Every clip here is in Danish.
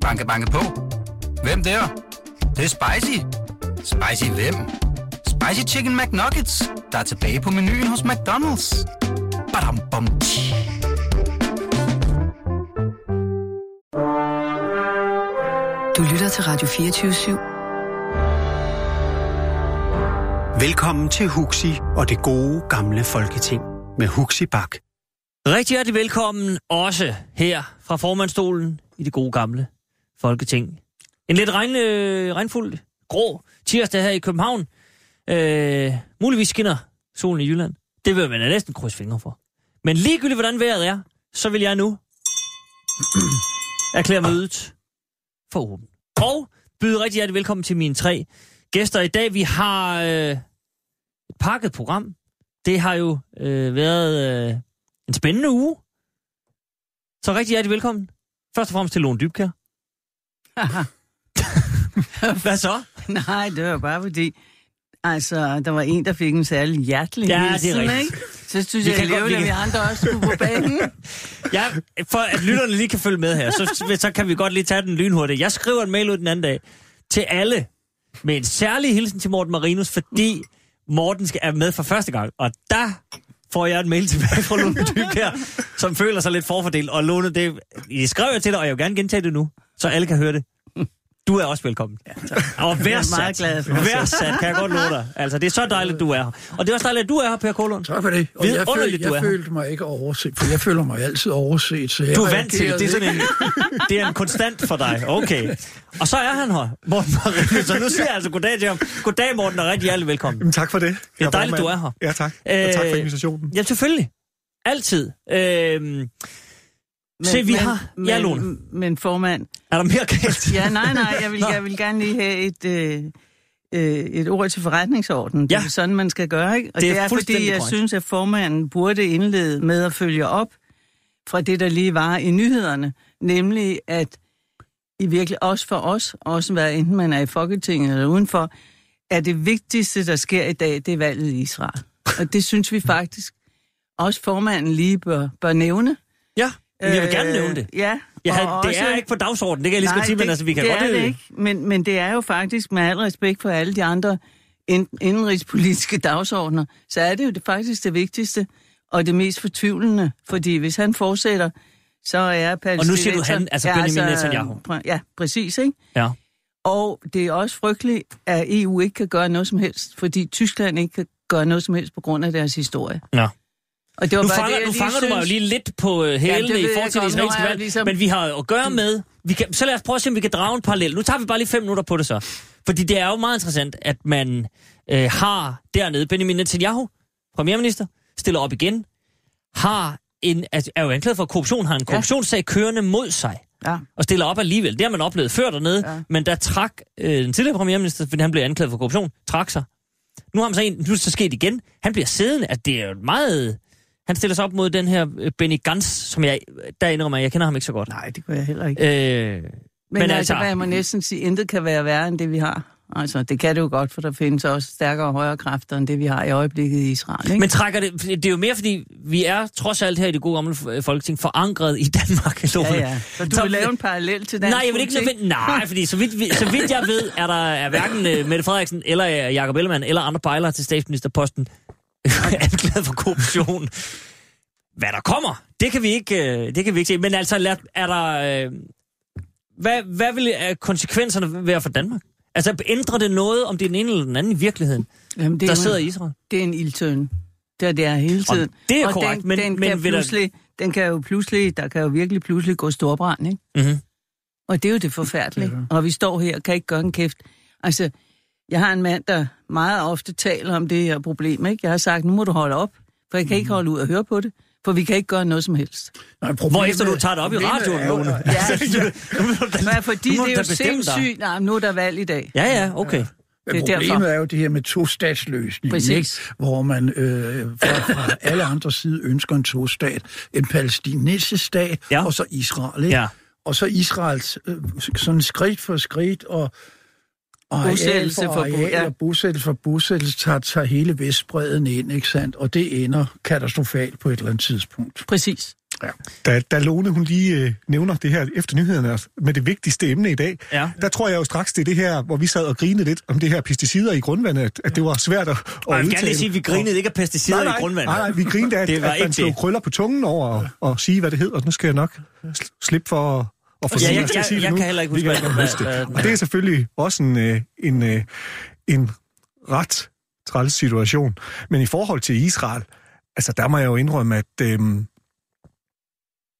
Banke, banke på. Hvem der? Det, det er spicy. Spicy hvem? Spicy Chicken McNuggets, der er tilbage på menuen hos McDonald's. Badum, bom, tji. Du lytter til Radio 24 /7. Velkommen til Huxi og det gode gamle folketing med Huxi Bak. Rigtig hjertelig velkommen også her fra formandstolen i det gode gamle Folketing. En lidt regn, øh, regnfuld, grå tirsdag her i København. Øh, muligvis skinner solen i Jylland. Det vil man næsten krydse fingre for. Men ligegyldigt hvordan vejret er, så vil jeg nu erklære mødet for åben. Og byde rigtig hjertelig velkommen til mine tre gæster i dag. Vi har øh, et pakket program. Det har jo øh, været øh, en spændende uge. Så rigtig hjertelig velkommen. Først og fremmest til Lone Dybkær. Hvad så? Nej, det var bare fordi, altså, der var en, der fik en særlig hjertelig Ja, det er hilsen, rigtigt. ikke? Så synes Vi jeg, kan at godt- kan- vi andre også skulle på banen. Ja, for at lytterne lige kan følge med her, så, så kan vi godt lige tage den lynhurtigt. Jeg skriver en mail ud den anden dag til alle med en særlig hilsen til Morten Marinus, fordi Morten skal er med for første gang. Og der får jeg en mail tilbage fra Lone Dyk her, som føler sig lidt forfordelt. Og Lone, det, I skrev jeg til dig, og jeg vil gerne gentage det nu, så alle kan høre det. Du er også velkommen. Ja, og værsat, meget glad for. værsat, kan jeg godt love dig. Altså, det er så dejligt, du er her. Og det er også dejligt, at du er her, Per Kolund. Tak for det. Og jeg, Vidunderligt, føl, du er jeg her. følte mig ikke overset, for jeg føler mig altid overset. Så jeg Du er vant til det. Det er, sådan en, det er en konstant for dig. Okay. Og så er han her, Morten Marinus. Så nu siger jeg altså goddag til ham. Goddag, Morten, og rigtig hjertelig velkommen. Jamen, tak for det. Det er dejligt, du er her. Ja, tak. Og tak for invitationen. Ja, selvfølgelig. Altid. Øhm, Se, vi har- Men, Ja, Lone. men, men formand, er der mere galt? ja, nej, nej, jeg vil, jeg vil gerne lige have et, øh, øh, et ord til forretningsordenen. Det Ja. er sådan, man skal gøre, ikke? Og Det er det er, fordi jeg korrekt. synes, at formanden burde indlede med at følge op fra det, der lige var i nyhederne. Nemlig, at i virkelig også for os, også hvad enten man er i Folketinget eller udenfor, er det vigtigste, der sker i dag, det er valget i Israel. Og det synes vi faktisk også formanden lige bør, bør nævne. Ja, jeg vil gerne nævne det. Øh, Ja. Jeg havde, og det også- er ikke på dagsordenen, det kan jeg lige så godt sige, men det, altså, vi kan det godt... er det øh, ikke, men, men det er jo faktisk, med al respekt for alle de andre ind, indenrigspolitiske dagsordner, så er det jo det, faktisk det vigtigste og det mest fortvivlende, fordi hvis han fortsætter, så er Og nu siger du han, altså Benjamin altså, Netanyahu. Ja, præcis, ikke? Ja. Og det er også frygteligt, at EU ikke kan gøre noget som helst, fordi Tyskland ikke kan gøre noget som helst på grund af deres historie. Ja. Og det var Nu bare fanger, det, nu fanger du mig jo synes. lige lidt på øh, hælene det i forhold til det israelske valg, ligesom- men vi har jo at gøre med... Vi kan, så lad os prøve at se, om vi kan drage en parallel. Nu tager vi bare lige fem minutter på det så. Fordi det er jo meget interessant, at man øh, har dernede, Benjamin Netanyahu, premierminister, stiller op igen, har en, altså, er jo anklaget for korruption, har en korruptionssag kørende mod sig, Ja. og stiller op alligevel. Det har man oplevet før dernede, ja. Ja. men der trak øh, den tidligere premierminister, fordi han blev anklaget for korruption, trak sig. Nu har man så en, nu er det så sket igen. Han bliver siddende, at det er jo meget... Han stiller sig op mod den her øh, Benny Gantz, som jeg, der indrømmer, jeg kender ham ikke så godt. Nej, det gør jeg heller ikke. Øh, Men, Men altså, altså- jeg må næsten sige, intet kan være værre end det, vi har. Altså, det kan det jo godt, for der findes også stærkere og højere kræfter, end det, vi har i øjeblikket i Israel. Ikke? men trækker det, det er jo mere, fordi vi er trods alt her i det gode gamle øh, folketing forankret i Danmark. Lone. ja, ja. Så du Så- vil lave en parallel til dansk Nej, jeg vil ikke nødvendigt. Nej, fordi så vidt, vi- så vidt jeg ved, er der er hverken uh, Mette Frederiksen eller uh, Jakob Ellemann eller andre pejlere til statsministerposten anklaget for korruption. Hvad der kommer, det kan vi ikke, uh, det kan vi ikke se. Men altså, er der... Uh, hvad, hvad vil konsekvenserne være for Danmark? Altså, ændrer det noget, om det er den ene eller den anden i virkeligheden, Jamen, det er der jo- sidder i Israel? Det er en ildtøn. Det er det er hele Og tiden. det er og korrekt, den, men- den, men kan vil der- pludselig, den kan jo pludselig, der kan jo virkelig pludselig gå storbrand, ikke? Mm-hmm. Og det er jo det forfærdelige. Ja. Og vi står her og kan ikke gøre en kæft. Altså, jeg har en mand, der meget ofte taler om det her problem, ikke? Jeg har sagt, nu må du holde op, for jeg kan ikke holde ud og høre på det, for vi kan ikke gøre noget som helst. Nej, problemet- Hvor efter du tager det op i radioen, Lone. Ja, du da- Men fordi det er jo sindssygt. Nej, nu er der valg i dag. Ja, ja, okay. Det er problemet derfor. er jo det her med to-statsløsningen, ikke? hvor man øh, fra, fra alle andre sider ønsker en to-stat. En palæstinensisk stat, Ja. ja. og så Israel. Ikke? Ja. Og så Israels øh, sådan skridt for skridt, og areal Bosættelse for for areal, ja. og bosættelse for bosættelse tager, tager hele Vestbreden ind, ikke sandt? Og det ender katastrofalt på et eller andet tidspunkt. Præcis. Da, da Lone hun lige øh, nævner det her efter nyhederne med det vigtigste emne i dag, Ja. der tror jeg jo straks, det er det her, hvor vi sad og grinede lidt om det her pesticider i grundvandet, at, at det var svært at, at Og jeg vil gerne udtale. lige sige, at vi grinede ikke af pesticider nej, nej, i grundvandet. Nej, nej, vi grinede af, at, at man slog krøller på tungen over og, og sige, hvad det hedder. Nu skal jeg nok sl- slippe for at få Ja, jeg- jeg- det jeg nu. kan heller ikke huske, hvad- huske det. Og det er selvfølgelig også en, øh, en, øh, en ret træls situation. Men i forhold til Israel, altså der må jeg jo indrømme, at, øhm,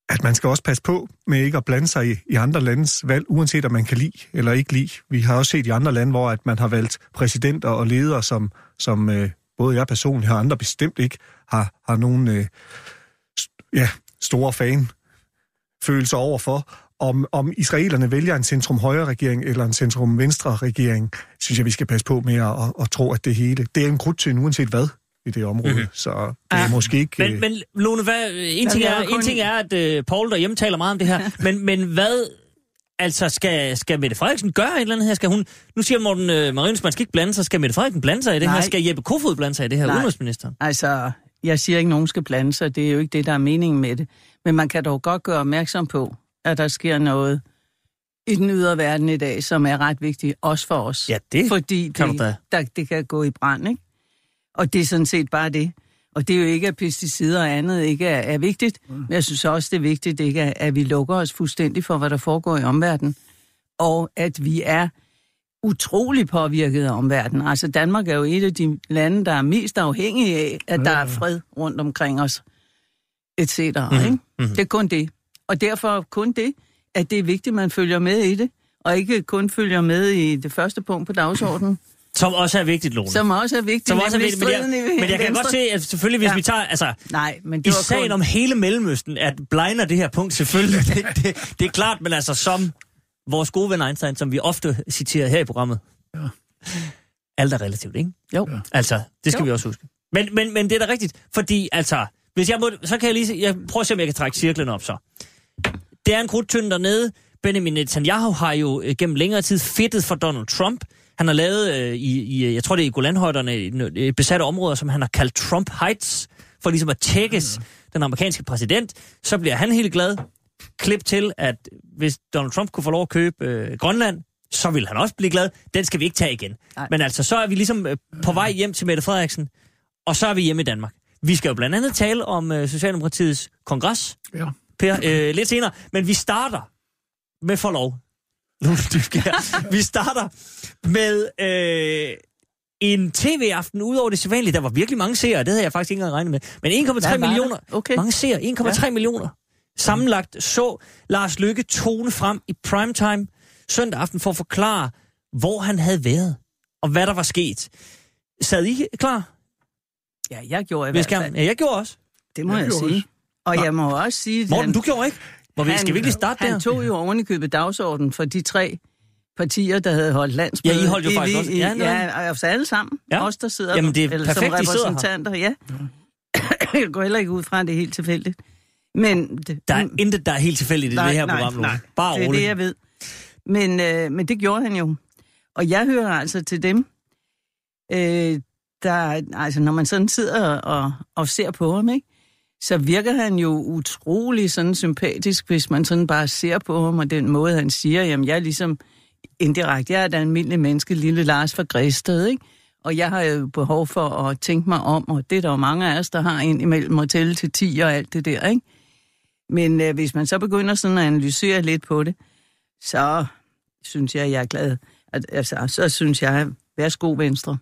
at man skal også passe på med ikke at blande sig i, i andre landes valg, uanset om man kan lide eller ikke lide. Vi har også set i andre lande, hvor at man har valgt præsidenter og ledere, som, som øh, både jeg personligt og andre bestemt ikke har, har nogen øh, ja, store fan følelser overfor. Om, om israelerne vælger en centrum-højre-regering eller en centrum-venstre-regering, synes jeg, vi skal passe på med at, at, at tro, at det hele... Det er en krudtønd uanset hvad i det område, mm-hmm. så det er Ah. måske ikke... øh, Men, men Lone, hvad, en, ting er, en ting er, at øh, Paul derhjemme taler meget om det her, men, men hvad... Altså, skal, skal Mette Frederiksen gøre et eller andet her? Skal hun, nu siger Morten øh, Marinus, man skal ikke blande sig. Skal Mette Frederiksen blande sig i det Nej. her? Skal Jeppe Kofod blande sig i det her? Nej. Udenrigsministeren? Altså, jeg siger ikke, at nogen skal blande sig. Det er jo ikke det, der er meningen med det. Men man kan dog godt gøre opmærksom på, at der sker noget i den ydre verden i dag, som er ret vigtigt, også for os. Ja, det Fordi kan det, da. der, det kan gå i brand, ikke? Og det er sådan set bare det. Og det er jo ikke, at pesticider og andet ikke er, er vigtigt, men jeg synes også, det er vigtigt, ikke, at, at vi lukker os fuldstændig for, hvad der foregår i omverdenen. Og at vi er utrolig påvirket af omverdenen. Altså Danmark er jo et af de lande, der er mest afhængige af, at der er fred rundt omkring os, et cetera. Mm-hmm. Ikke? Det er kun det. Og derfor kun det, at det er vigtigt, at man følger med i det, og ikke kun følger med i det første punkt på dagsordenen, Som også er vigtigt, Lone. som også er vigtigt. Som også er vigtigt, men jeg, i men jeg kan Venstre. godt se, at selvfølgelig, hvis Ja. vi tager... Altså, Nej, men I det var sagen kun... om hele Mellemøsten, at blegner det her punkt selvfølgelig. det, det, det er klart, men altså som vores gode ven Einstein, som vi ofte citerer her i programmet. Ja. Alt er relativt, ikke? Jo. Ja. Altså, det skal Jo. vi også huske. Men, men, men det er da rigtigt, fordi altså, hvis jeg må, så kan jeg lige jeg prøver at se, om jeg kan trække cirklen op så. Det er en krudtønd dernede. Benjamin Netanyahu har jo øh, gennem længere tid fedtet for Donald Trump. Han har lavet øh, i, i, jeg tror det er i Golanhøjderne, øh, besatte områder, som han har kaldt Trump Heights, for ligesom at tækkes mm. den amerikanske præsident. Så bliver han helt glad. Klip til, at hvis Donald Trump kunne få lov at købe øh, Grønland, så vil han også blive glad. Den skal vi ikke tage igen. Nej. Men altså, så er vi ligesom øh, på vej hjem til Mette Frederiksen, og så er vi hjemme i Danmark. Vi skal jo blandt andet tale om øh, Socialdemokratiets kongres, Ja. Per, øh, lidt senere. Men vi starter med forlov. Dybkjær. vi starter med øh, en tv-aften ud over det sædvanlige. Der var virkelig mange seere, det havde jeg faktisk ikke engang regnet med. Men 1,3 Hvad var millioner? Okay. mange seere, 1,3 ja. millioner sammenlagt så Lars Lykke tone frem i primetime søndag aften for at forklare, hvor han havde været og hvad der var sket. Sad I klar? Ja, jeg gjorde i hvert fald. Ja, jeg gjorde også. Det må Jeg jeg, sige. Og jeg må også sige... Morten, han- du gjorde ikke? Hvor vi, skal vi ikke starte han der? tog jo ovenikøbet dagsordenen for de tre partier, der havde holdt landsmøde. Ja, I holdt jo I- faktisk også- ja, noget. Ja, os alle sammen. Ja. Ja. Os, der sidder Jamen, det er eller perfekt, som repræsentanter. Ja. jeg går heller ikke ud fra, at det er helt tilfældigt. Men det, Der er intet, der er helt tilfældigt i nej, det her nej, program, Lone. nej. Bare det er roligt. det, jeg ved. Men, øh, men det gjorde han jo. Og jeg hører altså til dem, øh, der, altså når man sådan sidder og, og ser på ham, ikke? Så virker han jo utrolig sådan sympatisk, hvis man sådan bare ser på ham, og den måde, han siger, jamen jeg er ligesom indirekte, jeg er et almindeligt menneske, lille Lars fra Græsted, ikke? Og jeg har jo behov for at tænke mig om, og det er der jo mange af os, der har ind imellem at tælle til 10 og alt det der, ikke? Men øh, hvis man så begynder sådan at analysere lidt på det, så synes jeg, jeg er glad. At, altså, så synes jeg, værsgo Venstre.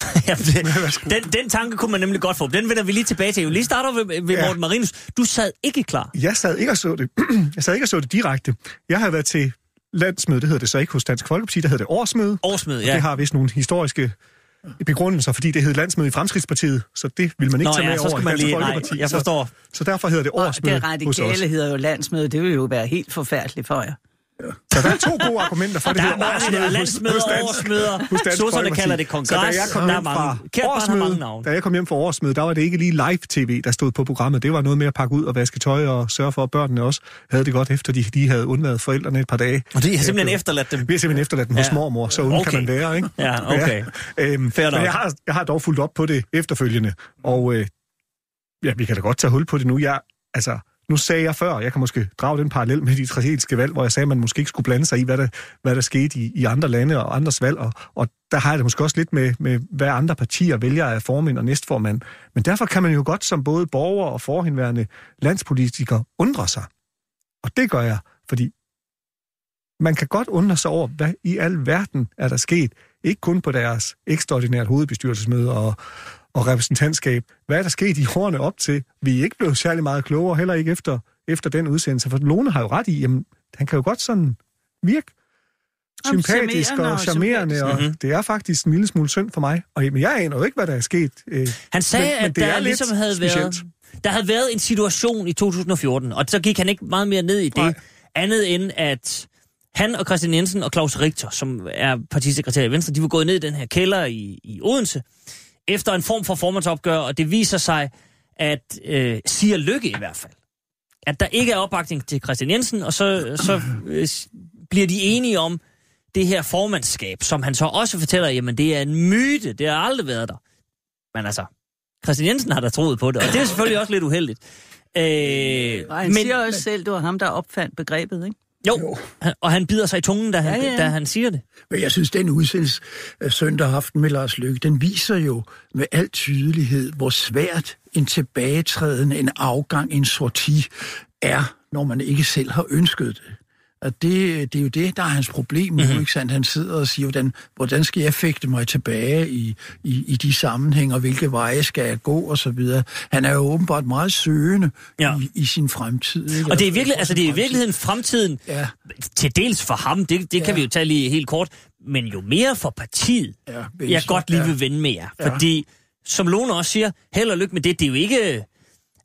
Jamen, det, den, den tanke kunne man nemlig godt få. Den vender vi lige tilbage til. Vil lige starte ved, ved Ja. Morten Marinus. Du sad ikke klar. Jeg sad ikke og så det. jeg sad ikke og så det direkte. Jeg har været til landsmøde, det hedder det så ikke hos Dansk Folkeparti, der hedder det årsmøde. Årsmøde, Ja. Det har vist nogle historiske begrundelser, fordi det hed landsmøde i Fremskridtspartiet, så det vil man ikke Nå tage ja, med så over man lige... Nej, jeg forstår. Så, så derfor hedder det Og årsmøde det hos os. radikale hedder jo landsmøde, det vil jo være helt forfærdeligt for jer. Så der er to gode argumenter for, det Der er mange årsmøde der er hos- landsmøder, hos årsmøder. hos Sosserne kalder det Så da kongres. jeg kom Der er hjem fra årsmøde, da jeg kom hjem fra årsmøde, der var det ikke lige live-tv, der stod på programmet. Det var noget med at pakke ud og vaske tøj og sørge for, at børnene også havde det godt, efter de lige havde undværet forældrene et par dage. Og det har simpelthen efterladt dem. Vi har simpelthen efterladt dem hos Ja. mormor, så onde Okay. kan man være, ikke? Ja, okay. Ja. Øhm, Fair men nok. jeg har, jeg har dog fulgt op på det efterfølgende, og øh, ja, vi kan da godt tage hul på det nu. Jeg, altså, nu sagde jeg før, jeg kan måske drage den parallel med de israelske valg, hvor jeg sagde, at man måske ikke skulle blande sig i, hvad der, hvad der skete i, i andre lande og andres valg, og, og der har jeg det måske også lidt med, med, hvad andre partier vælger af formand og næstformand. Men derfor kan man jo godt som både borger og forhenværende landspolitiker undre sig. Og det gør jeg, fordi man kan godt undre sig over, hvad i al verden er der sket. Ikke kun på deres ekstraordinært hovedbestyrelsesmøde og, og repræsentantskab. Hvad er der sket i årene op til? Vi er ikke blevet særlig meget klogere, heller ikke efter, efter den udsendelse. For Lone har jo ret i, jamen, han kan jo godt sådan virke sympatisk charmerende og og charmerende, sympatisk. og Mhm. det er faktisk en lille smule synd for mig. Og jamen, jeg aner jo ikke, hvad der er sket. Øh, Han sagde, Men- men at det er der lidt ligesom havde specielt. været, der havde været en situation i 2014, og så gik han ikke meget mere ned i det, Nej. andet end at han og Christian Jensen og Claus Richter, som er partisekretær i Venstre, de var gået ned i den her kælder i, i Odense, efter en form for formandsopgør, og det viser sig, at øh, siger Lykke i hvert fald, at der ikke er opbakning til Christian Jensen, og så, så øh, bliver de enige om det her formandskab, som han så også fortæller, jamen det er en myte, det har aldrig været der. Men altså, Christian Jensen har da troet på det, og det er selvfølgelig også lidt uheldigt. Øh, Og han men, siger også selv, det var ham, der opfandt begrebet, ikke? Jo, han- og han bider sig i tungen, da han, Ja, ja. da han siger det. Men jeg synes, den udsendelse søndag aften med Lars Løkke, den viser jo med al tydelighed, hvor svært en tilbagetræden, en afgang, en sorti er, når man ikke selv har ønsket det. Og det, det er jo det, der er hans problem nu, mm-hmm. ikke sandt? Han sidder og siger, hvordan, hvordan skal jeg fægte mig tilbage i, i, i de sammenhænge, og hvilke veje skal jeg gå, og så videre. Han er jo åbenbart meget søgende Ja. i, i sin fremtid. Ikke? Og det er, virkelig, altså, det er i virkeligheden fremtiden, Ja, til dels for ham, det, det ja. kan vi jo tage lige helt kort, men jo mere for partiet, ja, jeg godt lige ja. vil vende med jer. Ja. Fordi, som Lone også siger, held og lykke med det, det er jo ikke...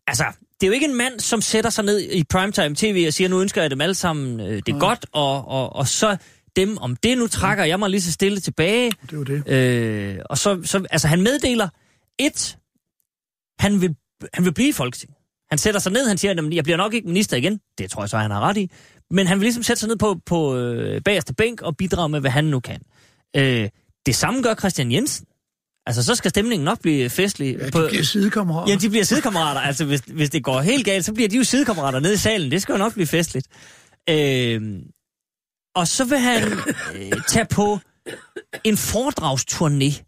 Altså, det er jo ikke en mand, som sætter sig ned i primetime tv og siger, nu ønsker jeg dem alle sammen øh, det er godt, og, og, og så dem om det, nu trækker jeg mig lige så stille tilbage. Det er jo det. Øh, og så, så, altså han meddeler, et, han vil, han vil blive i Folketinget. Han sætter sig ned, han siger, at jeg bliver nok ikke minister igen. Det tror jeg så, han har ret i. Men han vil ligesom sætte sig ned på, på øh, bagerste bænk og bidrage med, hvad han nu kan. Øh, det samme gør Christian Jensen. Altså, så skal stemningen nok blive festlig. Ja, de bliver sidekammerater. Ja, de bliver sidekammerater. Altså, hvis, hvis det går helt galt, så bliver de jo sidekammerater nede i salen. Det skal jo nok blive festligt. Øh, og så vil han øh, tage på en foredragsturné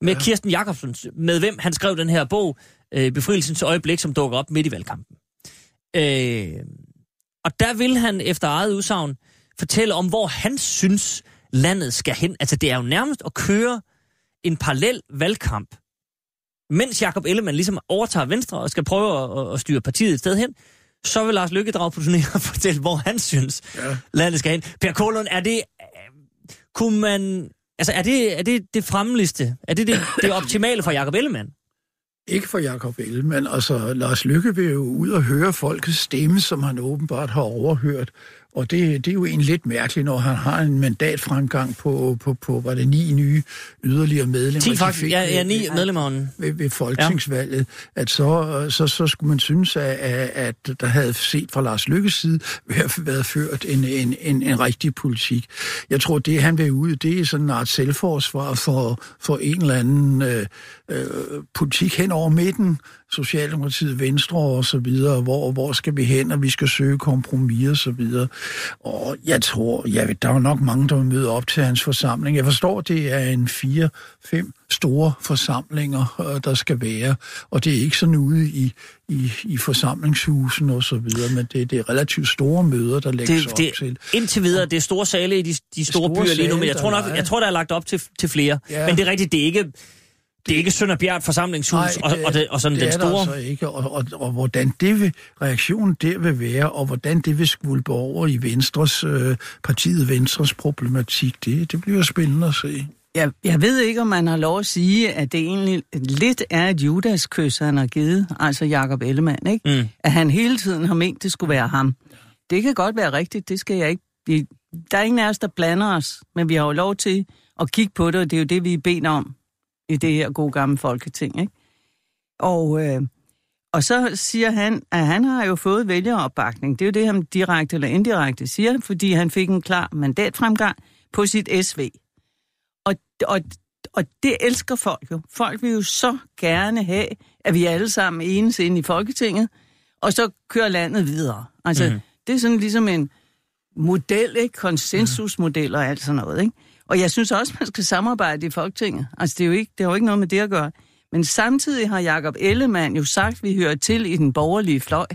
med ja. Kirsten Jacobsen, med hvem han skrev den her bog, øh, Befrielsens øjeblik, som dukker op midt i valgkampen. Øh, og der vil han efter eget udsagn fortælle om, hvor han synes, landet skal hen. Altså, det er jo nærmest at køre en parallel valgkamp, mens Jakob Ellemann ligesom overtager Venstre og skal prøve at, at styre partiet et sted hen, så vil Lars Lykke drage på turné og fortælle, hvor han synes, ja. landet skal hen. Per Kålund, er det... Kunne man... Altså, er det er det, det fremliste? Er det det, det optimale for Jakob Ellemann? Ikke for Jakob Ellemann. Altså, Lars Lykke vil jo ud og høre folkets stemme, som han åbenbart har overhørt. Og det, det er jo egentlig lidt mærkeligt, når han har en mandatfremgang på, på, på var det ni nye yderligere medlemmer. 10 de faktisk. fik Ja, ja, ni medlemmer. ved, ved folketingsvalget, ja. at så, så, så skulle man synes, at, at, der havde set fra Lars Lykkes side været- været ført en, en, en, en rigtig politik. Jeg tror, det han vil ud, det er sådan en art selvforsvar for, for en eller anden øh, øh, politik hen over midten, Socialdemokratiet, Venstre og så videre, hvor, hvor skal vi hen, og vi skal søge kompromis og så videre. Og jeg tror, ved, der er nok mange, der møde op til hans forsamling. Jeg forstår, det er en fire, fem store forsamlinger, øh, der skal være, og det er ikke sådan ude i, i, i forsamlingshusen og så videre, men det, det er relativt store møder, der lægges Det, op det, til. indtil videre, det er store sale i de, de store, store byer lige nu, men jeg tror nok, jeg tror, der er lagt op til, til flere. Ja. Men det er rigtigt, det er ikke, det er ikke Sønder Bjert forsamlingshus Nej, og, og, det, og sådan det den store... altså ikke, og, og, og hvordan det vil, reaktionen der vil være, og hvordan det vil skvulpe over i Venstres, øh, partiet Venstres problematik, det, det bliver spændende at se. Jeg, jeg ved ikke, om man har lov at sige, at det egentlig lidt er et Judas-kys, han har givet, altså Jakob Ellemann, ikke? Mm. At han hele tiden har ment, det skulle være ham. Det kan godt være rigtigt, det skal jeg ikke... vi- Der er ingen af os, der blander os, men vi har jo lov til at kigge på det, og det er jo det, vi er bedt om i det her gode gamle folketing, ikke? Og, øh, og så siger han, at han har jo fået vælgeropbakning. Det er jo det, han direkte eller indirekte siger, fordi han fik en klar mandatfremgang på sit SV. Og, og, og det elsker folk jo. Folk vil jo så gerne have, at vi alle sammen enes ind i Folketinget, og så kører landet videre. Altså, mm. det er sådan ligesom en model, ikke? Konsensusmodel og alt sådan noget, ikke? Og jeg synes også, man skal samarbejde i Folketinget. Altså, det, er jo ikke, det har jo ikke noget med det at gøre. Men samtidig har Jakob Ellemann jo sagt, at vi hører til i den borgerlige fløj.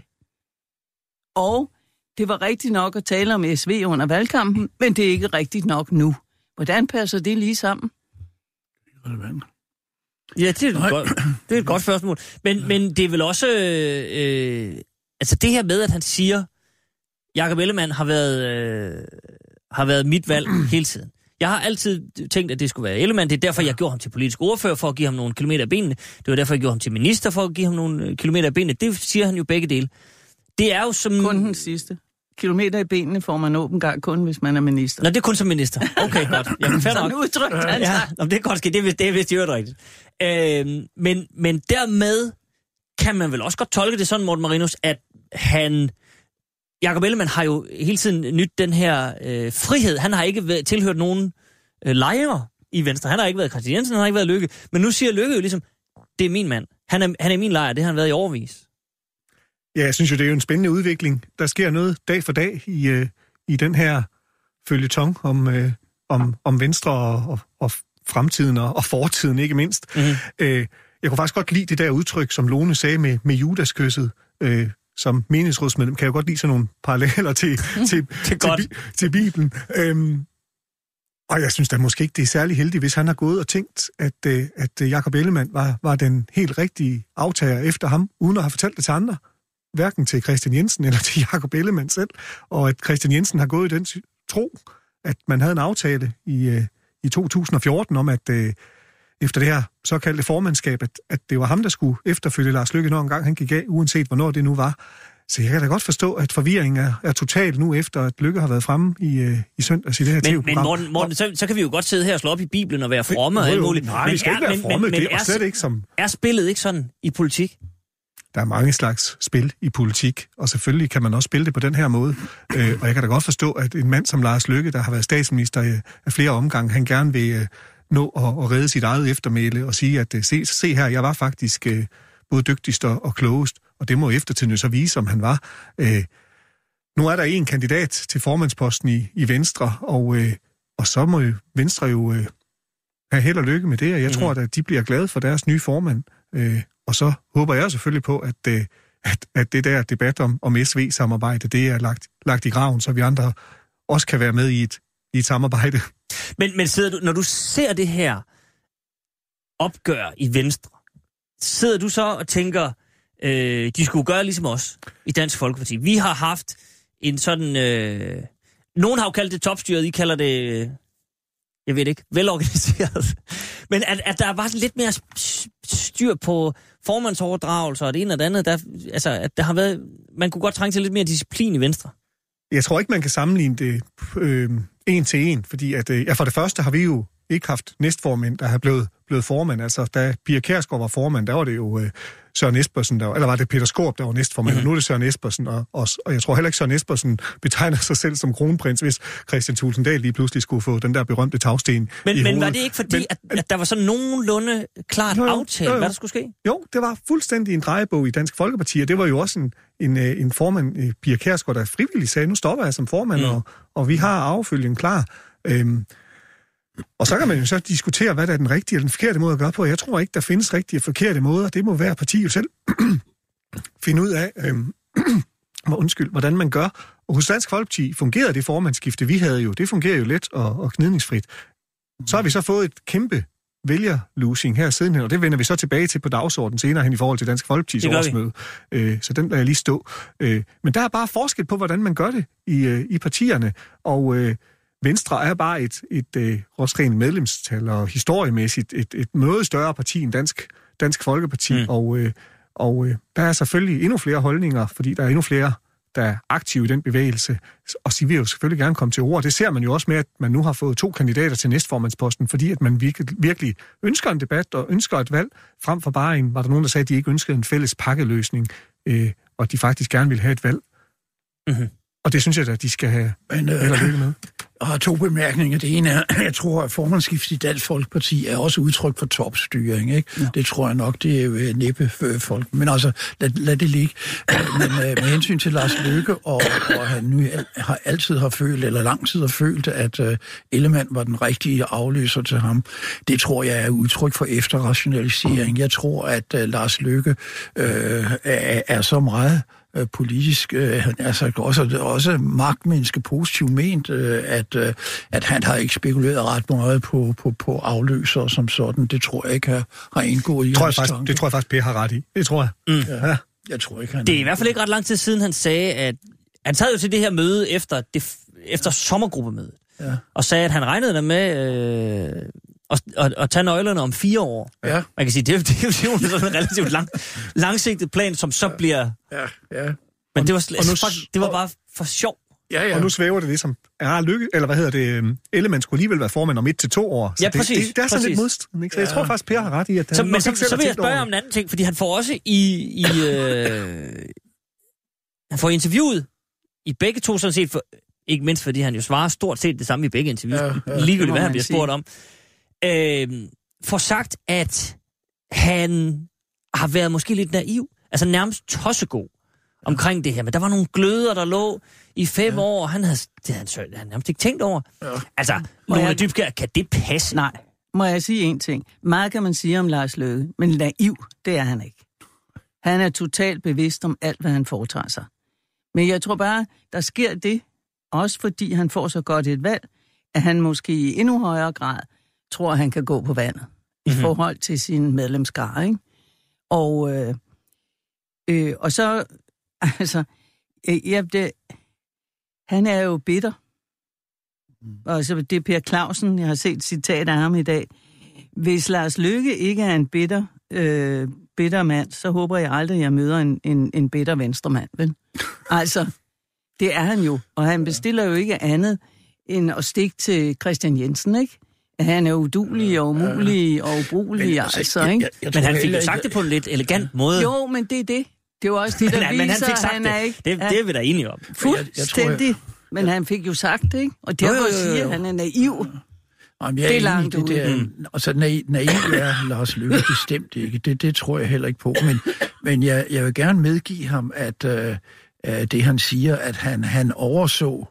Og det var rigtigt nok at tale om SV under valgkampen, men det er ikke rigtigt nok nu. Hvordan passer det lige sammen? Relevant. Ja, det er, et Nej. godt, det er et godt spørgsmål. Men, men det er vel også... Øh, øh, altså det her med, at han siger, Jakob Ellemann har været, øh, har været mit valg hele tiden. Jeg har altid tænkt, at det skulle være Ellemann. Det er derfor, jeg gjorde ham til politisk ordfører, for at give ham nogle kilometer af benene. Det var derfor, jeg gjorde ham til minister, for at give ham nogle øh, kilometer af benene. Det siger han jo begge dele. Det er jo som... Kun den sidste. Kilometer i benene får man åben gang kun, hvis man er minister. Nå, det er kun som minister. Okay, godt. Jamen, fair. Sådan udtrykt han Ja, sig. nå, det er godt ske. Det er vist, det er vist i øvrigt rigtigt. Øhm, men, men dermed kan man vel også godt tolke det sådan, Morten Marinus, at han... Jakob Ellemann har jo hele tiden nyt den her øh, frihed. Han har ikke været, tilhørt nogen øh, lejre i Venstre. Han har ikke været Christian Jensen, han har ikke været Lykke. Men nu siger Lykke jo ligesom, det er min mand. Han er, han er min lejr, det har han været i overvis. Ja, jeg synes jo, det er jo en spændende udvikling. Der sker noget dag for dag i, øh, i den her følgetong om, øh, om, om Venstre og, og, og fremtiden og, og fortiden, ikke mindst. Mhm. Øh, jeg kunne faktisk godt lide det der udtryk, som Lone sagde med, med Judaskysset. Øh, som menighedsrådsmedlem kan jeg godt lide sådan nogle paralleller til, til, til, til, til Bibelen. Øhm, og jeg synes da måske ikke, det er særlig heldigt, hvis han har gået og tænkt, at, øh, at øh, Jakob Ellemann var, var den helt rigtige aftager efter ham, uden at have fortalt det til andre. Hverken til Christian Jensen eller til Jakob Ellemann selv. Og at Christian Jensen har gået i den tro, at man havde en aftale i, øh, i 2014 om, at efter det her såkaldte formandskab, at, at det var ham, der skulle efterfølge Lars Løkke, når en gang han gik af, uanset hvornår det nu var. Så jeg kan da godt forstå, at forvirringen er, er total nu, efter at Lykke har været fremme i, øh, i søndags i det her Men, men tv-program. Morten, Morten så, så kan vi jo godt sidde her og slå op i Bibelen og være fromme og alt muligt. Nej, men vi skal er, ikke være men, fromme, men, men det er er, slet ikke som... er spillet ikke sådan i politik? Der er mange slags spil i politik, og selvfølgelig kan man også spille det på den her måde. Øh, og jeg kan da godt forstå, at en mand som Lars Løkke, der har været statsminister øh, af flere omgange, han gerne vil øh, nå at, at redde sit eget eftermæle og sige, at øh, se, se her, jeg var faktisk øh, både dygtigst og, og klogest, og det må eftertiden så vise, om han var. Øh, nu er der en kandidat til formandsposten i, i Venstre, og, øh, og så må Venstre jo øh, have held og lykke med det, og jeg Mhm. tror, at de bliver glade for deres nye formand. Øh, og så håber jeg selvfølgelig på, at, øh, at, at det der debat om, om SV-samarbejde, det er lagt, lagt i graven, så vi andre også kan være med i et, i et samarbejde. Men, men sidder du, når du ser det her opgør i Venstre, sidder du så og tænker, øh, de skulle gøre ligesom os i Dansk Folkeparti. Vi har haft en sådan... Øh, nogen har jo kaldt det topstyret, I kalder det... øh, Jeg ved ikke, velorganiseret. Men at, at der var lidt mere styr på formandsoverdragelser og det ene og det andet. Der, altså, at der har været, man kunne godt trænge til lidt mere disciplin i Venstre. Jeg tror ikke, man kan sammenligne det øh, en til en, fordi at, øh, ja, for det første har vi jo ikke haft næstformænd, der har blevet, blevet formand. Altså, da Pia Kærsgaard var formand, der var det jo øh, Søren Espersen, der var, eller var det Peter Skorp, der var næstformand, mm-hmm. og nu er det Søren Espersen, og, og, og jeg tror heller ikke, Søren Espersen betegner sig selv som kronprins, hvis Christian Tulsendal lige pludselig skulle få den der berømte tagsten Men, i men hovedet. var det ikke fordi, Men- at, at der var sådan nogenlunde klart Jo, jo, aftalt, jo, jo. hvad der skulle ske? Jo, det var fuldstændig en drejebog i Dansk Folkeparti, og det var jo også en, en, øh, en formand, øh, Pia Kærsgaard, der frivilligt sagde, nu stopper jeg som formand, Mm. mm. og, og vi har affølgen klar. Øhm, og så kan man jo så diskutere, hvad der er den rigtige eller den forkerte måde at gøre på. Jeg tror ikke, der findes rigtige og forkerte måder. Det må hver parti jo selv finde ud af, hvor- undskyld, hvordan man gør. Og hos Dansk Folkeparti fungerede det formandsskifte, vi havde jo. Det fungerer jo let og, og gnidningsfrit. Så har vi så fået et kæmpe vælgerlosing her siden hen, og det vender vi så tilbage til på dagsordenen senere hen i forhold til Dansk Folkeparti's årsmøde. Øh, så den lader jeg lige stå. Øh, men der er bare forskel på, hvordan man gør det i, øh, i partierne, og øh, Venstre er bare et, et øh, også rent medlemstal og historiemæssigt et, et noget større parti end Dansk, Dansk Folkeparti, Mm. og, øh, og øh, der er selvfølgelig endnu flere holdninger, fordi der er endnu flere der er aktive i den bevægelse, og de vil jo selvfølgelig gerne komme til ord. Det ser man jo også med, at man nu har fået to kandidater til næstformandsposten, fordi at man virkelig, virkelig ønsker en debat og ønsker et valg, frem for bare en, var der nogen, der sagde, at de ikke ønskede en fælles pakkeløsning, øh, og de faktisk gerne ville have et valg. Mhm. Og det synes jeg da, at de skal have Men, øh, og lykke med. Jeg har to bemærkninger. Det ene er, jeg tror, at formandskiftet i Dansk Folkeparti er også udtryk for topstyring. Ikke? Ja. Det tror jeg nok, det er jo øh, næppe øh, folk. Men altså, lad, lad det ligge. Men øh, med hensyn til Lars Løkke, og, og han nu har altid har følt, eller lang tid har følt, at øh, Ellemann var den rigtige afløser til ham, det tror jeg er udtryk for efterrationalisering. Jeg tror, at øh, Lars Løkke øh, er, er så meget øh, politisk, øh, han er altså også, også magtmenneske positivt ment, øh, at, øh, at han har ikke spekuleret ret meget på, på, på afløser som sådan. Det tror jeg ikke har, har indgået i Tror jeg faktisk, tanke. det tror jeg faktisk, Per har ret i. Det tror jeg. Mm. Ja. Jeg tror ikke, han Det er i hvert fald ikke ret lang tid siden, han sagde, at han sad jo til det her møde efter, det, efter sommergruppemødet, Ja. og sagde, at han regnede der med øh, at, at, at tage nøglerne om fire år. Ja. Man kan sige, det, er- det, er jo- det er jo sådan en relativt lang, langsigtet plan, som så bliver... Ja, ja. Men det var, og nu fuck, det var bare for sjov. Ja, ja. Og nu svæver det ligesom, er lykke, eller hvad hedder det, øhm, Ellemann skulle alligevel være formand om et til to år. Så Ja, det, præcis, Det, det er sådan præcis. lidt modstridende, ikke? Så jeg tror faktisk, Per har ret i, at han Så, men så, så har vil jeg spørge det. om en anden ting, fordi han får også i... i øh, han får interviewet i begge to sådan set, for, ikke mindst fordi han jo svarer stort set det samme i begge interviews, Ja, ja, ja, ja, ligegyldigt det hvad han bliver sige. spurgt om, øh, får sagt, at han har været måske lidt naiv, altså nærmest tossegod omkring det her, men der var nogle gløder, der lå i fem ja. år, og han havde, det havde han, han nærmest ikke tænkt over. Ja. Altså, Må Lone jeg- Dybkjær, kan det passe? Nej, må jeg sige en ting. Meget kan man sige om Lars Løkke, men naiv, det er han ikke. Han er totalt bevidst om alt, hvad han foretager sig. Men jeg tror bare, der sker det, også fordi han får så godt et valg, at han måske i endnu højere grad tror, han kan gå på vandet mm-hmm. i forhold til sin medlemskare. Ikke? Og, øh, øh, og så, altså, øh, ja, det, han er jo bitter. Og så det er Per Clausen, jeg har set et citat af ham i dag. Hvis Lars Lykke ikke er en bitter, øh, bitter mand, så håber jeg aldrig, at jeg møder en, en, en bitter venstremand. Vel? Altså, det er han jo. Og han bestiller jo ikke andet end at stikke til Christian Jensen, ikke? Han er udulig og umulig og ubrugelig, Men, altså, altså, altså jeg- ikke? jeg- jeg Men han fik jo sagt ikke- det på en lidt elegant måde. Jo, men det er det. Det er jo også det, der Nej, viser, men han fik sagt han det. er ikke... det. Det er vi da enige om. Fuldstændig. Men han fik jo sagt det, ikke? Og derfor Jo, jo, jo, jo. siger han, at han er naiv. Jamen, jeg Det er langt det der. Mm. Altså, naiv, naiv er Lars Løkke bestemt ikke. Det, det tror jeg heller ikke på. Men, men jeg, jeg vil gerne medgive ham, at øh, øh, det han siger, at han, han overså,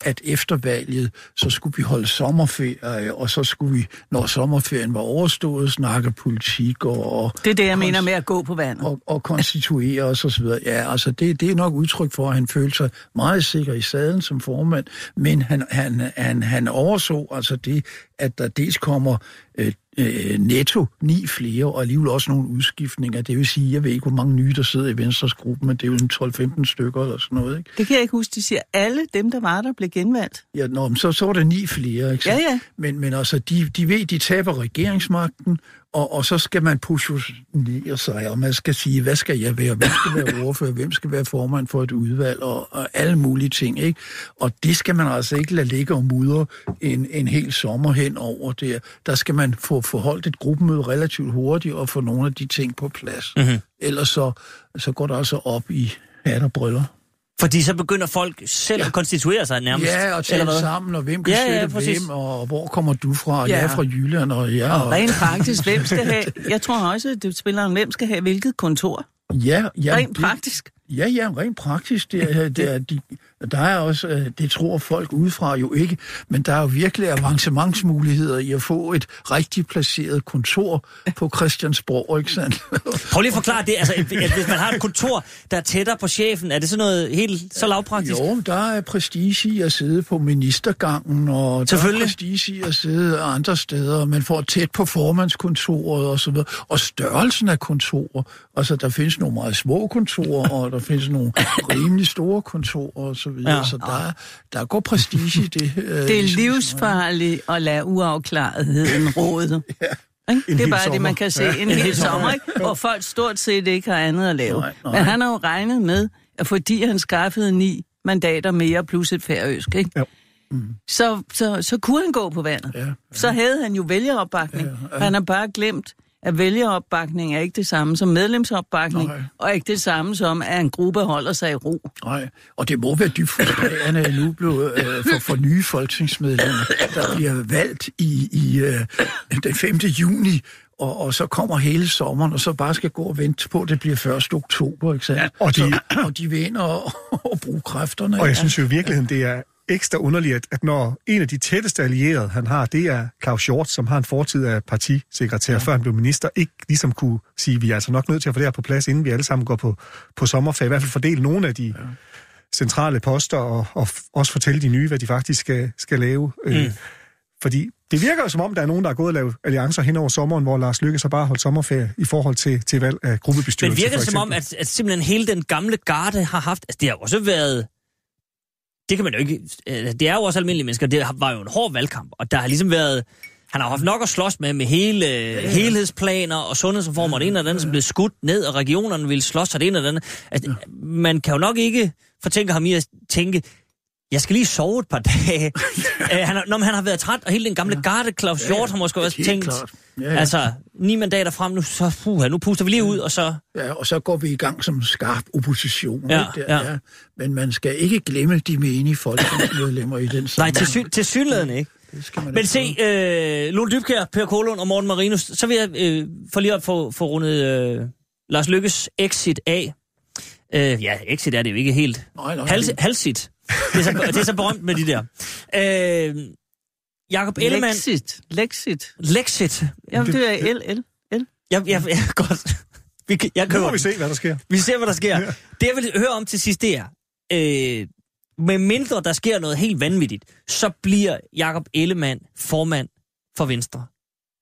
at efter valget, så skulle vi holde sommerferie, og så skulle vi, når sommerferien var overstået, snakke politik og, og Det er det, jeg mener med at gå på vandet. og, og konstituere os osv. Ja, altså det, det er nok udtryk for, at han følte sig meget sikker i sadlen som formand, men han, han, han, han overså altså det, at der dels kommer øh, øh, netto ni flere, og alligevel også nogle udskiftninger. Det vil sige, jeg ved ikke, hvor mange nye, der sidder i Venstres gruppe, men det er jo en 12-15 stykker eller sådan noget. Ikke? Det kan jeg ikke huske. De siger, alle dem, der var der, blev genvalgt. Ja, nå, men så, så var der ni flere, ikke? Ja, ja. Men, men altså, de, de ved, de taber regeringsmagten, og, og så skal man positionere sig, og man skal sige, hvad skal jeg være, hvem skal være ordfører, hvem skal være formand for et udvalg, og, og alle mulige ting, ikke? Og det skal man altså ikke lade ligge og mudre en, en hel sommer hen over der. Der skal man få forholdt et gruppemøde relativt hurtigt, og få nogle af de ting på plads. Mm-hmm. Ellers så, så går der altså op i hat og briller. Fordi så begynder folk selv ja. at konstituere sig nærmest. Ja, og eller tale sammen, og hvem kan Ja, ja, støtte præcis. hvem, og hvor kommer du fra? Ja. Ja. Jeg er fra Jylland, og jeg Og rent praktisk, hvem skal have... Jeg tror også, at det spiller en, hvem skal have hvilket kontor. Ja, ja, Rent det, praktisk. Ja, ja, rent praktisk. Det er, det er, de, der er også, øh, det tror folk udefra jo ikke, men der er jo virkelig avancementsmuligheder i at få et rigtig placeret kontor på Christiansborg, ikke sandt? Prøv lige at forklare det. Altså, at hvis man har et kontor, der er tættere på chefen, er det sådan noget helt så lavpraktisk? Jo, der er prestige i at sidde på ministergangen, og der er prestige i at sidde andre steder. Man får tæt på formandskontoret og så videre. Og størrelsen af kontorer. Altså, der findes nogle meget små kontorer, og der findes nogle rimelig store kontorer så videre. Ja. Ja. Så der, der går prestige i det. Øh, Det er ligesom- livsfarligt at lade uafklaretheden råde. Ikke? Det er bare det, sommer. man kan se. En hel sommer, ikke? hvor folk stort set ikke har andet at lave. Nej, nej. Men han har jo regnet med, at fordi han skaffede ni mandater mere plus et færøsk, ikke? Jo. Så, så, så kunne han gå på vandet. Ja, ja. Så havde han jo vælgeropbakning. Ja, ja. Han har bare glemt, at vælgeropbakning er ikke det samme som medlemsopbakning, Nej. og ikke det samme som, at en gruppe holder sig i ro. Nej, og det må være dybt frustrerende at nu blev øh, for, for nye folketingsmedlemmer, der bliver valgt i, i øh, den 5. juni, og, og så kommer hele sommeren, og så bare skal gå og vente på, at det bliver 1. oktober, ikke sandt? Ja, og de- så, og de vil ind og, og bruge kræfterne. Og jeg synes jo i virkeligheden, det er ekstra underligt, at, at når en af de tætteste allierede, han har, det er Claus Hjort, som har en fortid af partisekretær, ja. før han blev minister, ikke ligesom kunne sige, vi er altså nok nødt til at få det her på plads, inden vi alle sammen går på, på sommerferie. I hvert fald fordele nogle af de ja. centrale poster, og, og også fortælle de nye, hvad de faktisk skal, skal lave. Mm. Øh, fordi det virker jo som om, der er nogen, der er gået og lavet alliancer hen over sommeren, hvor Lars Lykke så bare holdt sommerferie i forhold til, til valg af gruppebestyrelse. Men virker det som om, at, at simpelthen hele den gamle garde har haft... Altså, det har også været... Det kan man jo ikke... øh, Det er jo også almindelige mennesker. Det var jo en hård valgkamp, og der har ligesom været... Han har haft nok at slås med, med hele ja. helhedsplaner og sundhedsreformer, og det ene og andet, som blev skudt ned, og regionerne ville slås, og det ene og andet. Altså, man kan jo nok ikke fortænke ham i at tænke, jeg skal lige sove et par dage. Øh, han, når han har været træt, og hele den gamle garde, Claus Hjort, har måske også tænkt, klart. Ja, ja. altså, ni mandater frem, nu, så, puh, nu puster vi lige ud, og så... Ja, og så går vi i gang som skarp opposition. Ja, ikke? Der, ja. ja. Men man skal ikke glemme de menige folketingsmedlemmer i den Nej, sammenhæng. til, sy- til synligheden ikke. Men se, øh, Lone Dybkjær, Per Kolund og Morten Marinus, så vil jeg øh, for lige at få, få rundet øh, Lars Lykkes exit af. Øh, ja, exit er det jo ikke helt. Nej, nej, Hals, halsit. Det er, så, det er så berømt med de der. Øh, Jakob Ellemann. Lexit. Lexit. Lexit. Jamen, det er L, L, L. Jeg, jeg, jeg, godt. Vi, kan- jeg Nu må vi se, hvad der sker. Vi ser, hvad der sker. Ja. Det, jeg vil høre om til sidst, det er, øh, med mindre der sker noget helt vanvittigt, så bliver Jakob Ellemann formand for Venstre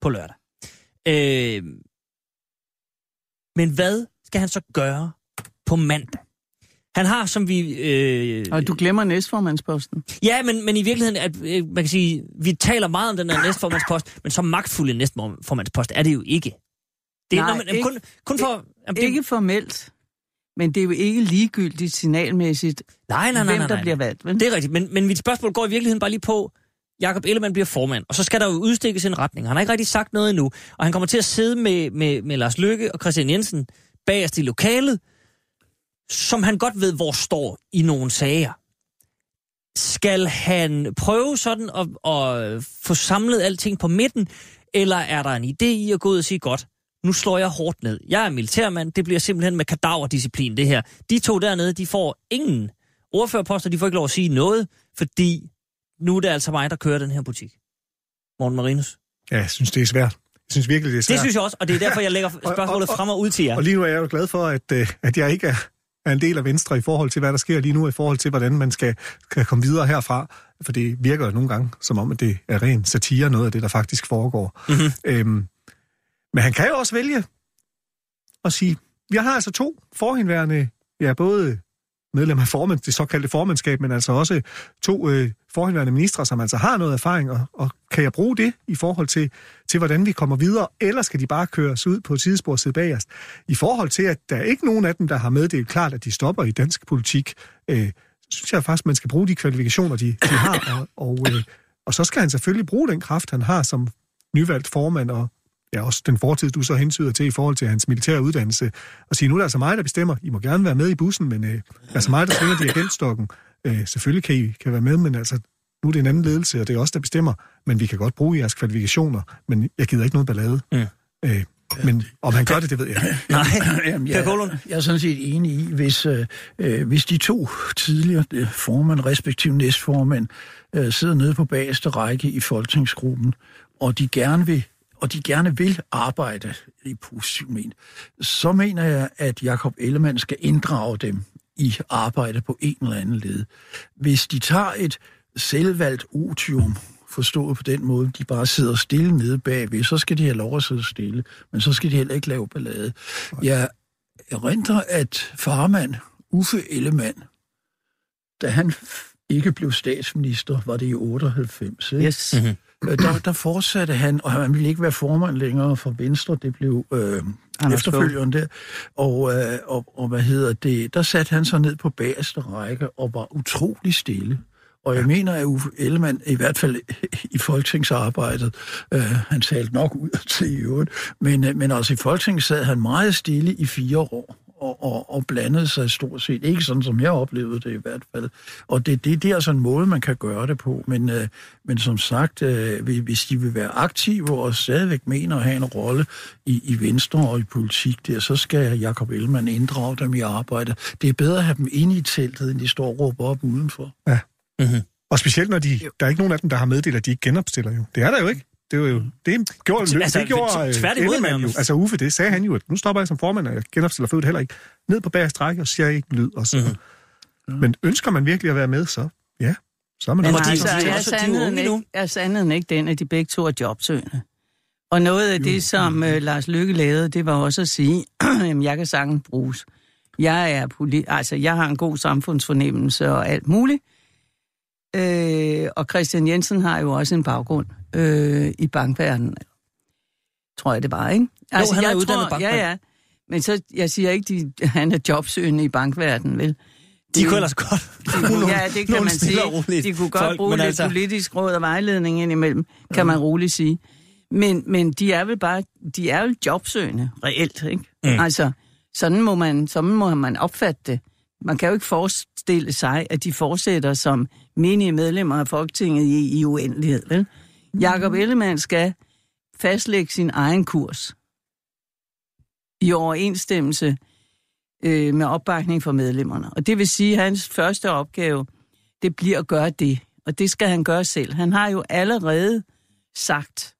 på lørdag. Øh, men hvad skal han så gøre på mandag? Han har, som vi... Øh, Og du glemmer næstformandsposten. Ja, men, men i virkeligheden, at, øh, man kan sige, vi taler meget om den der næstformandspost, men så magtfuld en næstformandspost er det jo ikke. Det er, Nej, når man, ikke- kun, kun for... Jamen, det, Ikke formelt, men det er jo ikke ligegyldigt signalmæssigt, nej, nej, nej, hvem nej, der nej. bliver valgt. Vel? Det er rigtigt, men, men mit spørgsmål går i virkeligheden bare lige på, Jakob Ellemann bliver formand, og så skal der jo udstikkes en retning. Han har ikke rigtig sagt noget endnu, og han kommer til at sidde med, med, med Lars Løkke og Christian Jensen bagerst i lokalet, som han godt ved, hvor står i nogle sager. Skal han prøve sådan at, at få samlet alting på midten, eller er der en idé i at gå ud og sige, godt, nu slår jeg hårdt ned. Jeg er militærmand, det bliver simpelthen med kadaverdisciplin, det her. De to dernede, de får ingen ordførerposter, de får ikke lov at sige noget, fordi nu er det altså mig, der kører den her butik. Morten Marinus. Ja, jeg synes, det er svært. Jeg synes virkelig, det er svært. Det synes jeg også, og det er derfor, jeg lægger spørgsmålet frem og ud til jer. Og lige nu er jeg jo glad for, at, øh, at jeg ikke er, er en del af Venstre i forhold til, hvad der sker lige nu, i forhold til, hvordan man skal, skal komme videre herfra. For det virker jo nogle gange, som om, at det er ren satire, noget af det, der faktisk foregår. Mhm. Øhm, men han kan jo også vælge at sige, vi har altså to forhenværende, ja, både medlem af formand, det såkaldte formandskab, men altså også to øh, forhenværende ministre, som altså har noget erfaring, og, og kan jeg bruge det i forhold til, til, hvordan vi kommer videre, eller skal de bare køres ud på et sidespor sidde bagerst? I forhold til, at der er ikke nogen af dem, der har meddelt klart, at de stopper i dansk politik, øh, synes jeg faktisk, man skal bruge de kvalifikationer, de, de har, og, og, øh, og så skal han selvfølgelig bruge den kraft, han har som nyvalgt formand, og ja, også den fortid, du så hensyder til i forhold til hans militære uddannelse, og sige, nu er det altså mig, der bestemmer. I må gerne være med i bussen, men øh, det er altså mig, der svinger dirigentstokken. Øh, selvfølgelig kan I kan være med, men altså, nu er det en anden ledelse, og det er os, der bestemmer. Men vi kan godt bruge jeres kvalifikationer, men jeg gider ikke noget ballade. Mm. Øh, men om han gør det, det ved jeg. ikke. Nej, Jamen, jeg, Kålund? jeg er sådan set enig i, hvis, øh, øh, hvis de to tidligere øh, formand, respektive næstformand, øh, sidder nede på bagerste række i folketingsgruppen, og de gerne vil og de gerne vil arbejde i positiv men, så mener jeg, at Jakob Ellemann skal inddrage dem i arbejde på en eller anden led. Hvis de tager et selvvalgt otium, forstået på den måde, de bare sidder stille nede bagved, så skal de have lov at sidde stille, men så skal de heller ikke lave ballade. Jeg erindrer, at farmand Uffe Ellemann, da han ikke blev statsminister, var det i 98, ikke? Yes. Mhm. Øh, der, der fortsatte han, og han ville ikke være formand længere for Venstre, det blev øh, Anders efterfølgeren der, og, øh, og, og hvad hedder det, der satte han sig ned på bagerste række og var utrolig stille, Og jeg mener, at Uffe Ellemann, i hvert fald i folketingsarbejdet, øh, han talte nok ud til i øvrigt, men, øh, men også i folketinget sad han meget stille i fire år og, og, og blandede sig stort set. Ikke sådan, som jeg oplevede det i hvert fald. Og det, det, det er altså en måde, man kan gøre det på. Men, øh, men som sagt, øh, hvis de vil være aktive og stadigvæk mener at have en rolle i, i Venstre og i politik der, så skal Jakob Ellemann inddrage dem i arbejdet. Det er bedre at have dem inde i teltet, end de står og råber op udenfor. Ja. Mhm. Og specielt når de, der er ikke nogen af dem, der har meddelt, at de ikke genopstiller jo. Det er der jo ikke. Det var jo, det gjorde, Altså, altså, det gjorde øh, tværtimod Ellemann jo. Altså Uffe, det sagde han jo, at nu stopper jeg som formand, og jeg genopstiller øvrigt heller ikke. Ned på bagerste række og siger ikke en lyd. Og så. Mm-hmm. Men ønsker man virkelig at være med, så ja, så er man Men altså, er sandheden, nu. ikke, er sandheden ikke den, at de begge to er jobsøgende? Og noget af det, som øh, Lars Lykke lavede, det var også at sige, at jeg kan sagtens bruges. Jeg er poli- altså, jeg har en god samfundsfornemmelse og alt muligt. Øh, og Christian Jensen har jo også en baggrund øh, i bankverdenen. Tror jeg det bare, ikke? Altså, han er jeg uddannet bankmand. Ja, ja. Men så, jeg siger ikke, at han er jobsøgende i bankverdenen, vel? De kunne ellers godt bruge ja, det kan man sige. De kunne godt folk, bruge lidt altså- politisk råd og vejledning indimellem, kan man roligt sige. Men, men de er vel bare, de er vel jobsøgende, reelt, ikke? Mm. Mm. Altså, sådan må, man, sådan må man opfatte det. Man kan jo ikke forestille sig, at de fortsætter som menige medlemmer af Folketinget i, i uendelighed, vel? Jakob Ellemann skal fastlægge sin egen kurs i overensstemmelse øh, med opbakning fra medlemmerne. Og det vil sige, at hans første opgave, det bliver at gøre det. Og det skal han gøre selv. Han har jo allerede sagt,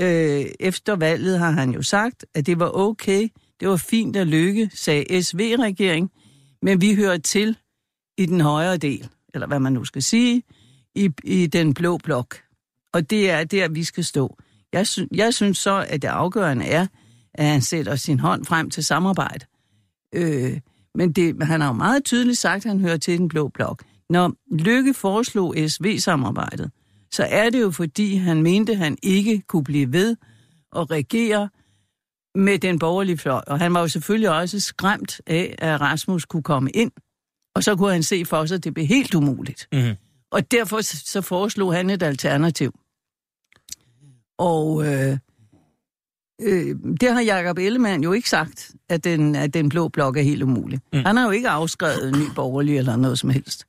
øh, efter valget har han jo sagt, at det var okay, det var fint at lykke, sagde SV-regering, men vi hører til i den højre del, eller hvad man nu skal sige, i, i den blå blok. Og det er der, vi skal stå. Jeg, sy- jeg synes så, at det afgørende er, at han sætter sin hånd frem til samarbejde. Øh, men det, han har jo meget tydeligt sagt, at han hører til den blå blok. Når Lykke foreslog SV-samarbejdet, så er det jo fordi, han mente, at han ikke kunne blive ved at regere med den borgerlige fløj. Og han var jo selvfølgelig også skræmt af, at Rasmus kunne komme ind, og så kunne han se for sig, at det blev helt umuligt. Mhm. Og derfor så foreslog han et alternativ. Og øh, øh, det har Jakob Ellemann jo ikke sagt, at den, at den blå blok er helt umulig. Mm. Mm. Han har jo ikke afskrevet en ny borgerlig eller noget som helst.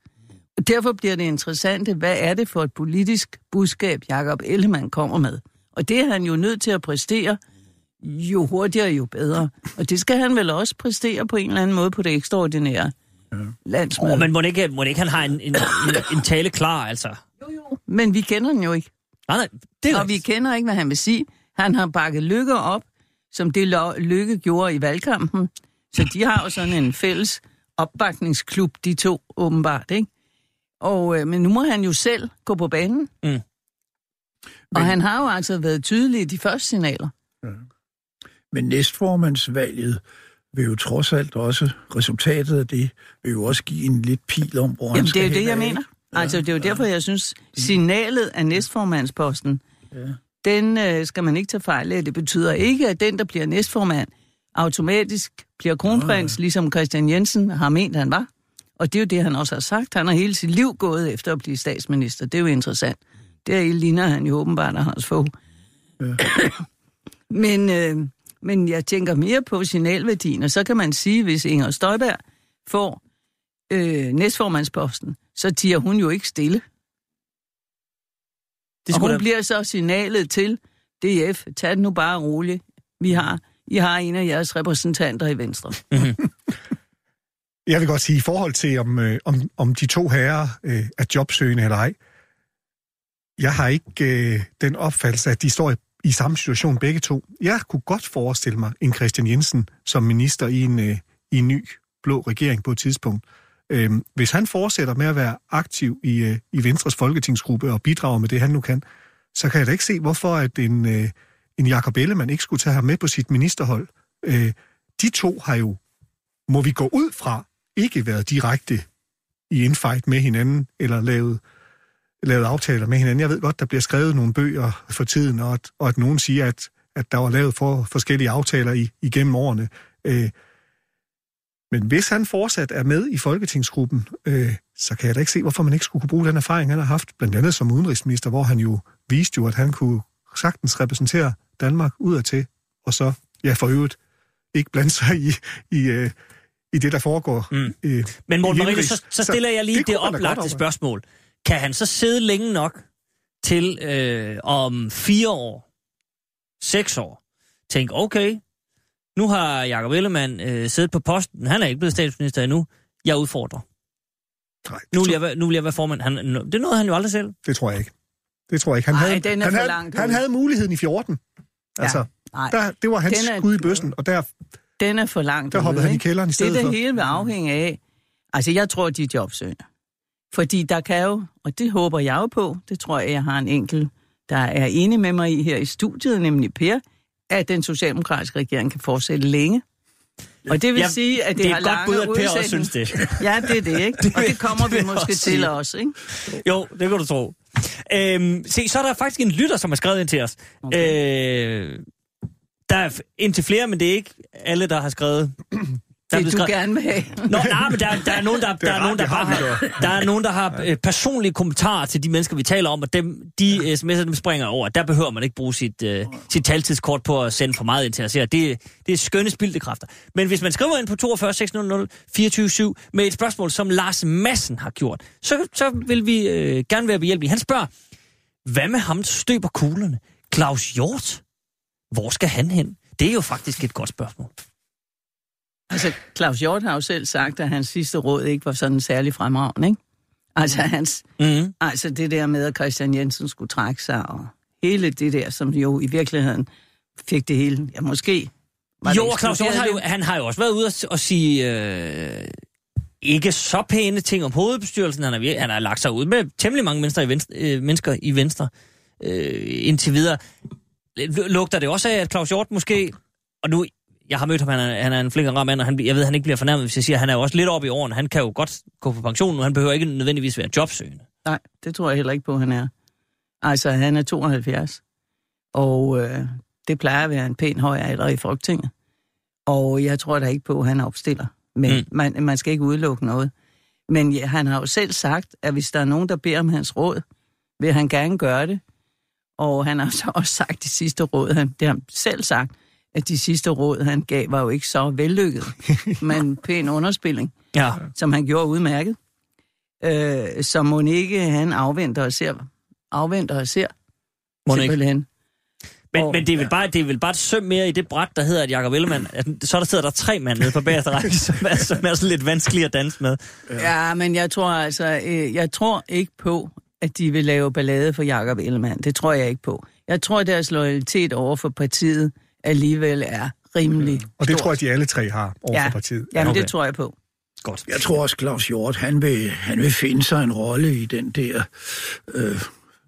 Og derfor bliver det interessant, hvad er det for et politisk budskab, Jakob Ellemann kommer med. Og det er han jo nødt til at præstere, jo hurtigere, jo bedre. Og det skal han vel også præstere på en eller anden måde på det ekstraordinære landsmøde. Oh, men må det ikke, må det ikke han har en, en, en, en tale klar, altså? Men vi kender den jo ikke. Nej, nej, det er Og vi kender ikke, hvad han vil sige. Han har bakket Lykke op, som det Lykke gjorde i valgkampen. Så de har jo sådan en fælles opbakningsklub, de to åbenbart, ikke? Og, øh, men nu må han jo selv gå på banen. Mm. Og Men- han har jo altså været tydelig i de første signaler. Men næstformandsvalget vil jo trods alt også, resultatet af det, vil jo også give en lidt pil om, hvor han Jamen, det skal er jo det, jeg ad, mener. Altså, det er jo derfor, jeg synes, signalet af næstformandsposten, Ja. den øh, skal man ikke tage fejl af. Det betyder ikke, at den, der bliver næstformand, automatisk bliver kronprins, ligesom Christian Jensen har ment, han var. Og det er jo det, han også har sagt. Han har hele sit liv gået efter at blive statsminister. Det er jo interessant. Der ligner han jo åbenbart af Hans Fogh. Ja. men, øh, men jeg tænker mere på signalværdien, og så kan man sige, hvis Inger Støjberg får øh, næstformandsposten, så tiger hun jo ikke stille. Det og hun da- bliver så signalet til DF. Tag det nu bare roligt. Vi har, I har en af jeres repræsentanter i Venstre. Jeg vil godt sige, i forhold til, om, øh, om, om de to herrer øh, er jobsøgende eller ej, jeg har ikke øh, den opfattelse, at de står i, i samme situation begge to. Jeg kunne godt forestille mig en Christian Jensen som minister i en, øh, i en ny blå regering på et tidspunkt. Øh, hvis han fortsætter med at være aktiv i, øh, i Venstres folketingsgruppe og bidrager med det, han nu kan, så kan jeg da ikke se, hvorfor at en, øh, en Jakob Ellemann ikke skulle tage ham med på sit ministerhold. Øh, de to har jo må vi gå ud fra, ikke været direkte i en fight med hinanden, eller lavet, lavet aftaler med hinanden. Jeg ved godt, der bliver skrevet nogle bøger for tiden, og at, og at nogen siger, at, at der var lavet for forskellige aftaler i, igennem årene. Øh, men hvis han fortsat er med i Folketingsgruppen, øh, så kan jeg da ikke se, hvorfor man ikke skulle kunne bruge den erfaring, han har haft, blandt andet som udenrigsminister, hvor han jo viste jo, at han kunne sagtens repræsentere Danmark udadtil, og så, ja, for øvrigt, ikke blande sig i, i, øh, i det, der foregår. Mm. Øh, Men Morten indenrigs. så, så stiller jeg lige det, det oplagte spørgsmål. Kan han så sidde længe nok til øh, om fire år, seks år, tænke, okay, nu har Jacob Ellemann øh, siddet på posten, han er ikke blevet statsminister endnu, jeg udfordrer. Nej, Nu vil jeg, være- nu vil jeg være formand. Han, det nåede han jo aldrig selv. det tror jeg ikke. Det tror jeg ikke. Han, Ej, havde, den er han, for havde, langt han havde muligheden i 14. Altså, Nej, der, det var hans Den er- skud i bøssen, og der, den er for langt der hoppede ude, han i kælderen i Det stedet er for. det hele vil afhænge af. Altså, jeg tror, de er jobsøgende. Fordi der kan jo, og det håber jeg jo på, det tror jeg, jeg har en enkelt, der er enig med mig i her i studiet, nemlig Per, at den socialdemokratiske regering kan fortsætte længe. Og det vil Ja, sige, at det, det er har et godt bud, at Per også synes det. Ja, det er det, ikke? Og det kommer vi måske også til os, ikke? Jo, det kan du tro. Øhm, se, så er der faktisk en lytter, som har skrevet ind til os. Okay. Øh, der er indtil flere, men det er ikke alle, der har skrevet. Der er Det du skrevet- gerne vil have. Nå, nej, men der, der er nogen, der, der, er nogen, der, bare har, der er nogen, der har øh, personlige kommentarer til de mennesker, vi taler om, og dem, de sms'er, dem springer over. Der behøver man ikke bruge sit, øh, sit taltidskort på at sende for meget ind til os her. Det, det er skønne spildte kræfter. Men hvis man skriver ind på 42 600 24 med et spørgsmål, som Lars Madsen har gjort, så, så vil vi øh, gerne være behjælpelige. Han spørger, hvad med ham, der støber kuglerne? Claus Hjort? Hvor skal han hen? Det er jo faktisk et godt spørgsmål. Altså, Claus Hjort har jo selv sagt, at hans sidste råd ikke var sådan særlig fremragende, ikke? Altså, hans, Mm. altså det der med, at Christian Jensen skulle trække sig, og hele det der, som jo i virkeligheden fik det hele, ja, måske... var Jo, og Claus Hjort har jo, han har jo også været ude og, og sige øh, ikke så pæne ting om hovedbestyrelsen. Han har, han har lagt sig ud med temmelig mange mennesker i Venstre, øh, mennesker i Venstre øh, indtil videre. Lugter det også af, at Claus Hjort måske... Og nu, jeg har mødt ham, han er, han er en flink og rar mand, og han, jeg ved, han ikke bliver fornærmet, hvis jeg siger, at han er jo også lidt oppe i årene. Han kan jo godt gå på pension nu, han behøver ikke nødvendigvis være jobsøgende. Nej, det tror jeg heller ikke på, han er. Altså, han er 72, og øh, det plejer at være en pæn høj alder i Folketinget. Og jeg tror da ikke på, at han opstiller. Men Mm. man, man skal ikke udelukke noget. Men ja, han har jo selv sagt, at hvis der er nogen, der beder om hans råd, vil han gerne gøre det. Og han har så også sagt de sidste råd, han, det har han selv sagt, at de sidste råd, han gav, var jo ikke så vellykket, men pæn underspilling Ja. som han gjorde udmærket. Øh, så må ikke han afventer og ser. Afventer og ser. Ikke. simpelthen. Men, Og- men det, er vel bare, det er vel bare et søm mere i det bræt, der hedder, at Jacob Ellemann, at så der sidder der tre mand nede på bagerste række, som er, som er sådan lidt vanskelige at danse med. Ja, men jeg tror altså, øh, jeg tror ikke på, at de vil lave ballade for Jakob Ellemann. Det tror jeg ikke på. Jeg tror, deres loyalitet over for partiet alligevel er rimelig Og det stor. tror jeg, de alle tre har over ja. for partiet. Jamen, Okay. det tror jeg på. Godt. Jeg tror også, Claus Hjort, han vil, han vil finde sig en rolle i den der øh,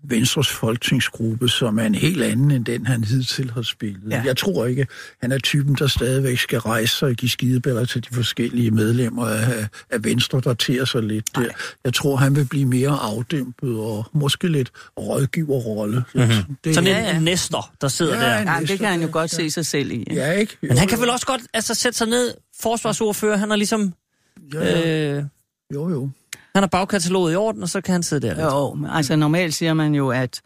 Venstres folketingsgruppe, som er en helt anden end den, han hidtil har spillet. Ja. Ja. Jeg tror ikke, han er typen, der stadigvæk skal rejse sig og give skidebæller til de forskellige medlemmer af, af Venstre, der ter sig lidt der. Jeg tror, han vil blive mere afdæmpet og måske lidt rådgiverrolle. Mm-hmm. Det, Sådan en, Ja, ja. næster, der sidder Ja, der. Ja, det kan han jo godt se sig selv i. Ja, ikke? Men han kan vel også godt altså, sætte sig ned, forsvarsordfører, han har ligesom, Ja, ja. øh, Jo, jo. Han har bagkataloget i orden, og så kan han sidde der lidt. Jo, altså normalt siger man jo, at,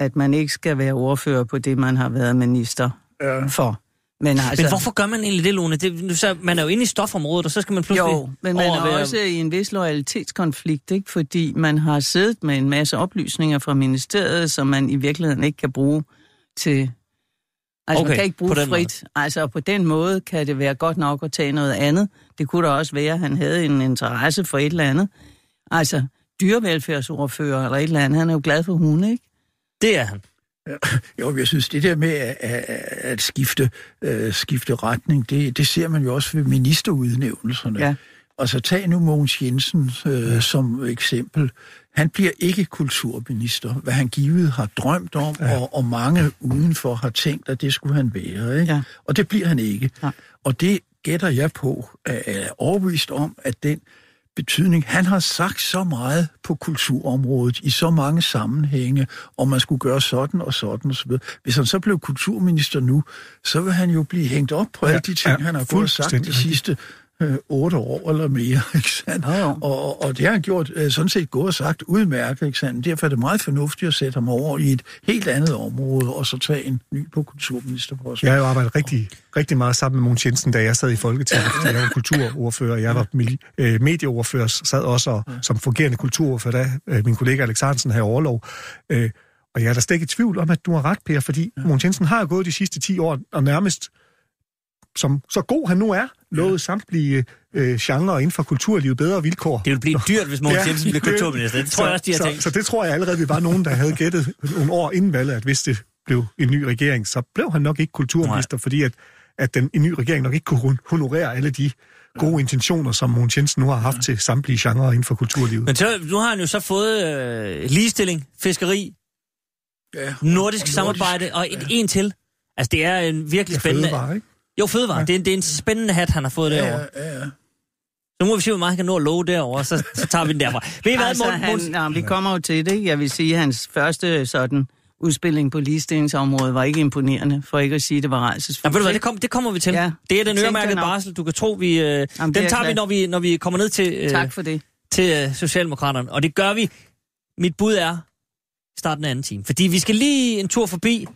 at man ikke skal være ordfører på det, man har været minister Ja. for. Men altså, Men hvorfor gør man egentlig det, Lone? Det, så, man er jo inde i stofområdet, og så skal man pludselig... Jo, men man er være- også i en vis loyalitetskonflikt, ikke? fordi man har siddet med en masse oplysninger fra ministeriet, som man i virkeligheden ikke kan bruge til... Altså, Okay, man kan ikke bruge på den frit. Altså, på den måde kan det være godt nok at tage noget andet. Det kunne da også være, at han havde en interesse for et eller andet. Altså, dyrevelfærdsordfører eller et eller andet. Han er jo glad for hunde, ikke? Det er han. Jo, jeg synes, det der med at, at, at skifte, uh, skifte retning, det, det ser man jo også ved ministerudnævnelserne. Ja. Og så tag nu Mogens Jensen uh, ja. som eksempel. Han bliver ikke kulturminister, hvad han givet har drømt om, ja. og, og mange udenfor har tænkt, at det skulle han være. Ikke? Ja. Og det bliver han ikke. Nej. Og det gætter jeg på, er, er overbevist om, at den betydning. Han har sagt så meget på kulturområdet i så mange sammenhænge, om man skulle gøre sådan og sådan videre. Hvis han så blev kulturminister nu, så vil han jo blive hængt op på alle de ting, ja, han har gået og sagt de sidste otte år eller mere, ikke sandt? Jo, jo. Og, og det har han gjort øh, sådan set gået og sagt udmærket, ikke sandt? Derfor er det meget fornuftigt at sætte ham over i et helt andet område, og så tage en ny på kulturministerposten. Jeg har jo arbejdet rigtig, rigtig meget sammen med Mogens Jensen, da jeg sad i Folketinget, jeg var kulturordfører, og jeg var øh, medieordfører, sad også og, som fungerende kulturordfører, da øh, min kollega Alexandersen havde overlov. Øh, og jeg er da slet ikke i tvivl om, at du har ret, Per, fordi ja. Mogens Jensen har gået de sidste 10 år, og nærmest, som så god han nu er, lovet samtlige øh, genrer inden for kulturlivet bedre vilkår. Det vil blive dyrt, hvis Mogens Ja, Jensen bliver det- kulturminister. Det tror jeg også, de har så, tænkt. Så, så det tror jeg allerede, vi var nogen, der havde gættet nogle år inden valget, at hvis det blev en ny regering, så blev han nok ikke kulturminister, Nej. fordi at, at den, en ny regering nok ikke kunne hon- honorere alle de gode intentioner, som Mogens Jensen nu har haft til samtlige genrer inden for kulturlivet. Men så, nu har han jo så fået øh, ligestilling, fiskeri, Ja, nordisk og samarbejde og et, en til. Altså, det er en virkelig Ja, spændende... fødevare, ikke? Jo, fødevare. Ja. Det, er, det er en spændende hat, han har fået derovre. Ja, ja, ja. Så må vi se, hvor meget han kan nå at love derovre, så, så tager vi den derfra. Ved I hvad, Altså, Morten, han, nej, vi kommer jo til det. Jeg vil sige, at hans første sådan udspilling på ligestillingsområdet var ikke imponerende, for ikke at sige, at det var Ja, rejsesfuldt. ved du hvad, det, kom, det kommer vi til. Ja, Ja, det er den øremærkede barsel. Du kan tro, vi... Øh, Jamen, den er tager vi, når vi, når vi kommer ned til, øh, Tak for det. til øh, Socialdemokraterne. Og det gør vi. Mit bud er starten af anden time. Fordi vi skal lige en tur forbi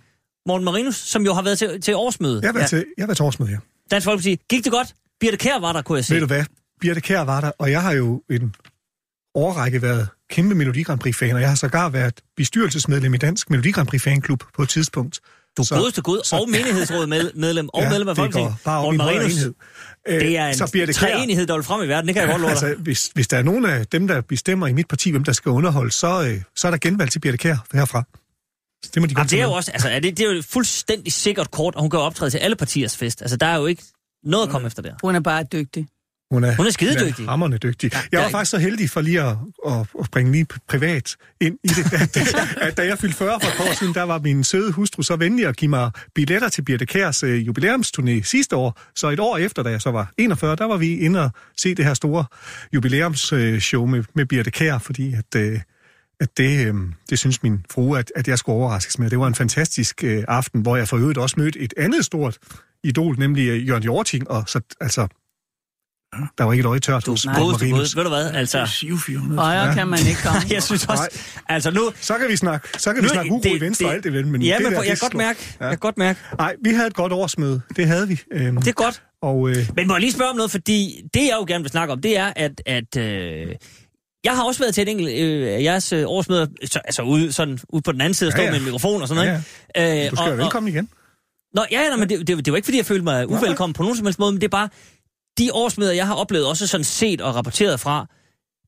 Morten Marinus, som jo har været til, til årsmøde. Jeg var ja. til, jeg var til årsmøde, ja. Dansk Folkeparti. Gik det godt? Birte Kær var der, kunne jeg se. Ved du hvad? Birte Kær var der, og jeg har jo en årrække været kæmpe Melodi Grand Prix-fan, og jeg har sågar været bestyrelsesmedlem i Dansk Melodi Grand Prix Fanklub på et tidspunkt. Du er godeste gud, så- og menighedsråd med, medlem, og medlem af Folketinget. bare en højere Marinus. Øh, Det er så bliver en det træenighed, der vil frem i verden. Det kan jeg godt love dig. Altså, hvis, hvis der er nogen af dem, der bestemmer i mit parti, hvem der skal underholde, så, øh, så er der genvalg til Birte Kær herfra. Så det må de godt det er jo også, altså, er det, det er jo fuldstændig sikkert kort, og hun kan jo optræde til alle partiers fest. Altså, der er jo ikke noget at komme efter der. Hun er bare dygtig. Hun er, Hun er skidedygtig. Hun er hammerne dygtig. Jeg der var er- faktisk så heldig for lige at, at, at bringe lige privat ind i det, at, at da jeg fyldte 40 for et par år siden, der var min søde hustru så venlig at give mig billetter til Birte Kærs øh, jubilæumsturné sidste år. Så et år efter, da jeg så var 41, der var vi inde og se det her store jubilæumsshow med, med Birte Kær, fordi at... Øh, at det, øh, det synes min frue, at, at jeg skulle overraskes med. Det var en fantastisk øh, aften, hvor jeg for øvrigt også mødte et andet stort idol, nemlig øh, Jørgen Jorting, og så, altså, der var ikke et øje tørt hos Morten gud, Marinus. ved du hvad, altså... Siv 400. Højere Ja. kan man ikke komme. Jeg synes også, altså nu... Så kan vi snakke, så kan vi nu snakke uro i venstre og alt det, men ja, det men der, jeg kan det godt mærke, Ja. jeg kan godt mærke. Nej, vi havde et godt årsmøde. Det havde vi. Øhm, Det er godt. Og øh, Men må jeg lige spørge om noget, fordi det, jeg jo gerne vil snakke om, det er, at, at øh, jeg har også været til et enkelt øh, af jeres øh, årsmøder, så, altså ude, sådan, ude på den anden side og Ja, stå ja. med en mikrofon og sådan noget. Ja? Øh, du skal være velkommen igen. Nå, ja, ja, men det, det, det var ikke, fordi jeg følte mig uvelkommen på nogen som helst måde, men det er bare, de årsmøder, jeg har oplevet, også sådan set og rapporteret fra,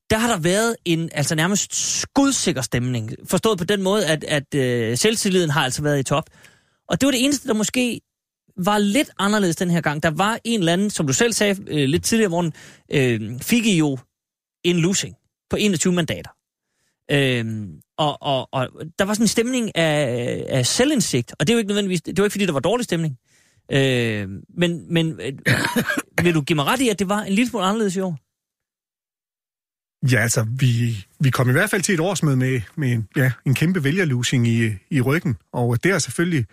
der har der været en altså nærmest skudsikker stemning. Forstået på den måde, at, at øh, selvtilliden har altså været i top. Og det var det eneste, der måske var lidt anderledes den her gang. Der var en eller anden, som du selv sagde øh, lidt tidligere om morgenen, øh, fik I jo en losing på 21 mandater. Øhm, og, og, og der var sådan en stemning af, af selvindsigt, og det er jo ikke nødvendigvis, det var ikke fordi, der var dårlig stemning. Øh, men men øh, vil du give mig ret i, at det var en lille smule anderledes i år? Ja, altså, vi, vi kom i hvert fald til et årsmøde med, med en, ja, en kæmpe vælgerlusing i, i ryggen, og det har selvfølgelig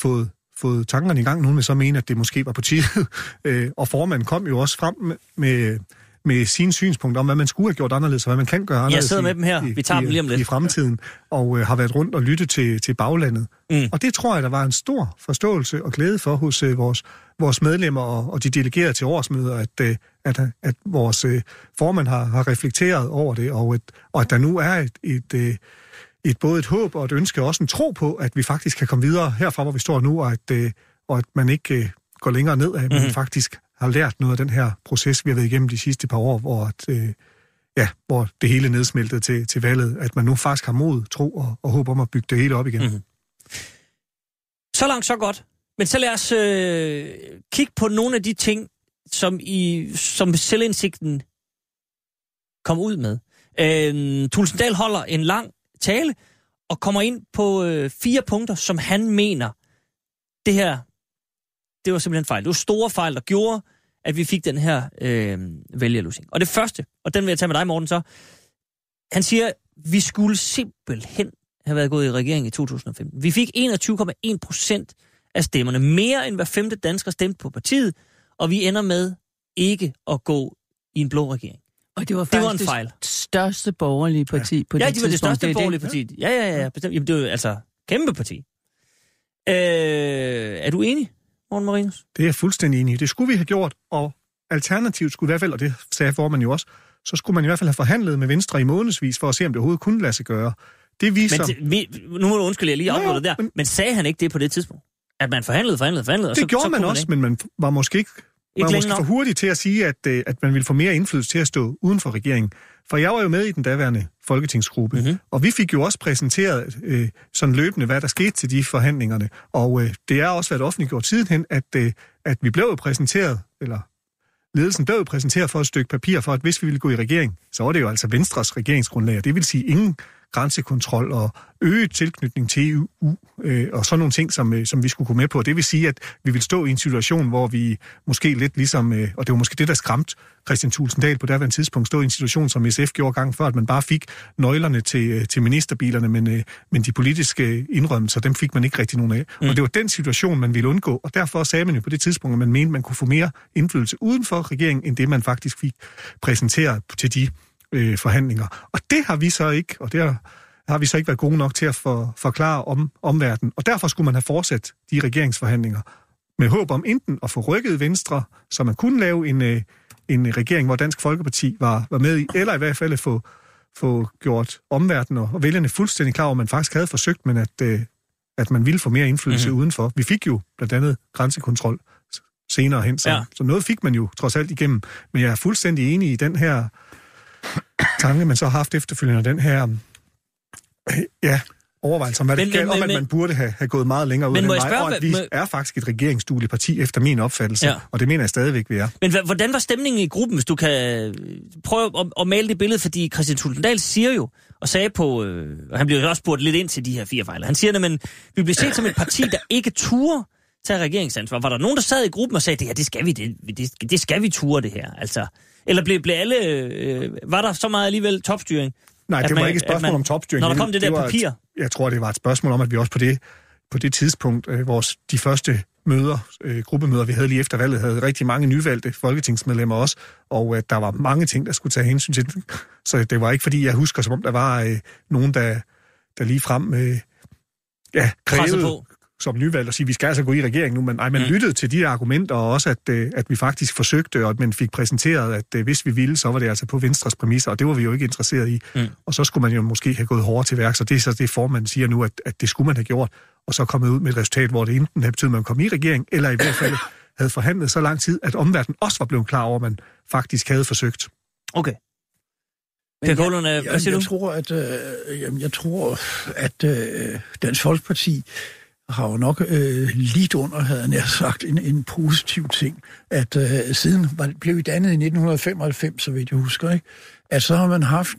fået, fået tankerne i gang. Nogen vil så mene, at det måske var på tide. Øh, og formanden kom jo også frem med, med, med sine synspunkter om, hvad man skulle have gjort anderledes, og hvad man kan gøre anderledes sidder i, med dem her. i, Vi tager i, dem lige om lidt. i fremtiden, og øh, har været rundt og lyttet til, til baglandet. Mm. Og det tror jeg, der var en stor forståelse og glæde for hos øh, vores, vores medlemmer og, og de delegerede til årsmøder, at, øh, at, at vores øh, formand har, har reflekteret over det, og, et, og at der nu er et, et, øh, et både et håb og et ønske, og også en tro på, at vi faktisk kan komme videre herfra, hvor vi står nu, og at, øh, og at man ikke øh, går længere ned, at man Mhm. faktisk har lært noget af den her proces, vi har været igennem de sidste par år, hvor, at, øh, ja, hvor det hele nedsmeltede til, til valget, at man nu faktisk har mod, tro og, og håb om at bygge det hele op igen. Mhm. Så langt, så godt. Men så lad os øh, kigge på nogle af de ting, som, I, som selvindsigten kom ud med. Øh, Tulsendal holder en lang tale og kommer ind på øh, fire punkter, som han mener, det her, det var simpelthen fejl. Det var store fejl, der gjorde, at vi fik den her øh, vælgerlusing. Og det første, og den vil jeg tage med dig, Morten, så. Han siger, vi skulle simpelthen have været gået i regering i 2015. Vi fik 21,1 procent af stemmerne. Mere end hver femte dansker stemte på partiet, og vi ender med ikke at gå i en blå regering. Og det var Det var faktisk en fejl. det største borgerlige parti ja. på Ja, det de var det tidspunkt. største er borgerlige parti. Ja, ja, ja, bestemt. Jamen, det jo altså kæmpe parti. Øh, er du enig, Morten Marinus? Det er jeg fuldstændig enig i. Det skulle vi have gjort, og alternativt skulle i hvert fald, og det sagde formanden jo også, så skulle man i hvert fald have forhandlet med Venstre i månedsvis, for at se, om det overhovedet kunne lade sig gøre. Det viser... Men vi, nu må du undskylde, jeg lige afbryder der. men- Men sagde han ikke det på det tidspunkt? At man forhandlede, forhandlede, forhandlede? og det så, gjorde så man også, ikke? men man var måske ikke, Ikke var længe måske for hurtig til at sige, at, øh, at man ville få mere indflydelse til at stå uden for regeringen. For jeg var jo med i den daværende folketingsgruppe, Mhm. mm-hmm. og vi fik jo også præsenteret øh, sådan løbende, hvad der skete til de forhandlingerne. Og øh, det er også været offentliggjort sidenhen, at, øh, at vi blev præsenteret, eller ledelsen blev præsenteret for et stykke papir for, at hvis vi ville gå i regering, så var det jo altså Venstres regeringsgrundlag, og det vil sige ingen grænsekontrol og øget tilknytning til EU øh, og sådan nogle ting, som, øh, som vi skulle gå med på. Det vil sige, at vi vil stå i en situation, hvor vi måske lidt ligesom, øh, og det var måske det, der skræmte Christian Tulsendal på daværende tidspunkt, stå i en situation, som SF gjorde gang før, at man bare fik nøglerne til, øh, til ministerbilerne, men, øh, men de politiske indrømmelser, dem fik man ikke rigtig nogen af. Mm. Og det var den situation, man ville undgå, og derfor sagde man jo på det tidspunkt, at man mente, man kunne få mere indflydelse uden for regeringen, end det man faktisk fik præsenteret til de øh, forhandlinger. Og det har vi så ikke, og det har, har vi så ikke været gode nok til at for, forklare om omverdenen. Og derfor skulle man have fortsat de regeringsforhandlinger med håb om enten at få rykket Venstre, så man kunne lave en, øh, en regering, hvor Dansk Folkeparti var, var med i, eller i hvert fald få, få gjort omverdenen og vælgerne fuldstændig klar over, at man faktisk havde forsøgt, men at, øh, at man ville få mere indflydelse Mhm. mm-hmm. udenfor. Vi fik jo blandt andet grænsekontrol senere hen, så, ja. så noget fik man jo trods alt igennem. Men jeg er fuldstændig enig i den her tanke, man så har haft efterfølgende, den her øh, ja, overvejelse om, hvad det Men- men, men- om, men- at men- man burde have, have gået meget længere ud Men jeg vej, spørge, og at vi må- er faktisk et regeringsdueligt parti, efter min opfattelse, Ja. og det mener jeg stadigvæk, vi er. Men hvordan var stemningen i gruppen, hvis du kan prøve at, at male det billede? Fordi Christian Tulsendal siger jo, og sagde på, øh, og han blev også spurgt lidt ind til de her fire fejl. Han siger, at vi bliver set som et parti, der ikke turer tage regeringsansvar. Var der nogen, der sad i gruppen og sagde, det her, det skal vi, det, det, det skal vi ture det her, altså? Eller blev, blev alle, øh, var der så meget alligevel topstyring? Nej, det var man- ikke et spørgsmål man- om topstyring. Når der kom det der var papir. Et, jeg tror, det var et spørgsmål om, at vi også på det, på det tidspunkt, øh, vores, de første møder, øh, gruppemøder, vi havde lige efter valget, havde rigtig mange nyvalgte folketingsmedlemmer også, og øh, der var mange ting, der skulle tage hensyn til. Så det var ikke, fordi jeg husker, som om der var øh, nogen, der, der lige frem øh, ja, krævede på. Som nyvalgt at sige, at vi skal altså gå i regering nu, men nej, man Mm. lyttede til de argumenter, og også at, øh, at vi faktisk forsøgte, og at man fik præsenteret, at øh, hvis vi ville, så var det altså på Venstres præmisser, og det var vi jo ikke interesseret i. Mm. Og så skulle man jo måske have gået hårdere til værks, og det er så det formand siger nu, at, at det skulle man have gjort, og så kommet ud med et resultat, hvor det enten havde betydet, at man kom i regering, eller i hvert fald havde forhandlet så lang tid, at omverdenen også var blevet klar over, at man faktisk havde forsøgt. Okay. Men Per jeg- Kålund, øh, hvad Jeg, jeg du? tror, at, øh, jamen, jeg tror, at øh, Dansk Folkeparti har jo nok øh, lidt under, havde jeg sagt, en, en positiv ting, at øh, siden var, blev vi dannet i 1995, så vidt jeg husker, ikke? at så har man haft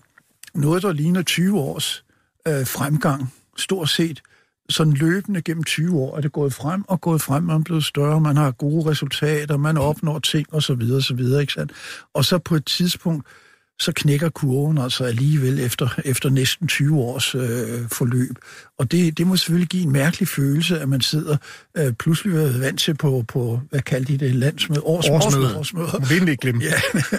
noget, der ligner 20 års øh, fremgang, stort set, sådan løbende gennem 20 år er det gået frem og gået frem, man er blevet større, man har gode resultater, man opnår ting og så videre, og så videre, ikke sandt? Og så på et tidspunkt, så knækker kurven altså alligevel efter, efter næsten 20 års øh, forløb. Og det, det må selvfølgelig give en mærkelig følelse, at man sidder øh, pludselig været vant til på, på, hvad kaldte de det, landsmøde? Årsmøde. Årsmøde. Årsmøde. Glemme. Ja,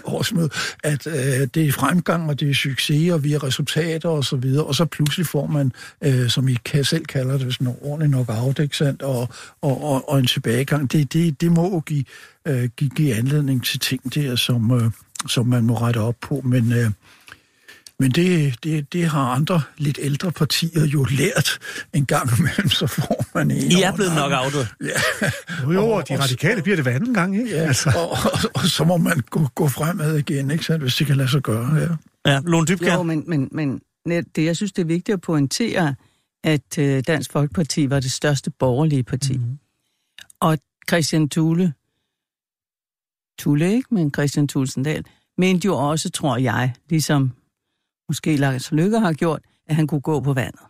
årsmøde, at øh, det er fremgang, og det er succes, og vi har resultater og så videre, og så pludselig får man, øh, som I selv kalder det, sådan ordentligt nok out, ikke sandt, og, og, og, og en tilbagegang. Det, det, det må jo give, øh, give, give anledning til ting der, som, øh, som man må rette op på, men... Øh, men det, det, det har andre lidt ældre partier jo lært en gang imellem, så får man en I er blevet nakken. knockoutet. Ja, Jo, jo, Og- og de og- radikale bliver det hver anden gang, ikke? ja altså. og, og, og så må man gå, gå fremad igen, ikke sandt, hvis det kan lade sig gøre. Ja. Ja, Lone Dybkjær. Jo, men, men, men net, det, jeg synes, det er vigtigt at pointere, at øh, Dansk Folkeparti var det største borgerlige parti. Mhm. Mm-hmm. Og Christian Thule, Tulle, ikke, men Christian Tulsendal, mente jo også, tror jeg, ligesom måske Lars Lykke har gjort, at han kunne gå på vandet.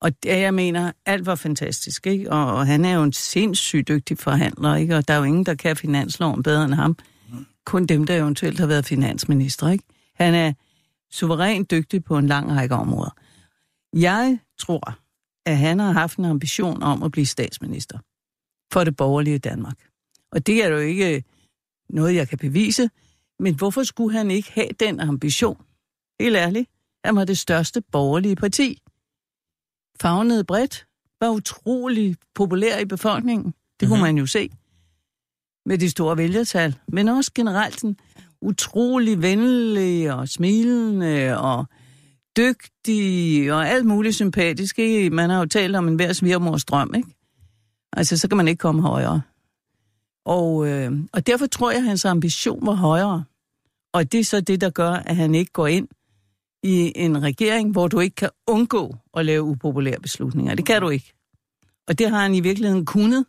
Og det, jeg mener, alt var fantastisk, ikke? Og, og han er jo en sindssygt dygtig forhandler, ikke? Og der er jo ingen, der kan finansloven bedre end ham. Kun dem, der eventuelt har været finansminister, ikke? Han er suverænt dygtig på en lang række områder. Jeg tror, at han har haft en ambition om at blive statsminister for det borgerlige Danmark. Og det er jo ikke noget, jeg kan bevise. Men hvorfor skulle han ikke have den ambition? Helt ærligt. Han var det største borgerlige parti. Fagnede bredt, var utrolig populær i befolkningen. Det kunne Mhm. man jo se med de store vælgertal. Men også generelt sådan utrolig venlig og smilende og dygtig og alt muligt sympatisk. Man har jo talt om en hver svirmors drøm, ikke? Altså, så kan man ikke komme højere. Og, øh, og derfor tror jeg, at hans ambition var højere. Og det er så det, der gør, at han ikke går ind i en regering, hvor du ikke kan undgå at lave upopulære beslutninger. Det kan du ikke. Og det har han i virkeligheden kunnet.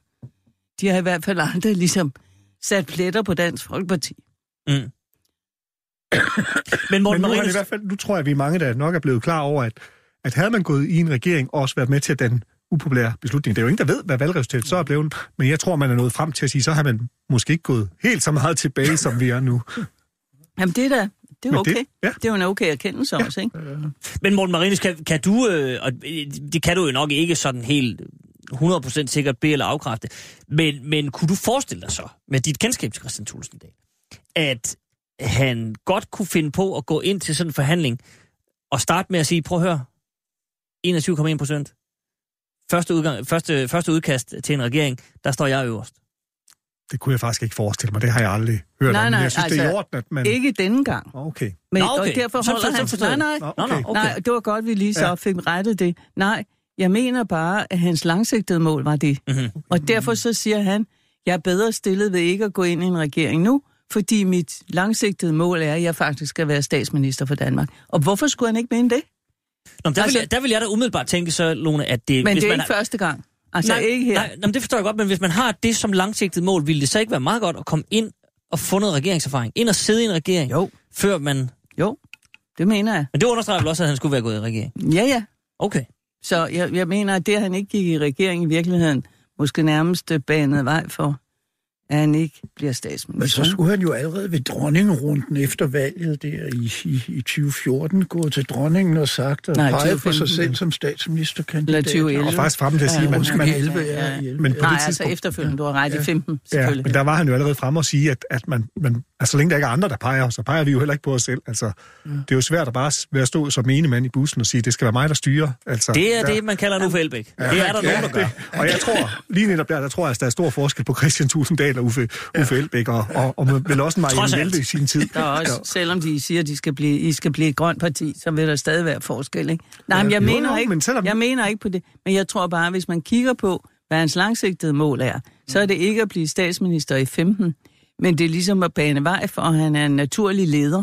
De har i hvert fald aldrig ligesom sat pletter på Dansk Folkeparti. Mm. Men Morten Men nu, det i Marinus, hvert fald, nu tror jeg, at vi er mange, der nok er blevet klar over, at, at havde man gået i en regering og også været med til at danne upopulære beslutninger. Det er jo ingen, der ved, hvad valgresultatet så er blevet, men jeg tror, man er nået frem til at sige, så har man måske ikke gået helt så meget tilbage, som vi er nu. Jamen det er da, det er okay. Det, ja. det er jo en okay erkendelse ja. også, ikke? men Morten Marinus, kan, kan du, øh, og det kan du jo nok ikke sådan helt 100% sikkert be- eller afkræfte, men, men kunne du forestille dig så, med dit kendskab til Christian Thulesen Dahl, at han godt kunne finde på at gå ind til sådan en forhandling og starte med at sige, prøv at høre, 21,1 procent. Første, udgang, første, første udkast til en regering, der står jeg øverst. Det kunne jeg faktisk ikke forestille mig. Det har jeg aldrig hørt Nej, om. Nej, jeg synes, det er i altså, orden, at man... Ikke denne gang. Okay. Men, Nå, okay. Og derfor Så- holder så- så han... forstår Nej, nej, Nå, okay. okay. nej, det var godt, vi lige så Ja. fik rettet det. Nej, jeg mener bare, at hans langsigtede mål var det. Mhm. Og derfor så siger han, jeg er bedre stillet ved ikke at gå ind i en regering nu, fordi mit langsigtede mål er, at jeg faktisk skal være statsminister for Danmark. Og hvorfor skulle han ikke mene det? Nå, der, Altså- vil jeg, der vil jeg da umiddelbart tænke så, Lone, at det... Men hvis det er man ikke har- første gang. Altså nej, ikke her. Nej, nej, det forstår jeg godt, men hvis man har det som langsigtet mål, ville det så ikke være meget godt at komme ind og få noget regeringserfaring? Ind og sidde i en regering, Jo, før man... jo, det mener jeg. Men det understreger vel også, at han skulle være gået i regering? Ja, ja. Okay. Så jeg, jeg mener, at det, at han ikke gik i regering i virkeligheden, måske nærmest banede vej for, at han ikke bliver Men statsminister. så skulle han jo allerede ved dronningerunden efter valget der i, i, i 2014 gå til dronningen og sagt og Nej, pege på 2015. sig selv som statsministerkandidat. Eller 2011. Og faktisk frem til at sige, Ja, at man, man, 11 Ja, ja. i 11. Men på Nej, det altså tidspunkt- efterfølgende, du har ret i 15, Ja, selvfølgelig. men der var han jo allerede frem og sige, at, at man, man, altså, så længe der ikke er andre, der peger, så peger vi jo heller ikke på os selv. Altså, det er jo svært at bare være stå som ene mand i bussen og sige, det skal være mig, der styrer. Altså, Det er der, det, man kalder nu for Elbæk. Det er der nogen, der gør. Det, og jeg tror, lige netop der, der tror jeg, at der er stor forskel på Christian Tusinddal og Uffe, Uffe Elbæk, og, og, og vel også Marianne. Velde i sin tid. Der er også, selvom de siger, at de skal blive, I skal blive et grønt parti, så vil der stadig være forskel, ikke? Nej, men jeg, Jo, mener jo, ikke, men selvom- jeg mener ikke på det. Men jeg tror bare, hvis man kigger på, hvad hans langsigtede mål er, så er det ikke at blive statsminister i 15, men det er ligesom at bane vej for, at han er en naturlig leder.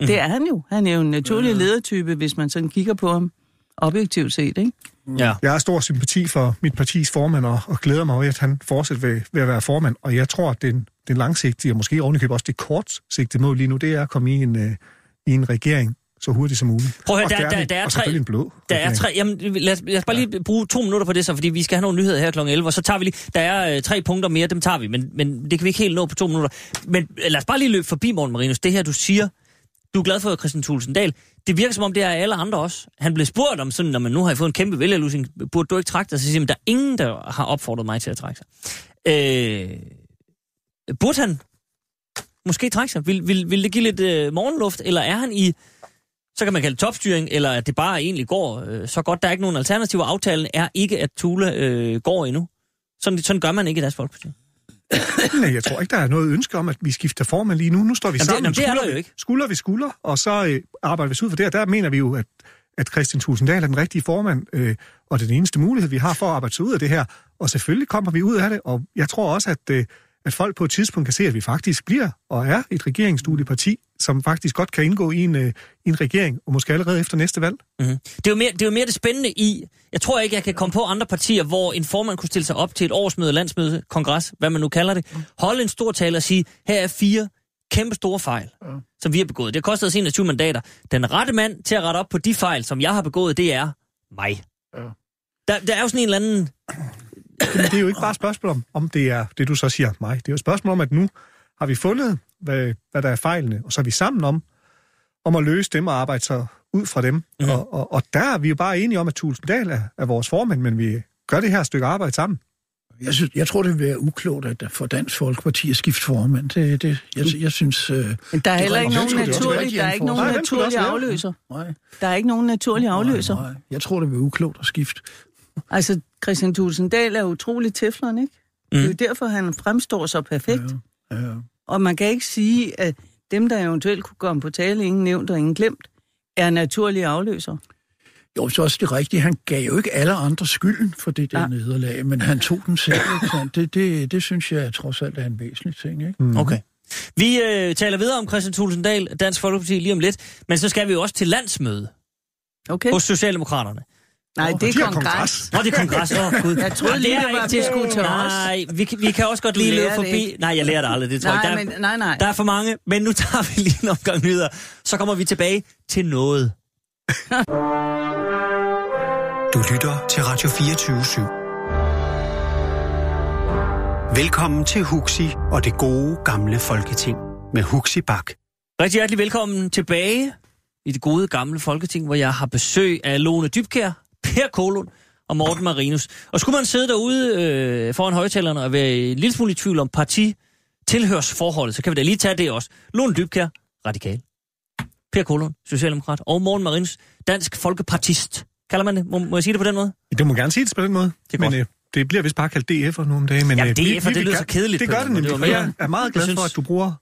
Mhm. Det er han jo. Han er jo en naturlig ledertype, hvis man sådan kigger på ham objektivt set, ikke? Ja. Jeg har stor sympati for mit partis formand, og, og glæder mig over, at han fortsætter ved, ved at være formand. Og jeg tror, at den, den langsigtige, og måske ovenikøbet også det kortsigtede mål lige nu, det er at komme i en, øh, i en regering så hurtigt som muligt. Prøv at høre, og der- gerne- der- der er tre- en blå Der er tre, jamen, lad, os, lad os bare lige bruge to minutter på det så, fordi vi skal have nogle nyheder her kl. 11, og så tager vi lige, der er øh, tre punkter mere, dem tager vi, men, men det kan vi ikke helt nå på to minutter. Men øh, lad os bare lige løbe forbi, Morten Marinus, det her du siger, du er glad for Christian Thulesen Dahl. Det virker som om, det er alle andre også. Han blev spurgt om sådan, når man nu har fået en kæmpe vælgerlusing, burde du ikke trække dig? Så siger han, der er ingen, der har opfordret mig til at trække sig. Øh, burde han måske trække sig? Vil, vil, vil det give lidt øh, morgenluft, eller er han i så kan man kalde det topstyring, eller at det bare egentlig går øh, så godt. Der er ikke nogen alternativer. Aftalen er ikke, at Tule øh, går endnu. Sådan, sådan gør man ikke i Dansk Folkeparti. Nej, jeg tror ikke, der er noget ønske om, at vi skifter formand lige nu. Nu står vi det- sammen, jamen, det er skulder, der jo vi- skulder vi skulder, og så øh, arbejder vi os ud for det. Og der mener vi jo, at, at Christian Tulsendal er den rigtige formand, øh, og det er den eneste mulighed, vi har for at arbejde sig ud af det her. Og selvfølgelig kommer vi ud af det, og jeg tror også, at, øh, at folk på et tidspunkt kan se, at vi faktisk bliver og er et regeringsdueligt parti, som faktisk godt kan indgå i en, øh, en regering, og måske allerede efter næste valg. Mm-hmm. Det, er jo mere, det er jo mere det spændende i... Jeg tror ikke, jeg kan komme på andre partier, hvor en formand kunne stille sig op til et årsmøde, landsmøde, kongres, hvad man nu kalder det, holde en stor tale og sige, her er fire kæmpe store fejl, som vi har begået. Det har kostet os 21 mandater. Den rette mand til at rette op på de fejl, som jeg har begået, det er mig. Ja. Der, der er jo sådan en eller anden... Men det er jo ikke bare et spørgsmål om, om det er det, du så siger mig. Det er jo et spørgsmål om, at nu har vi fundet, hvad, hvad der er fejlene, og så er vi sammen om, om at løse dem og arbejde så ud fra dem. Mm. Og, og, og der er vi jo bare enige om, at Tulsendal er, er vores formand, men vi gør det her stykke arbejde sammen. Jeg, synes, jeg tror, det vil være uklogt at for Dansk Folkeparti at skifte formand. Det, det, jeg, jeg synes... Øh, Men der er heller ikke nogen naturlig, der er ikke nogen naturlig afløser. nej, Der er ikke nogen naturlig afløser. nej, nej. Jeg tror, det vil være uklogt at skifte. Altså, Christian Tulsendal er utrolig teflon, ikke? Mm. Det er jo derfor, han fremstår så perfekt. Ja, ja. Og man kan ikke sige, at dem, der eventuelt kunne komme på tale, ingen nævnt og ingen glemt, er naturlige afløser. Jo, så også det rigtige. Han gav jo ikke alle andre skylden for det der Ja. nederlag, men han tog den selv. Ikke? Det, det, det synes jeg trods alt er en væsentlig ting. Ikke? Mm. Okay. Vi øh, taler videre om Christian Tulsendal, Dansk Folkeparti, lige om lidt. Men så skal vi jo også til landsmøde Okay? hos Socialdemokraterne. Nej, det de er kongres. Nå, det er kongres. Åh, oh, Gud. Jeg troede Nej, lige, det var skulle til os. Nej, vi, kan- vi kan også godt lige løbe forbi. ikke. Nej, jeg lærer det aldrig, det tror Nej, jeg. Der, men, nej, nej. der er for mange, men nu tager vi lige en omgang nyheder. Så kommer vi tilbage til noget. Du lytter til Radio 24 /7. Velkommen til Huxi og det gode gamle folketing med Huxi Bak. Rigtig hjertelig velkommen tilbage i det gode gamle Folketing, hvor jeg har besøg af Lone Dybkær, Per Kolund og Morten Marinus. Og skulle man sidde derude øh, foran højtalerne og være en lille smule i tvivl om parti tilhørsforholdet, så kan vi da lige tage det også. Lone Dybkær, radikal. Per Kolund, socialdemokrat. Og Morten Marinus, dansk folkepartist. Kalder man det? Må, må jeg sige det på den måde? Det må gerne sige det på den måde. Det er men godt. øh, det bliver vist bare kaldt DF'er nu om dagen. Men, Jamen, øh, vi- DF'er, vi det vil lyder så kedeligt Det gør det nemlig, Det og jeg er meget glad for, at du bruger,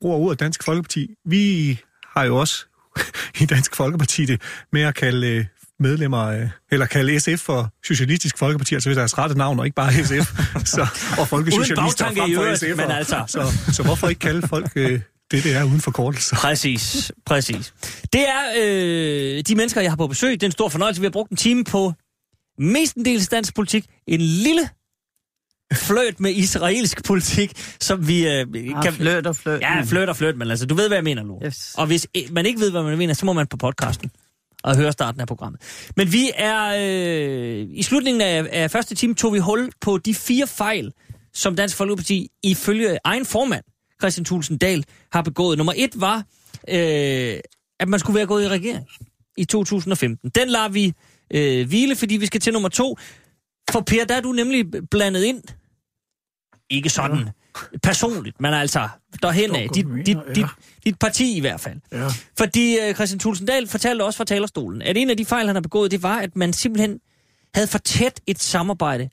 bruger ordet Dansk Folkeparti. Vi har jo også i Dansk Folkeparti det med at kalde øh, medlemmer, øh, eller kalde SF for Socialistisk Folkeparti, altså ved deres rette navn, og ikke bare SF, så, og folkesocialister frem for øvrigt, SF'er. men altså. Så, så hvorfor ikke kalde folk øh, det, det er uden forkortelser? Præcis, præcis. Det er øh, de mennesker, jeg har på besøg. Det er en stor fornøjelse. Vi har brugt en time på mestendels dansk politik. En lille fløjt med israelsk politik, som vi øh, kan... fløt og fløt. Ja, fløjt og fløjt, men altså, du ved, hvad jeg mener, Lu. Yes. Og hvis øh, man ikke ved, hvad man mener, så må man på podcasten at høre starten af programmet. Men vi er... Øh, I slutningen af, af første time tog vi hul på de fire fejl, som Dansk Folkeparti ifølge egen formand, Christian Thulsen Dahl, har begået. Nummer et var, øh, at man skulle være gået i regering i 2015. Den lader vi øh, hvile, fordi vi skal til nummer to. For Per, der er du nemlig blandet ind. Ikke sådan personligt, men altså derhen af. Dit, dit, ja. dit, dit parti i hvert fald. Ja. Fordi øh, Christian Thulsen Dahl fortalte også fra talerstolen, at en af de fejl, han har begået, det var, at man simpelthen havde for tæt et samarbejde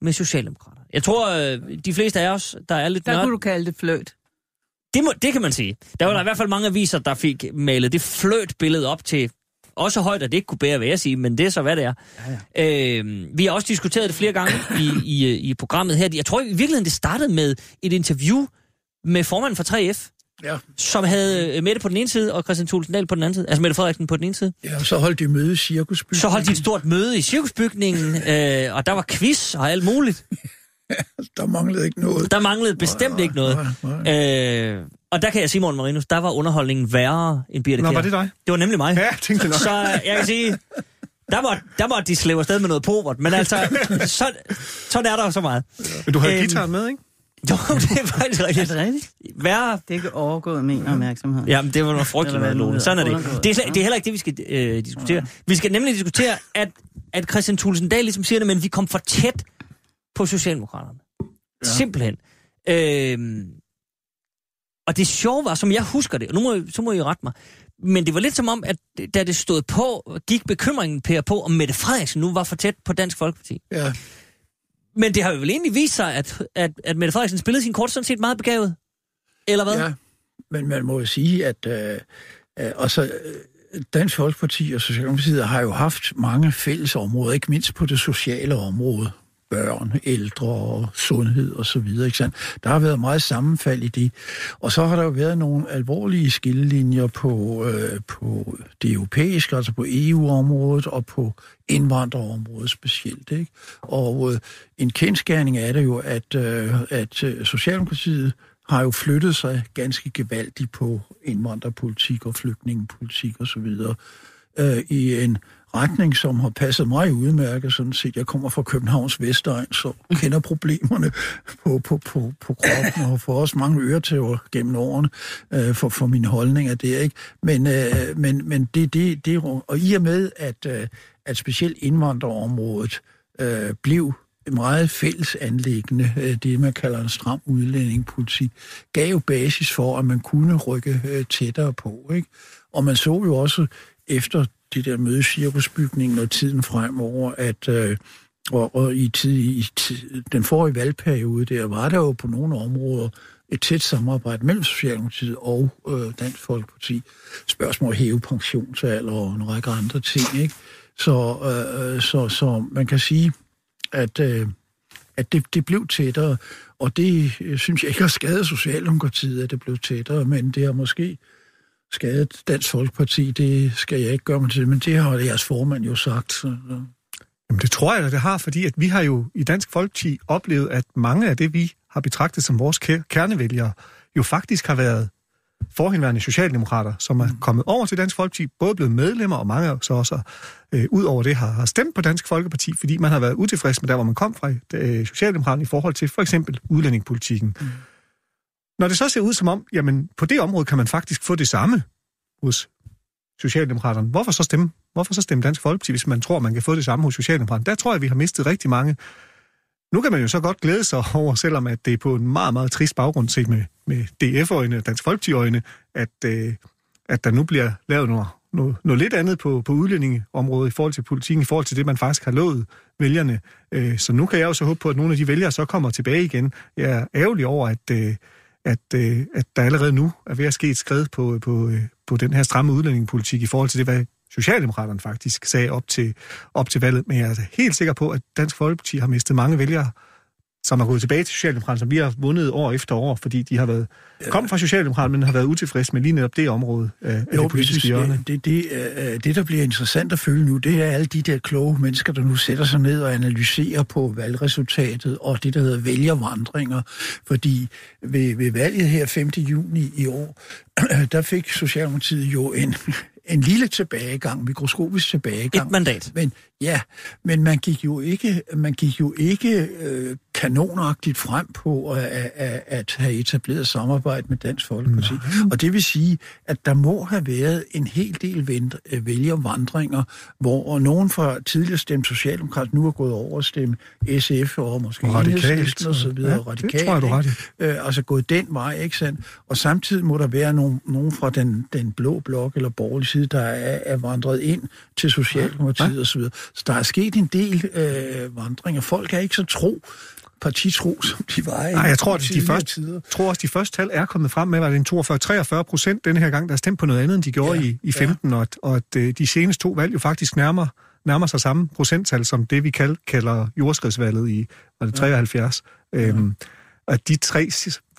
med Socialdemokrater. Jeg tror, øh, de fleste af os, der er lidt Der nørd, kunne du kalde det fløt. det, må, det kan man sige. Der var der i hvert fald mange aviser, der fik malet det fløt billede op til også højt, at det ikke kunne bære, vil jeg sige, men det er så, hvad det er. Ja, ja. Øh, vi har også diskuteret det flere gange i, i, i programmet her. Jeg tror i virkeligheden, det startede med et interview med formanden for 3F, Ja. som havde øh, Mette på den ene side, og Christian Thulesen Dahl på den anden side. Altså Mette Frederiksen på den ene side. ja, så holdt de møde i cirkusbyen. Så holdt de et stort møde i cirkusbygningen, øh, og der var quiz og alt muligt. Der manglede ikke noget. Der manglede bestemt ikke noget. Nej, nej. Øh, og der kan jeg sige, Morten Marinus, der var underholdningen værre end Birte Nå, Kjær. var det dig? Det var nemlig mig. Ja, jeg tænkte nok. Så øh, jeg kan sige, der måtte, der måtte de slæve afsted med noget povert. Men altså, så, sådan er der jo så meget. Men du havde Øhm, guitaren med, ikke? Jo, det er faktisk Er rigtigt. det rigtigt? Værre. Det er ikke overgået min opmærksomhed. Jamen, det var noget frygteligt nu Lone. Sådan er det. Det er, slet, det er heller ikke det, vi skal øh, diskutere. Vi skal nemlig diskutere, at, at Christian Thulesen Dahl ligesom siger det, men vi kom for tæt på Socialdemokraterne. Ja. Simpelthen. Øhm, og det sjove var, som jeg husker det, og nu må, så må I rette mig, men det var lidt som om, at da det stod på, gik bekymringen Per på, om Mette Frederiksen nu var for tæt på Dansk Folkeparti. Ja, Men det har jo vel egentlig vist sig, at, at, at Mette Frederiksen spillede sin kort sådan set meget begavet. Eller hvad? ja. Men man må jo sige, at øh, øh, også, øh, Dansk Folkeparti og Socialdemokratiet har jo haft mange fælles områder, ikke mindst på det sociale område. Børn, ældre og sundhed og så videre. Ikke sandt? Der har været meget sammenfald i det. Og så har der jo været nogle alvorlige skillelinjer på, øh, på det europæiske, altså på EU-området og på indvandrerområdet specielt. Ikke? Og øh, en kendskærning er det jo, at, øh, at øh, Socialdemokratiet har jo flyttet sig ganske gevaldigt på indvandrerpolitik og flygtningepolitik osv. Øh, i en retning, som har passet mig udmærket, sådan set. Jeg kommer fra Københavns Vestegn, så kender problemerne på, på, på, på kroppen, og får også mange øretæver gennem årene øh, for, for mine holdninger der, ikke? Men, øh, men, men det, det, det, og i og med, at, øh, at specielt indvandrerområdet øh, blev meget fælles anlæggende, øh, det man kalder en stram udlændingepolitik, gav jo basis for, at man kunne rykke øh, tættere på. Ikke? Og man så jo også efter det der mødecirkusbygning og tiden fremover, at øh, og, og i, tid, i tid, den forrige valgperiode der, var der jo på nogle områder et tæt samarbejde mellem Socialdemokratiet og øh, Dansk Folkeparti. Spørgsmål at hæve pensionsalder og en række andre ting. Ikke? Så, øh, så, så man kan sige, at, øh, at det, det blev tættere, og det øh, synes jeg ikke har skadet Socialdemokratiet, at det blev tættere, men det har måske skadet Dansk Folkeparti, det skal jeg ikke gøre mig til, men det har jeres formand jo sagt. Så, Jamen det tror jeg, det har, fordi at vi har jo i Dansk Folkeparti oplevet, at mange af det, vi har betragtet som vores kernevælgere, jo faktisk har været forhenværende socialdemokrater, som er kommet over til Dansk Folkeparti, både blevet medlemmer, og mange så også øh, ud over det har, har stemt på Dansk Folkeparti, fordi man har været utilfreds med der, hvor man kom fra øh, Socialdemokraterne i forhold til for eksempel udlændingepolitikken. Mm. Når det så ser ud som om, jamen på det område kan man faktisk få det samme hos Socialdemokraterne, hvorfor så stemme, hvorfor så stemme Dansk Folkeparti, hvis man tror, man kan få det samme hos Socialdemokraterne? Der tror jeg, vi har mistet rigtig mange nu kan man jo så godt glæde sig over, selvom at det er på en meget, meget trist baggrund set med, med DF-øjne, Dansk Folkeparti-øjne, at, øh, at der nu bliver lavet noget, noget, noget lidt andet på, på udlændingeområdet i forhold til politikken, i forhold til det, man faktisk har lovet vælgerne. Øh, så nu kan jeg jo så håbe på, at nogle af de vælgere så kommer tilbage igen. Jeg er ærgerlig over, at, øh, at, øh, at der allerede nu er ved at ske et skridt på, øh, på, øh, på den her stramme udlændingepolitik i forhold til det, hvad Socialdemokraterne faktisk sagde op til, op til valget. Men jeg er altså helt sikker på, at Dansk Folkeparti har mistet mange vælgere, som er gået tilbage til Socialdemokraterne, som vi har vundet år efter år, fordi de har været kom fra Socialdemokraterne, men har været utilfredse med lige netop det område af, af jo, det politiske hjørne. Det, det, det, det, der bliver interessant at følge nu, det er alle de der kloge mennesker, der nu sætter sig ned og analyserer på valgresultatet og det, der hedder vælgervandringer. Fordi ved, ved valget her 5. juni i år, der fik Socialdemokratiet jo en en lille tilbagegang, mikroskopisk tilbagegang. Et mandat. Men ja, men man gik jo ikke, man gik jo ikke øh, kanonagtigt frem på at, at, at have etableret samarbejde med Dansk Folkeparti. Nej. Og det vil sige, at der må have været en hel del øh, vælgervandringer, hvor nogen fra tidligere stemt Socialdemokrat nu er gået over at stemme SF og måske radikalt og så videre. Ja, radikalt, det tror jeg, du ret øh, Altså gået den vej, ikke sandt? Og samtidig må der være nogen, nogen fra den, den blå blok eller borgerlige side, der er, er vandret ind til Socialdemokratiet ja. og så der er sket en del øh, vandringer. Folk er ikke så tro partitro, som de var i Nej, jeg tror, at de første, tider. tror også, de første tal er kommet frem med, at det er 42-43 procent denne her gang, der er stemt på noget andet, end de gjorde ja, i, i 15, ja. og, og at øh, de seneste to valg jo faktisk nærmer, nærmer sig samme procenttal, som det, vi kald, kalder jordskredsvalget i var det 73. Ja. Øhm, at de tre,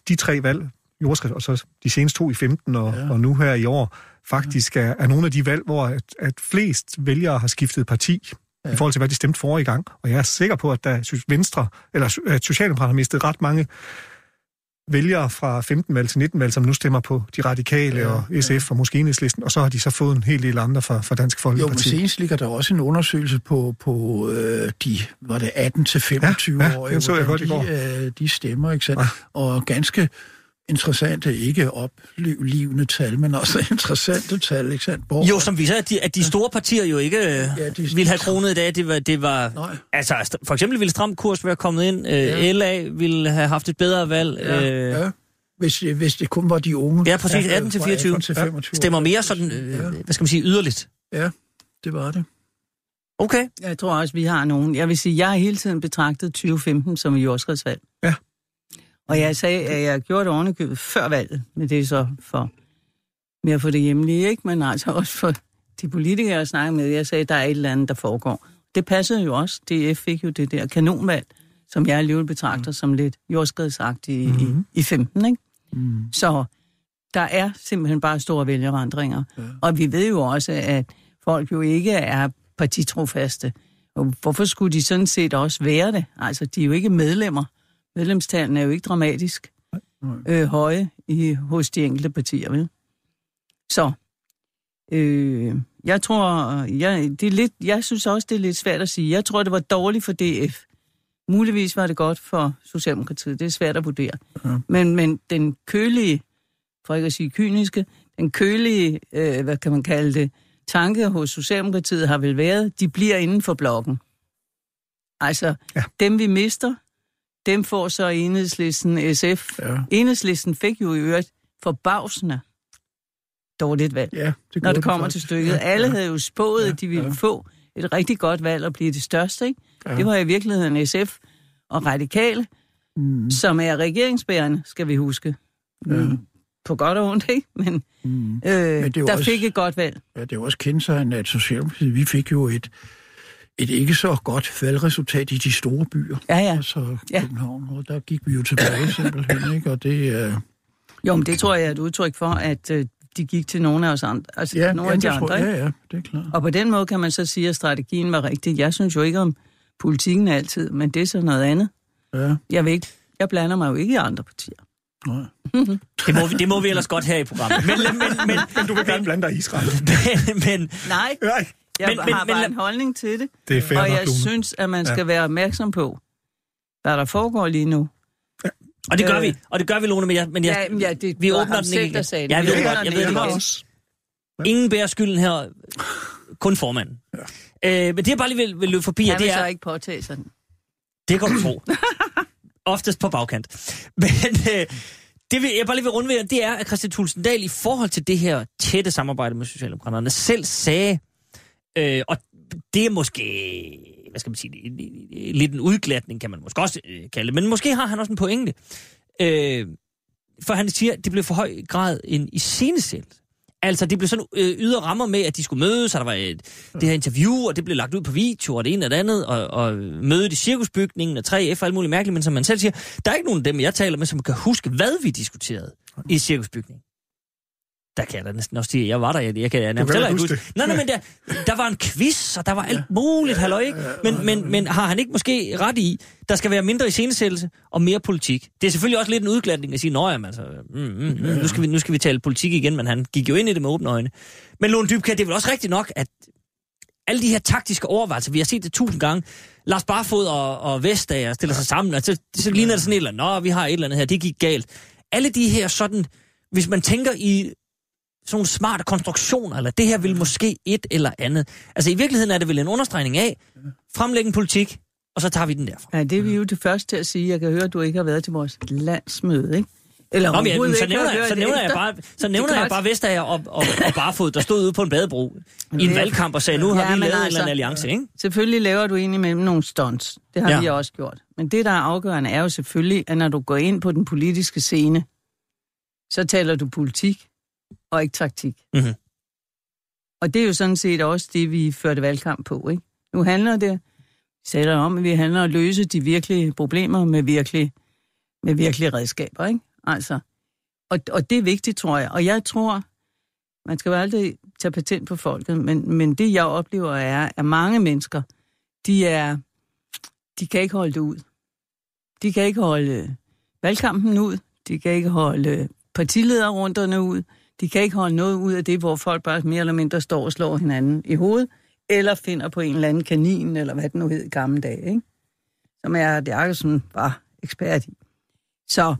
de tre valg, jordskrids, og så de seneste to i 15 og, ja. og nu her i år, faktisk er, er nogle af de valg, hvor at, at flest vælgere har skiftet parti. I forhold til, hvad de stemte for i gang. Og jeg er sikker på, at der Venstre, eller at Socialdemokraterne har mistet ret mange vælgere fra 15 valg til 19 valg, som nu stemmer på de radikale ja, og SF ja. og måske enhedslisten, og så har de så fået en hel del andre fra, fra Dansk Folkeparti. Jo, men senest ligger der også en undersøgelse på, på øh, de, var det 18 til 25 ja, ja, år, så jeg godt de, i går. Øh, de stemmer, ikke sandt? Ja. Og ganske interessante, ikke oplevende tal, men også interessante tal, ikke sandt? Hvor, jo, som viser, at de, at de store partier jo ikke ja, de, ville have kronet i dag. Det var, det var nej. altså, for eksempel ville Stram Kurs være kommet ind. Ja. LA ville have haft et bedre valg. Ja, øh, ja. Hvis, hvis det kun var de unge. Ja, præcis. 18 til 24. Til 25 ja. Stemmer mere sådan, øh, ja. hvad skal man sige, yderligt. Ja, det var det. Okay. Jeg tror også, vi har nogen. Jeg vil sige, jeg har hele tiden betragtet 2015 som et jordskredsvalg. Ja. Og jeg sagde, at jeg gjorde det ovenikøbet før valget, men det er så for mere for det hjemlige, ikke? men altså også for de politikere, jeg snakkede med. Jeg sagde, at der er et eller andet, der foregår. Det passede jo også. DF fik jo det der kanonvalg, som jeg alligevel betragter mm. som lidt jordskredsagtigt mm-hmm. i, i 15. Ikke? Mm. Så der er simpelthen bare store vælgervandringer. Ja. Og vi ved jo også, at folk jo ikke er partitrofaste. Og hvorfor skulle de sådan set også være det? Altså, de er jo ikke medlemmer medlemstallene er jo ikke dramatisk øh, høje i, hos de enkelte partier, vel? Så, øh, jeg tror, jeg, det er lidt, jeg synes også, det er lidt svært at sige. Jeg tror, det var dårligt for DF. Muligvis var det godt for Socialdemokratiet. Det er svært at vurdere. Ja. Men, men den kølige, for ikke at sige kyniske, den kølige, øh, hvad kan man kalde det, tanke hos Socialdemokratiet har vel været, de bliver inden for blokken. Altså, Ja. dem vi mister, dem får så enhedslisten SF. Ja. Enhedslisten fik jo i øvrigt forbavsende dårligt valg, Ja, det når det kommer faktisk. til stykket. Ja, Alle ja. havde jo spået, Ja, at de ville ja. få et rigtig godt valg og blive det største. Ikke? Ja. Det var i virkeligheden SF og Radikale, Mm, som er regeringsbærende, skal vi huske. Mm. På godt og ondt, ikke? Men, mm. øh, det er jo der også- fik et godt valg. Ja, det jo også kendetegnet, at Socialdemokratiet, vi fik jo et, et ikke så godt valgresultat i de store byer. Ja, ja. Altså Ja. København, og der gik vi jo tilbage simpelthen, ikke? Og det er... Jo, men det tror jeg er et udtryk for, at øh, de gik til nogle af os andre. Altså Ja, nogle ja, af de tror, andre, ikke? ja, ja, det er klart. Og på den måde kan man så sige, at strategien var rigtig. Jeg synes jo ikke om politikken altid, men det er så noget andet. Ja, Jeg, vil ikke, jeg blander mig jo ikke i andre partier. nej. Det må, vi, det må vi ellers godt her i programmet. Men, men, men, Men du vil gerne blande dig i Israel. men, men Nej, Nej, jeg Men- men, men- har men bare en holdning til det. det er fair og nok, jeg Lone. synes, at man Ja. skal være opmærksom på, hvad der foregår lige nu. og det gør Øh. vi, og det gør vi, Lone, men jeg, men jeg, Ja, ja, det vi åbner den ikke der sagde det. Ja, jeg Vi ved det åbner godt, jeg den ved det ikke godt. Ingen bærer skylden her, kun formanden. Ja. Øh, men det jeg bare lige vil, vil løbe forbi, Han det så er... ikke påtage sig den. Det kan du tro. Oftest på bagkant. Men øh, det vil, jeg bare lige vil runde ved, det er, at Christian Tulsendal i forhold til det her tætte samarbejde med Socialdemokraterne selv sagde, øh, og det er måske, hvad skal man sige, lidt en udglatning, kan man måske også øh, kalde det, men måske har han også en pointe. Øh, for han siger, at det blev for høj grad en iscenesættelse. Altså, det blev sådan øh, ydre rammer med, at de skulle mødes, og der var et, det her interview, og det blev lagt ud på video, og det ene og det andet, og, og mødet i cirkusbygningen, og 3F og alt muligt mærkeligt, men som man selv siger, der er ikke nogen af dem, jeg taler med, som kan huske, hvad vi diskuterede i cirkusbygningen. Der kan jeg da næsten også sige, jeg var der, jeg, jeg kan jeg nærmest heller ikke huske. Nej, nej, men der, der var en quiz, og der var alt muligt, halløj, ikke? Men, men, men har han ikke måske ret i, der skal være mindre iscenesættelse og mere politik? Det er selvfølgelig også lidt en udglatning at sige, nå jamen, altså, mm, mm, mm, nu, skal vi, nu skal vi tale politik igen, men han gik jo ind i det med åbne øjne. Men Lone Dybkjær, det er vel også rigtigt nok, at alle de her taktiske overvejelser, vi har set det tusind gange, Lars Barfod og, og Vestager stiller sig sammen, og så, så ligner det sådan et eller andet, nå, vi har et eller andet her, det gik galt. Alle de her sådan, hvis man tænker i sådan nogle smarte konstruktioner, eller det her vil måske et eller andet. Altså i virkeligheden er det vel en understregning af, fremlægge en politik, og så tager vi den derfra. Ja, det er vi jo det første til at sige. Jeg kan høre, at du ikke har været til vores landsmøde, ikke? Eller Nå, men jeg, så nævner, jeg, så nævner jeg bare, så nævner jeg bare Vestager og, og, og Barfod, der stod ude på en badebro i en valgkamp og sagde, nu har Ja, vi lavet en altså- eller anden alliance, ikke? Selvfølgelig laver du indimellem nogle stunts. Det har ja. vi også gjort. Men det, der er afgørende, er jo selvfølgelig, at når du går ind på den politiske scene, så taler du politik og ikke taktik. Mhm. Og det er jo sådan set også det, vi førte valgkamp på. Ikke? Nu handler det, sætter om, at vi handler om at løse de virkelige problemer med virkelige, med virkelige redskaber. Ikke? Altså, og, og det er vigtigt, tror jeg. Og jeg tror, man skal jo aldrig tage patent på folket, men, men det jeg oplever er, at mange mennesker, de er, de kan ikke holde det ud. De kan ikke holde valgkampen ud. De kan ikke holde partilederrunderne ud. De kan ikke holde noget ud af det, hvor folk bare mere eller mindre står og slår hinanden i hovedet, eller finder på en eller anden kanin, eller hvad det nu hed i gamle dage, ikke? som er det Akkersen var ekspert i. Så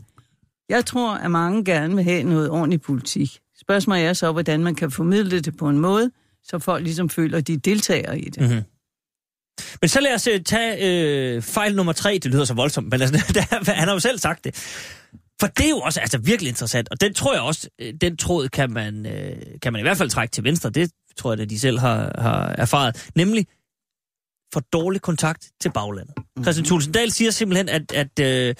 jeg tror, at mange gerne vil have noget ordentlig politik. Spørgsmålet er så, hvordan man kan formidle det på en måde, så folk ligesom føler, at de deltager i det. Mm-hmm. Men så lad os øh, tage øh, fejl nummer tre. Det lyder så voldsomt, men altså, der, han har jo selv sagt det. For det er jo også altså, virkelig interessant, og den tror jeg også, øh, den tråd kan man, øh, kan man i hvert fald trække til venstre. Det tror jeg, at de selv har, har erfaret. Nemlig for dårlig kontakt til baglandet. Mm-hmm. Christian Tulsendal siger simpelthen, at, at øh,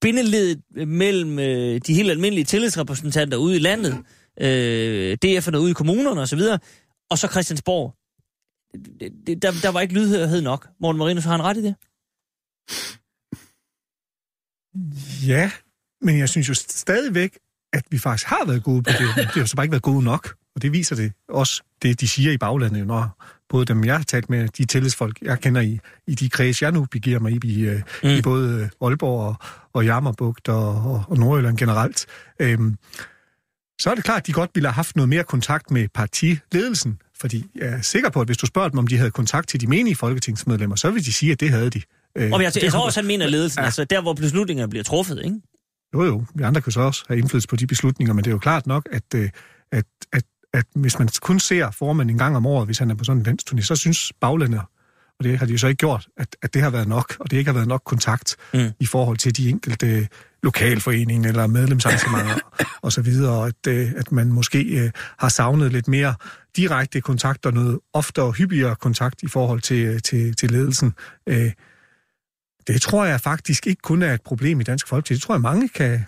bindeledet mellem øh, de helt almindelige tillidsrepræsentanter ude i landet, øh, DF'erne ude i kommunerne osv., og så Christiansborg, det, det, der, der var ikke lydhørhed nok. Morten Marinus, har han ret i det? Ja, men jeg synes jo stadigvæk, at vi faktisk har været gode på det. Det har jo så bare ikke været gode nok. Og det viser det også, det de siger i baglandet, når både dem, jeg har talt med, de tillidsfolk, jeg kender i, i de kreds, jeg nu begiver mig i, i, mm. i både Aalborg og, og Jammerbugt og, og, og Nordjylland generelt, øhm, så er det klart, at de godt ville have haft noget mere kontakt med partiledelsen, fordi jeg er sikker på, at hvis du spørger dem, om de havde kontakt til de menige folketingsmedlemmer, så vil de sige, at det havde de. Øh, Og jeg, jeg, tror også, han mener ledelsen, ja. Altså der, hvor beslutningerne bliver truffet, ikke? Jo, jo. Vi andre kan så også have indflydelse på de beslutninger, men det er jo klart nok, at, øh, at, at, at hvis man kun ser formanden en gang om året, hvis han er på sådan en landsturné, så synes baglandet Og det har de jo så ikke gjort, at, at det har været nok, og det ikke har været nok kontakt mm. i forhold til de enkelte lokalforeninger eller medlemsarrangementer og så videre, at, øh, at man måske øh, har savnet lidt mere direkte kontakt og noget oftere hyppigere kontakt i forhold til, til, til ledelsen. Øh, det tror jeg faktisk ikke kun er et problem i Dansk Folkeparti. Det tror jeg mange kan,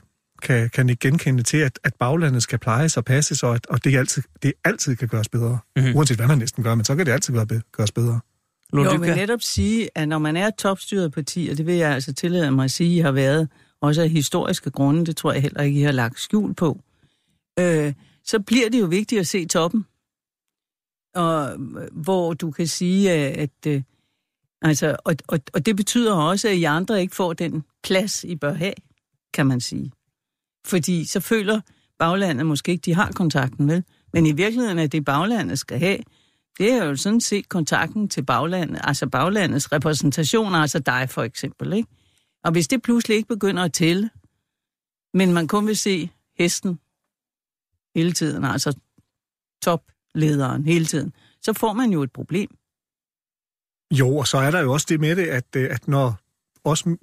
kan, kan ikke genkende til, at, at baglandet skal plejes og passes, og, at, og det, altid, det altid kan gøres bedre. Mm-hmm. Uanset hvad man næsten gør, men så kan det altid gøre, gøres bedre. Jo, men netop sige, at når man er et topstyret parti, og det vil jeg altså tillade mig at sige, I har været, også af historiske grunde, det tror jeg heller ikke, I har lagt skjul på, øh, så bliver det jo vigtigt at se toppen. Og hvor du kan sige, at... Øh, altså, og, og, og det betyder også, at I andre ikke får den plads, I bør have, kan man sige. Fordi så føler baglandet måske ikke, de har kontakten med. Men i virkeligheden er det, baglandet skal have, det er jo sådan set kontakten til baglandet, altså baglandets repræsentation, altså dig for eksempel, ikke? Og hvis det pludselig ikke begynder at tælle, men man kun vil se hesten hele tiden, altså toplederen hele tiden, så får man jo et problem. Jo, og så er der jo også det med det, at, øh, at når også,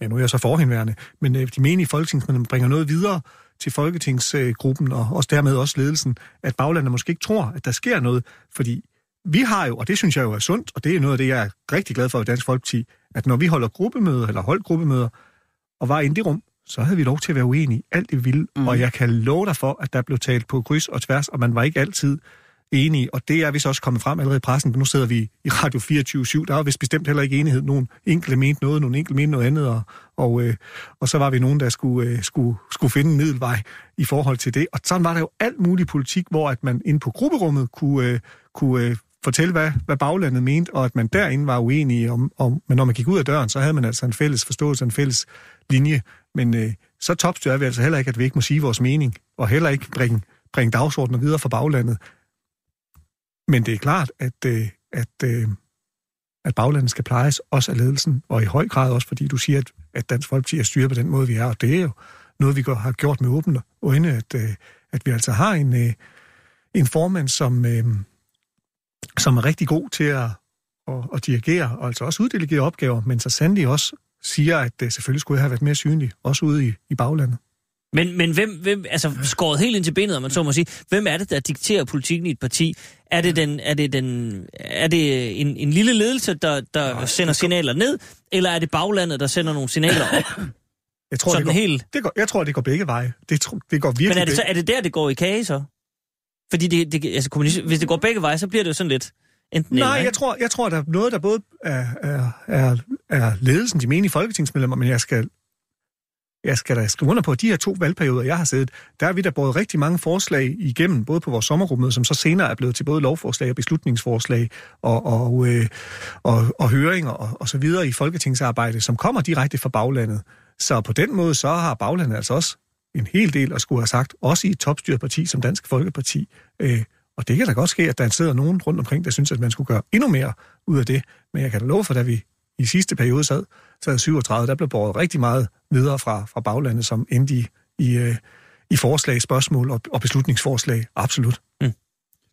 ja nu er jeg så forhenværende, men øh, de menige folketingsmedlemmer bringer noget videre til folketingsgruppen, og også dermed også ledelsen, at baglandet måske ikke tror, at der sker noget, fordi vi har jo, og det synes jeg jo er sundt, og det er noget af det, jeg er rigtig glad for i Dansk Folkeparti, at når vi holder gruppemøder, eller holdt gruppemøder, og var inde i rum, så havde vi lov til at være uenige alt det vilde, mm. og jeg kan love dig for, at der blev talt på kryds og tværs, og man var ikke altid enige, og det er vist også kommet frem allerede i pressen. Nu sidder vi i Radio 24-7, der var vist bestemt heller ikke enighed. nogen enkelte mente noget, nogle enkelte mente noget andet, og, og, øh, og så var vi nogen, der skulle, øh, skulle, skulle finde en middelvej i forhold til det. Og sådan var der jo alt mulig politik, hvor at man inde på grupperummet kunne, øh, kunne øh, fortælle, hvad, hvad baglandet mente, og at man derinde var uenige om, om, men når man gik ud af døren, så havde man altså en fælles forståelse, en fælles linje. Men øh, så topstyrer vi altså heller ikke, at vi ikke må sige vores mening, og heller ikke bringe, bringe dagsordenen videre fra baglandet. Men det er klart, at, øh, at, øh, at baglandet skal plejes også af ledelsen, og i høj grad også, fordi du siger, at, at Dansk Folkeparti er styret på den måde, vi er, og det er jo noget, vi går, har gjort med åbne øjne, at, øh, at vi altså har en, øh, en formand, som, øh, som er rigtig god til at, at, at dirigere, og altså også uddelegere opgaver, men så sandelig også siger, at det selvfølgelig skulle have været mere synlig, også ude i, i baglandet. Men, men hvem, hvem, altså skåret helt ind til benet, om man så må sige, hvem er det, der dikterer politikken i et parti? Er det, den, er det, den, er det en, en lille ledelse, der, der Nej, sender signaler ned, eller er det baglandet, der sender nogle signaler op? Jeg tror, det går, helt... det går, jeg tror, det går begge veje. Det, det går virkelig Men er det, så, er det der, det går i kage så? Fordi det, det, altså, hvis det går begge veje, så bliver det jo sådan lidt... Enten Nej, jeg tror, jeg tror, der er noget, der både er, er, er, er ledelsen, de menige folketingsmedlemmer, men jeg skal, jeg skal da skrive under på, at de her to valgperioder, jeg har siddet, der har vi da både rigtig mange forslag igennem, både på vores sommergruppemøde, som så senere er blevet til både lovforslag og beslutningsforslag og, og, øh, og, og høringer og, og så videre i folketingsarbejde, som kommer direkte fra baglandet. Så på den måde, så har baglandet altså også en hel del at skulle have sagt, også i et topstyret parti som Dansk Folkeparti. Øh, og det kan da godt ske, at der sidder nogen rundt omkring, der synes, at man skulle gøre endnu mere ud af det. Men jeg kan da love for, da vi i sidste periode sad, sad 37, der blev båret rigtig meget videre fra, fra baglandet, som endte i, i, øh, i forslag, spørgsmål og, og beslutningsforslag. Absolut. Mm.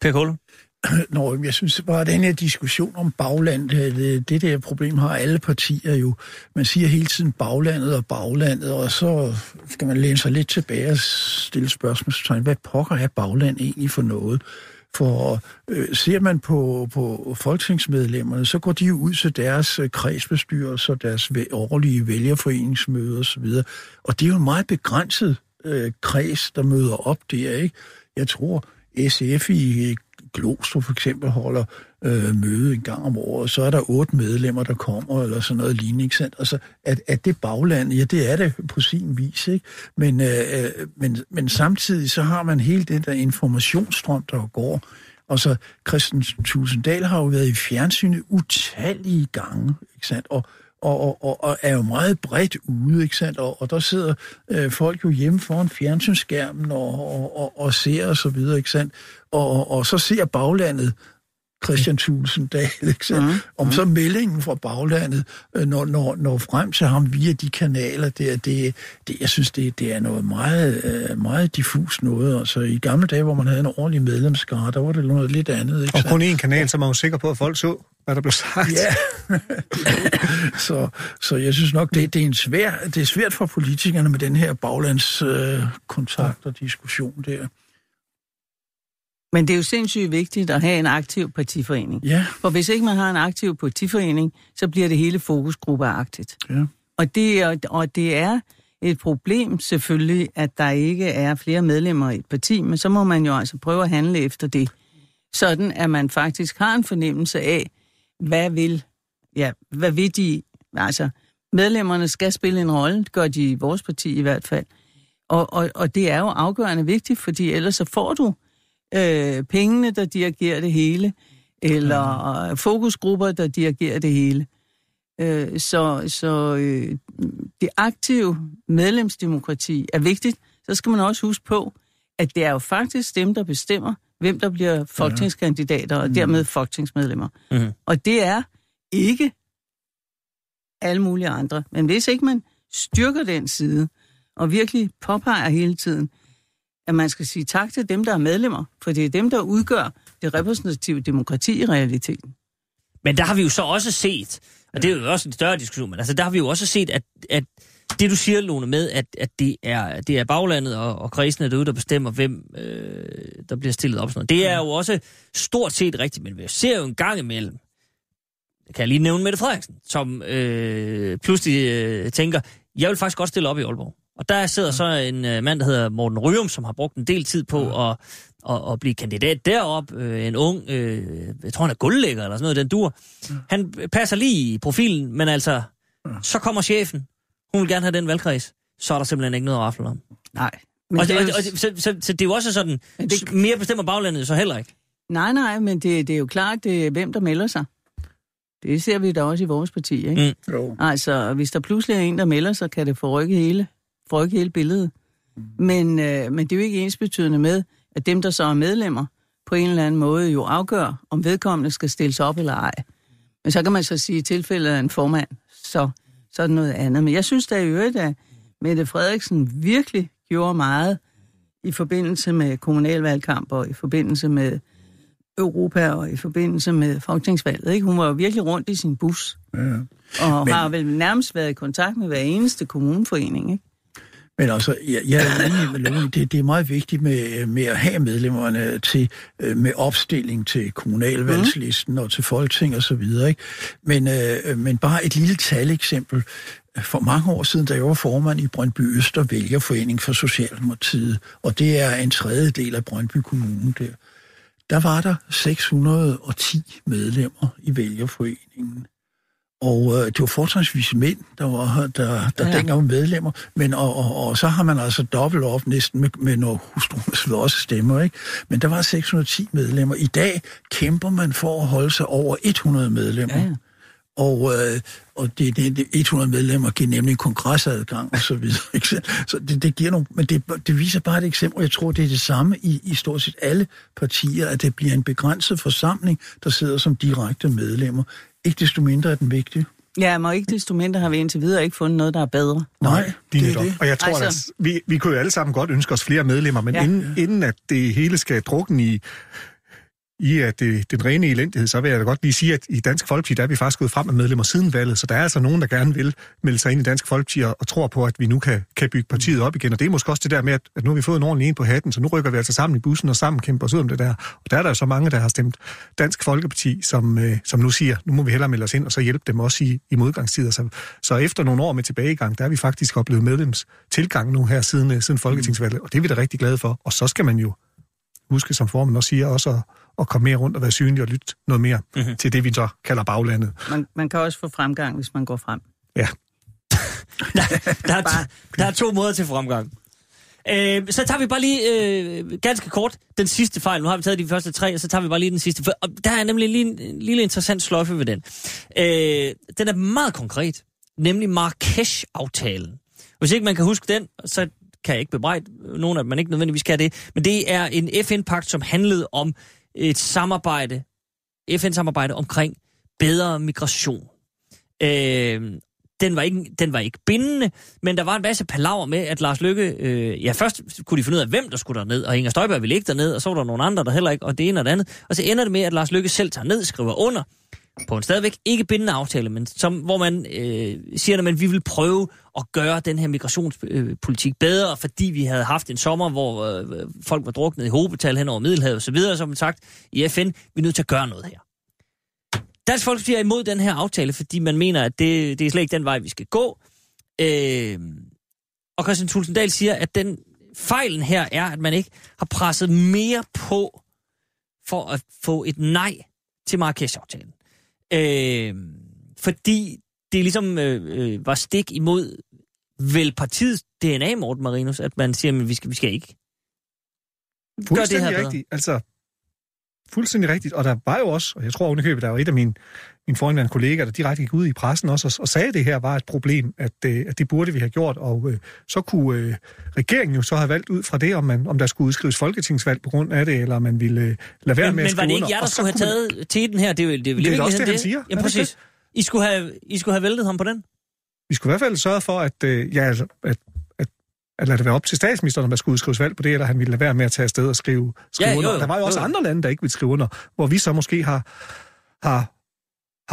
Per Kohle? Nå, jeg synes bare, at den her diskussion om baglandet, det, det der problem har alle partier jo. Man siger hele tiden baglandet og baglandet, og så skal man læne sig lidt tilbage og stille spørgsmålstegn. Hvad pokker er bagland egentlig for noget? For øh, ser man på, på folketingsmedlemmerne, så går de jo ud til deres øh, kredsbestyrelser, deres årlige vælgerforeningsmøder osv. Og det er jo en meget begrænset øh, kreds, der møder op der, ikke? Jeg tror, SF i øh, Glostrup for eksempel holder øh, møde en gang om året, så er der otte medlemmer, der kommer, eller sådan noget lignende, ikke sandt? Altså, at, at det bagland, ja, det er det på sin vis, ikke? Men, øh, øh, men, men samtidig så har man hele den der informationsstrøm, der går, og så Christian Tusinddal har jo været i fjernsynet utallige gange, ikke sandt? Og, og, og, og, er jo meget bredt ude, ikke sandt? Og, og der sidder øh, folk jo hjemme foran fjernsynsskærmen og, og, og, og ser og så videre, ikke sandt? Og, og så ser baglandet Christian Tulsendal, ikke? Så, Mhm. om så meldingen fra baglandet øh, når, når, når frem til ham via de kanaler der, det, det, jeg synes, det, det er noget meget, øh, meget diffus noget. Altså, I gamle dage, hvor man havde en ordentlig medlemskare, der var det noget lidt andet. Ikke? Og kun én kanal, så man var sikker på, at folk så, hvad der blev sagt. Ja, så, så jeg synes nok, det, det, er en svær, det er svært for politikerne med den her baglandskontakt øh, og diskussion der. Men det er jo sindssygt vigtigt at have en aktiv partiforening. Ja, For hvis ikke man har en aktiv partiforening, så bliver det hele fokusgruppeagtigt. ja. Og det, er, og det er et problem selvfølgelig, at der ikke er flere medlemmer i et parti, men så må man jo altså prøve at handle efter det. Sådan at man faktisk har en fornemmelse af, hvad vil, ja, hvad vil de, altså medlemmerne skal spille en rolle, det gør de i vores parti i hvert fald. Og, og, og det er jo afgørende vigtigt, fordi ellers så får du øh, pengene, der dirigerer det hele, eller mm. fokusgrupper, der dirigerer det hele. Øh, så så øh, det aktive medlemsdemokrati er vigtigt. Så skal man også huske på, at det er jo faktisk dem, der bestemmer, hvem der bliver folketingskandidater og dermed folketingsmedlemmer. Mhm. Og det er ikke alle mulige andre. Men hvis ikke man styrker den side, og virkelig påpeger hele tiden, at man skal sige tak til dem, der er medlemmer, for det er dem, der udgør det repræsentative demokrati i realiteten. Men der har vi jo så også set, og det er jo også en større diskussion, men altså der har vi jo også set, at, at det du siger, Lone, med, at, at det, er, det er baglandet og, og kredsene derude, der bestemmer, hvem øh, der bliver stillet op. og Sådan noget. Det er jo også stort set rigtigt, men vi ser jo en gang imellem, kan jeg lige nævne Mette Frederiksen, som øh, pludselig øh, tænker, jeg vil faktisk godt stille op i Aalborg. Og der sidder så en øh, mand, der hedder Morten Ryum, som har brugt en del tid på at, at, at blive kandidat derop. Øh, en ung, øh, jeg tror han er guldlægger eller sådan noget, den dur. Han passer lige i profilen, men altså, så kommer chefen. Hun vil gerne have den valgkreds. Så er der simpelthen ikke noget at rafle om. Nej. Men og, det og, og, så, så, så det er jo også sådan, det... mere bestemmer baglandet så heller ikke. Nej, nej, men det, det er jo klart, det er hvem, der melder sig. Det ser vi da også i vores parti, ikke? Mm. Jo. Altså, hvis der pludselig er en, der melder sig, kan det forrykke hele, forrykke hele billedet. Men, øh, men det er jo ikke ensbetydende med, at dem, der så er medlemmer, på en eller anden måde jo afgør, om vedkommende skal stilles op eller ej. Men så kan man så sige, at i tilfælde af en formand, så, så er det noget andet. Men jeg synes da i øvrigt, at Mette Frederiksen virkelig gjorde meget i forbindelse med kommunalvalgkamp og i forbindelse med Europa og i forbindelse med folketingsvalget. Ikke? Hun var jo virkelig rundt i sin bus Ja. og Men- Men... har vel nærmest været i kontakt med hver eneste kommuneforening. Ikke? Men altså, jeg, jeg er enig med Lone. Det, det er meget vigtigt med, med at have medlemmerne til, øh, med opstilling til kommunalvalgslisten og til folketing og så videre. Ikke? Men, øh, men bare et lille taleksempel. For mange år siden, da jeg var formand i Brøndby Øster Vælgerforening for Socialdemokratiet, og det er en tredjedel af Brøndby Kommune der, der var der 610 medlemmer i Vælgerforeningen. Og øh, det var fortrinsvis mænd, der var der, der Ja. dengang var medlemmer. Men, og, og, og, så har man altså dobbelt op næsten med, med når hustruerne slår også stemmer, ikke? Men der var 610 medlemmer. I dag kæmper man for at holde sig over 100 medlemmer. Ja. Og, øh, og det, det, det 100 medlemmer giver nemlig kongressadgang og så videre. Ikke? Så- Så det, det giver nogle, men det, det viser bare et eksempel, og jeg tror, det er det samme i, i stort set alle partier, at det bliver en begrænset forsamling, der sidder som direkte medlemmer. Ikke desto mindre er den vigtig. Ja, men ikke desto mindre har vi indtil videre ikke fundet noget, der er bedre. Nej, det er netop. det. Og jeg tror, Altså- at vi, vi kunne jo alle sammen godt ønske os flere medlemmer, men Ja. ja. inden, inden at det hele skal drukne i, i at det, den rene elendighed, så vil jeg da godt lige sige, at i Dansk Folkeparti, der er vi faktisk gået frem med medlemmer siden valget, så der er altså nogen, der gerne vil melde sig ind i Dansk Folkeparti og, og tror på, at vi nu kan, kan bygge partiet op igen. Og det er måske også det der med, at, at nu har vi fået en ordentlig en på hatten, så nu rykker vi altså sammen i bussen og sammen kæmper os ud om det der. Og der er der jo så mange, der har stemt Dansk Folkeparti, som, øh, som nu siger, nu må vi hellere melde os ind, og så hjælpe dem også i, i modgangstider. Så, så efter nogle år med tilbagegang, der er vi faktisk oplevet medlemstilgang nu her siden, øh, siden Folketingsvalget, og det er vi da rigtig glade for. Og så skal man jo huske, som formanden også siger, også at, at komme mere rundt og være synlig og lytte noget mere Mhm. mm-hmm. til det, vi så kalder baglandet. Man, man kan også få fremgang, hvis man går frem. Ja. Der er, der er to måder til fremgang. Øh, så tager vi bare lige øh, ganske kort den sidste fejl. Nu har vi taget de første tre, og så tager vi bare lige den sidste. For, og der er nemlig lige en, en lille interessant sløjfe ved den. Øh, den er meget konkret, nemlig Marrakesh-aftalen. Hvis ikke man kan huske den, så kan jeg ikke bebrejde nogen af dem, man ikke nødvendigvis kan det. Men det er en FN-pagt, som handlede om et samarbejde FN-samarbejde omkring bedre migration. Øh, den var, ikke, den var ikke bindende, men der var en masse palaver med, at Lars Lykke... Øh, ja, først kunne de finde ud af, hvem der skulle derned, og Inger Støjberg ville ikke derned, og så var der nogle andre, der heller ikke, og det ene og det andet. Og så ender det med, at Lars Lykke selv tager ned, skriver under, på en stadigvæk ikke bindende aftale, men som, hvor man øh, siger, at man, vi vil prøve at gøre den her migrationspolitik bedre, fordi vi havde haft en sommer, hvor øh, folk var druknet i hovedbetal hen over Middelhavet osv., som man sagt i FN, vi er nødt til at gøre noget her. Dansk Folkeparti er imod den her aftale, fordi man mener, at det, det er slet ikke den vej, vi skal gå. Øh, og Christian Tulsendal siger, at den fejlen her er, at man ikke har presset mere på for at få et nej til Marrakesh-aftalen. Øh, fordi det ligesom øh, øh, var stik imod vel partiets DNA, Morten Marinus, at man siger, at vi skal, vi skal ikke gøre det her rigtigt. Altså, fuldstændig rigtigt. Og der var jo også, og jeg tror underkøbet, der var et af mine, mine forhenværende kollegaer, der direkte gik ud i pressen også og, og sagde, at det her var et problem, at, øh, at det burde vi have gjort. Og øh, så kunne øh, regeringen jo så have valgt ud fra det, om, man, om der skulle udskrives folketingsvalg på grund af det, eller man ville øh, lade være Men, med at men var det ikke under. jer, der skulle have taget til den her? Det er, jo- det er, Det er også det, han siger. Er Jamen det præcis. I skulle, have, I skulle have væltet ham på den? Vi skulle i hvert fald sørge for, at, øh, ja, altså, at, at, at lade det være op til statsministeren, om der skulle udskrives valg på det, eller han ville lade være med at tage afsted og skrive, skrive Ja, jo, under. jo, der var jo også jo, jo. andre lande, der ikke ville skrive under, hvor vi så måske har, har,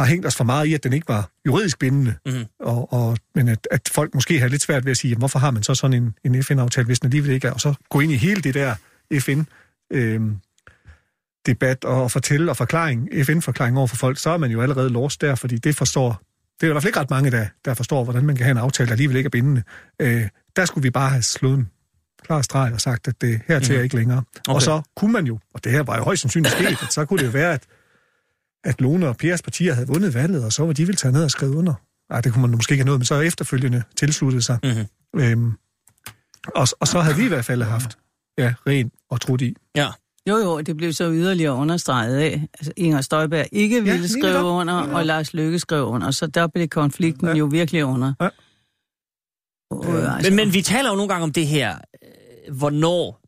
har hængt os for meget i, at den ikke var juridisk bindende. Mhm. Og, og, men at, at folk måske har lidt svært ved at sige, jamen, hvorfor har man så sådan en, en FN-aftale, hvis den alligevel ikke er, og så gå ind i hele det der FN... Øh, debat og fortælle og forklaring, FN-forklaring over for folk, så er man jo allerede lost der, fordi det forstår, det er jo i hvert fald ikke ret mange, der, der forstår, hvordan man kan have en aftale, der alligevel ikke er bindende. Øh, der skulle vi bare have slået en klar streg og sagt, at det hertil er ikke længere. Okay. Og så kunne man jo, og det her var jo højst sandsynligt sket, at så kunne det jo være, at, at Lone og Pers partier havde vundet valget, og så var de ville tage ned og skrive under. Nej, det kunne man måske ikke have nået, men så efterfølgende tilsluttet sig. Mhm. Øhm, og, og så havde vi i hvert fald haft ja, ren og trudt i. Ja. Jo, jo, det blev så yderligere understreget af. Altså, Inger Støjberg ikke ville lige skrive netop. under, og Lars Lykke skrev under, så der blev konflikten Ja. jo virkelig under. Ja. Øh, altså, Men, men vi taler jo nogle gange om det her, øh, hvornår,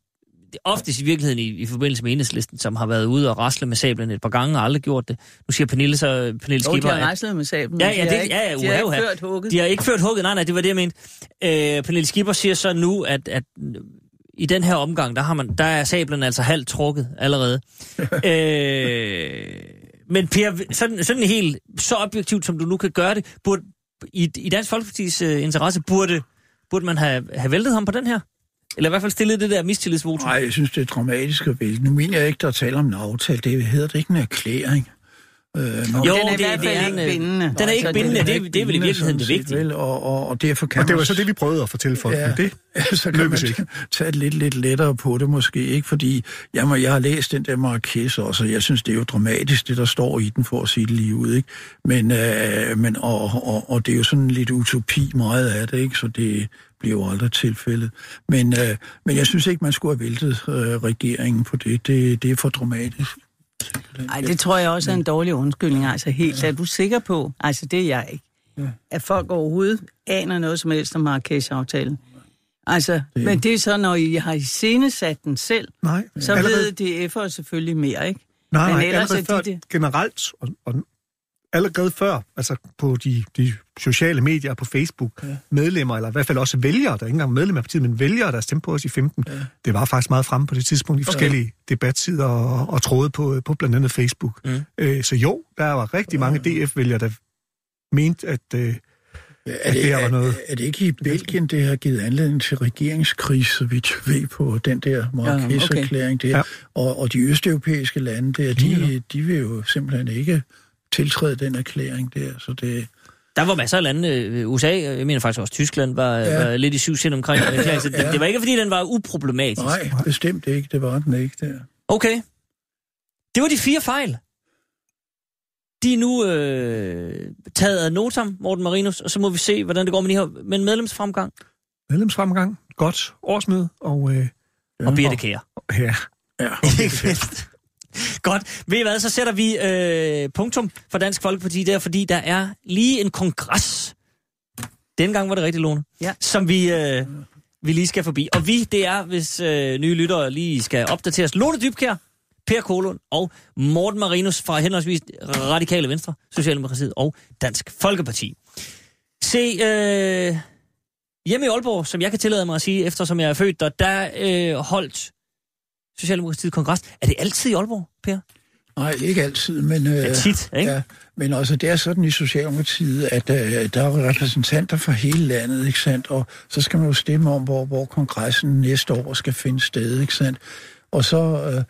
oftest i virkeligheden i, i forbindelse med enhedslisten, som har været ude og rasle med sablen et par gange og aldrig gjort det. Nu siger Pernille så, Pernille jo, de Skipper, har at rejslet med sablen. Ja, ja, de det- har ikke, ja, ja, de har ikke ført hugget. de har ikke ført hugget. Nej, nej, det var det, jeg mente. Øh, Pernille Skipper siger så nu, at, at i den her omgang, der, har man, der er sablen altså halvt trukket allerede. øh, men Per, sådan, sådan helt så objektivt, som du nu kan gøre det, burde, i, i Dansk Folkeparti's øh, interesse, burde, burde man have, have væltet ham på den her? Eller i hvert fald stillet det der mistillidsvotum? Nej, jeg synes, det er dramatisk at vælge. Nu mener jeg ikke, der er tale om en aftale. Det hedder det ikke en erklæring. Øh, når Jo, den er i det- hvert det er ikke en, bindende. Den er ikke Så bindende, det- det, det er vel i virkeligheden det vigtige. Vel, og, og, og derfor kan Og det var så det, vi prøvede at fortælle folk, ja. men det så kan man ikke. tage det lidt, lidt lettere på det måske, ikke? Fordi jamen, jeg har læst den der Marrakesh også, og jeg synes, det er jo dramatisk, det der står i den, for at sige det lige ud, ikke? Men, øh, men og, og, og det er jo sådan lidt utopi meget af det, ikke? Så det bliver jo aldrig tilfældet. Men, øh, men jeg synes ikke, man skulle have væltet øh, regeringen på det. det. Det er for dramatisk. Nej, det tror jeg også er en dårlig undskyldning. Altså helt, er du sikker på, altså det er jeg ikke, at folk overhovedet aner noget som helst om Marrakesh-aftalen? Altså, det... men det er så, når I har iscenesat den selv, nej. så allerede, ved DF'er selvfølgelig mere, ikke? nej, men nej, ellers allerede er de før, det. generelt, og, og allerede før, altså på de, de sociale medier, på Facebook, ja. medlemmer, eller i hvert fald også vælgere, der er ikke engang medlemmer af partiet, men vælgere, der stemte på os i 15, ja. det var faktisk meget fremme på det tidspunkt i forskellige ja. debatsider og, og tråde på, på blandt andet Facebook. Mm. Øh, så jo, der var rigtig mange DF-vælgere, der mente, at... Øh, Er At det var noget- Er, er det ikke i Belgien, det har givet anledning til regeringskrise, så vidt ved på den der Marrakesh-erklæring der? Ja. Ja. Og, og de østeuropæiske lande der, de, de vil jo simpelthen ikke tiltræde den erklæring der, så det... Der var masser af lande, øh, USA, jeg mener faktisk også Tyskland, var, ja. Ja. var lidt i syvsind omkring. Ja. Så det, Ja. det var ikke, fordi den var uproblematisk. Nej, bestemt ikke, det var den ikke der. Okay. Det var de fire fejl. De er nu øh, taget ad notam, Morten Marinus, og så må vi se, hvordan det går med, de her, med en medlemsfremgang medlemsfremgang, godt årsmøde, og øh, og Birte Kære. ja, Ja, Ikke mindst. Godt. Ved I hvad, så sætter vi øh, punktum for Dansk Folkeparti der, fordi der er lige en kongres. Den gang var det rigtigt, Lone. Ja. Som vi, øh, vi lige skal forbi. Og vi, det er, hvis øh, nye lyttere lige skal opdateres. Lone Dybkær, Per Kolund og Morten Marinus fra henholdsvis Radikale Venstre, Socialdemokratiet og Dansk Folkeparti. Se, øh, hjemme i Aalborg, som jeg kan tillade mig at sige, eftersom jeg er født der, der øh, holdt Socialdemokratiet kongres. Er det altid i Aalborg, Per? Nej, ikke altid, men... Øh, Ja, tit, ikke? Ja, men også det er sådan i Socialdemokratiet, at øh, der er repræsentanter fra hele landet, ikke sandt? Og så skal man jo stemme om, hvor, hvor kongressen næste år skal finde sted, ikke sandt? Og så, øh,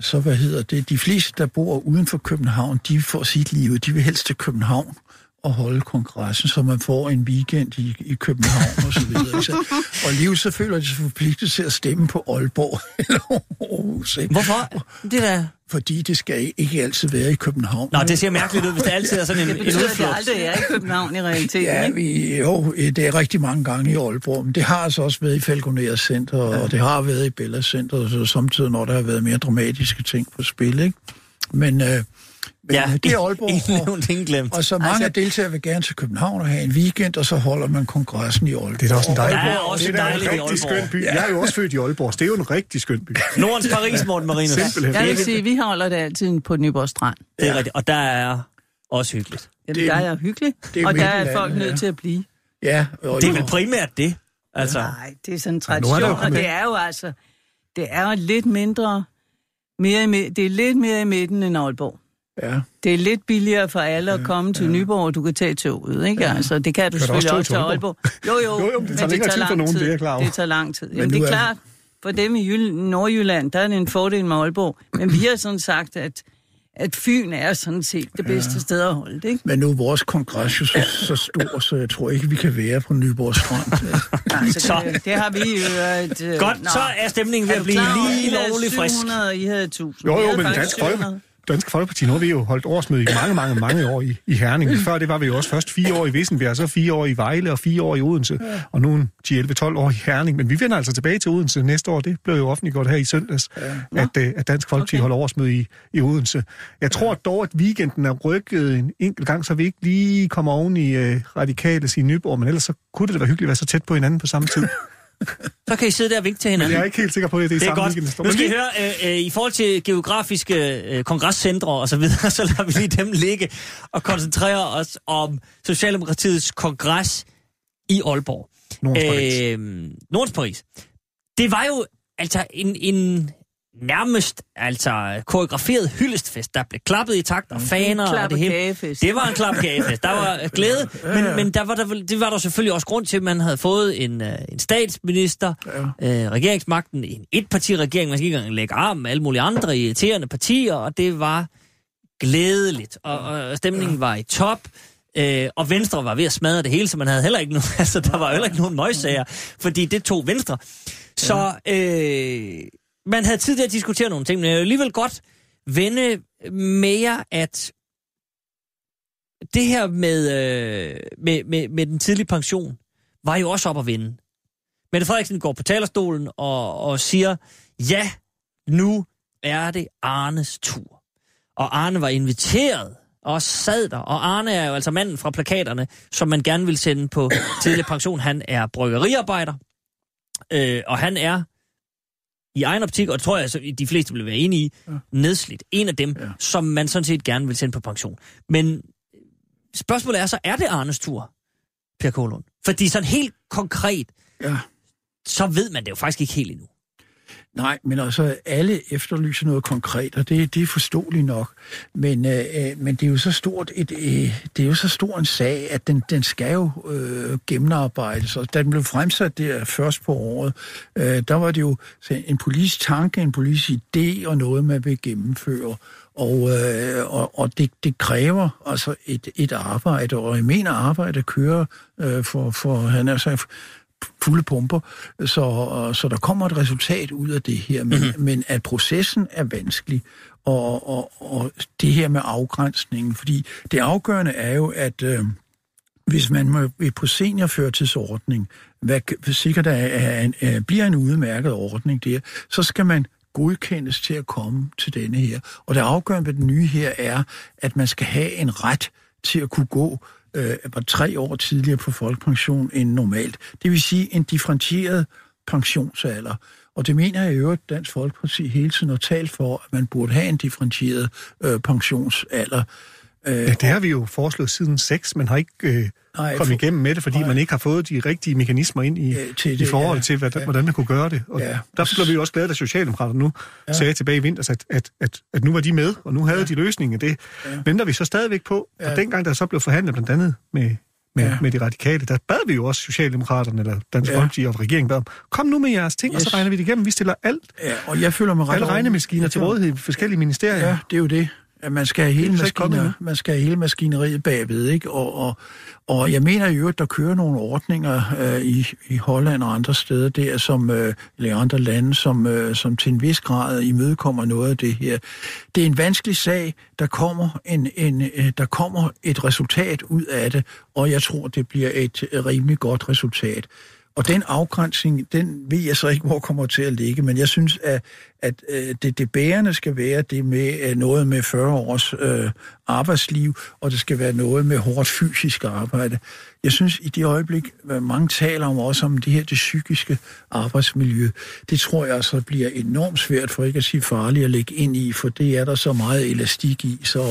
så hvad hedder det, de fleste, der bor uden for København, de får sit liv, de vil helst til København og holde kongressen, så man får en weekend i, i København og så videre. Sandt? Og alligevel så føler de sig forpligtet til at stemme på Aalborg eller Aarhus, ikke? Hvorfor? Det der... Fordi det skal ikke altid være i København. Nå, det ser mærkeligt ud, hvis det altid er sådan en, Det en betyder, at det udflugt. aldrig er i København i realiteten, Ja, vi, jo, det er rigtig mange gange i Aalborg, men det har altså også været i Falconer Center, ja. og det har været i Bella Center, så samtidig, når der har været mere dramatiske ting på spil, ikke? Men, øh, men Ja, det er Aalborg, ingen og, nævnt, ingen glemt. og så mange Altså- deltagere vil gerne til København og have en weekend, og så holder man kongressen i Aalborg. Det er da også en dejlig er by. også det er da dejligt i en rigtig skøn by. Jeg er jo også født i Aalborg, så det er jo en rigtig skøn by. Nordens Paris, Morten Marinus. Simpelthen. Jeg vil sige, at vi holder det altid på Nyborg Strand. Det er rigtigt, og der er også hyggeligt. Jamen, Det er- der er hyggeligt, det er og der er folk nødt ja. til at blive. Ja, og, Det er vel primært det. Altså, Nej, det er sådan en er tradition, jo og kommet- det er jo altså, det er jo lidt mindre, mere i, det er lidt mere i midten end Aalborg. Ja. Det er lidt billigere for alle at komme til Nyborg, og du kan tage toget, ikke? Altså, det kan du Kan også selvfølgelig tog også til til Aalborg? Jo, jo, Jo, jo, men det tager længere tid for lang nogen, det er klar over. Det tager lang tid. Men Jamen, nu det er er- klart, for dem i Jyll- Nordjylland, der er det en fordel med Aalborg. Men vi har sådan sagt, at, at Fyn er sådan set det bedste sted at holde det, ikke? Men nu er vores kongres jo så, så stor, så jeg tror ikke, vi kan være på Nyborg Strand. Altså, Så. det, det har vi jo... Et, øh, godt, nå. så er stemningen ved at blive lige lovlig frisk. 700, og I havde 1000. Jo, jo, men Dansk 700. Folkeparti, Dansk Folkeparti, nu har vi jo holdt årsmøde i mange, mange, mange år i, i Herning. Før det var vi jo også først fire år i Vissenbjerg, så fire år i Vejle og fire år i Odense, og nu en 10-11-12 år i Herning. Men vi vender altså tilbage til Odense næste år. Det blev jo offentliggjort her i søndags, at, øh, at Dansk Folkeparti Okay. holder årsmøde i, i Odense. Jeg tror dog, at weekenden er rykket en enkelt gang, så vi ikke lige kommer oven i øh, radikale i Nyborg, men ellers så kunne det da være hyggeligt at være så tæt på hinanden på samme tid. Så kan I sidde der og vinke til Men hinanden. jeg er ikke helt sikker på, at det er, Det er samme weekend. Nu skal I høre, øh, øh, i forhold til geografiske øh, kongresscentre og så videre, så lader vi lige dem ligge og koncentrere os om Socialdemokratiets kongres i Aalborg. Nordens Paris. Øh, Nordens Paris. Det var jo altså en, en nærmest altså koreograferet hyldestfest. Der blev klappet i takt og faner og det hele. Det var en klap kagefest. Der var glæde, men, men der var der, det var der selvfølgelig også grund til, at man havde fået en, øh, en statsminister, ja. øh, regeringsmagten, en etpartiregering, man skal ikke engang lægge arm med alle mulige andre irriterende partier, og det var glædeligt, og, og stemningen var i top. Øh, og Venstre var ved at smadre det hele, så man havde heller ikke nogen, altså der var heller ikke nogen møgssager, fordi det tog Venstre. Så øh, man havde tid til at diskutere nogle ting, men jeg vil alligevel godt vende mere, at det her med, øh, med, med, med den tidlige pension var jo også op at vinde. Mette Frederiksen går på talerstolen og, og siger, ja, nu er det Arnes tur. Og Arne var inviteret og sad der. Og Arne er jo altså manden fra plakaterne, som man gerne vil sende på tidlig pension. Han er bryggeriarbejder, øh, og han er i egen optik, og tror jeg, altså, de fleste vil være enige i, ja. nedslidt. En af dem. Ja. som man sådan set gerne vil sende på pension. Men spørgsmålet er så, er det Arnes tur, Per Kålund? Fordi sådan helt konkret, ja. så ved man det jo faktisk ikke helt endnu. Nej, men altså alle efterlyser noget konkret, og det, det er forståeligt nok. Men, øh, øh, men det er jo så stort et, øh, det er jo så stor en sag, at den, den skal jo øh, gennemarbejdes. Og da den blev fremsat der først på året, øh, der var det jo en politisk tanke, en politisk idé og noget, man vil gennemføre. Og, øh, og, og det, det kræver altså et, et arbejde, og jeg mener arbejde kører øh, for, for han er så fulde pumper, så, så der kommer et resultat ud af det her, men, mm-hmm. men at processen er vanskelig, og, og, og det her med afgrænsningen, fordi det afgørende er jo, at øh, hvis man må, vil på seniorførtidsordning, hvad sikkert er, er, en, er, bliver en udmærket ordning der, så skal man godkendes til at komme til denne her. Og det afgørende ved den nye her er, at man skal have en ret til at kunne gå øh, var tre år tidligere på folkepension end normalt. Det vil sige en differentieret pensionsalder. Og det mener jeg i øvrigt, Dansk Folkeparti hele tiden har talt for, at man burde have en differentieret øh, pensionsalder. Øh, Ja, det har vi jo foreslået siden 6, men har ikke øh, Nej, kommet for- igennem med det, fordi Nej. man ikke har fået de rigtige mekanismer ind i, Ja, til i det, forhold ja. til, hvad, Ja. hvordan man kunne gøre det. Og Ja. derfor blev vi jo også glade, at Socialdemokraterne nu ja. sagde tilbage i vinter, at, at, at, at nu var de med, og nu havde ja. de løsningen. Det ja. venter vi så stadigvæk på. Ja. Og dengang, der så blev forhandlet blandt andet med, med, ja. Med de radikale, der bad vi jo også Socialdemokraterne, eller Dansk Ja. Folkeparti og regeringen bad om, kom nu med jeres ting, yes. og så regner vi det igennem. Vi stiller alt, ja, og jeg føler mig ret alle regnemaskiner til rådighed i forskellige ministerier. Ja, det er jo det. At man skal have hele, er maskiner, man skal have hele maskineriet bagved, ikke? Og, og, og jeg mener i øvrigt, der kører nogle ordninger øh, i, i Holland og andre steder der, som, øh, eller andre lande, som, øh, som til en vis grad imødekommer noget af det her. Det er en vanskelig sag. Der kommer, en, en, øh, der kommer et resultat ud af det, og jeg tror, det bliver et øh, rimelig godt resultat. Og den afgrænsning, den ved jeg så ikke, hvor kommer til at ligge, men jeg synes, at, at øh, det, det bærende skal være det med øh, noget med 40 års øh, arbejdsliv, og det skal være noget med hårdt fysisk arbejde. Jeg synes, i det øjeblik, hvad mange taler om også om det her, det psykiske arbejdsmiljø, det tror jeg så bliver enormt svært, for ikke at sige farligt at lægge ind i, for det er der så meget elastik i, så,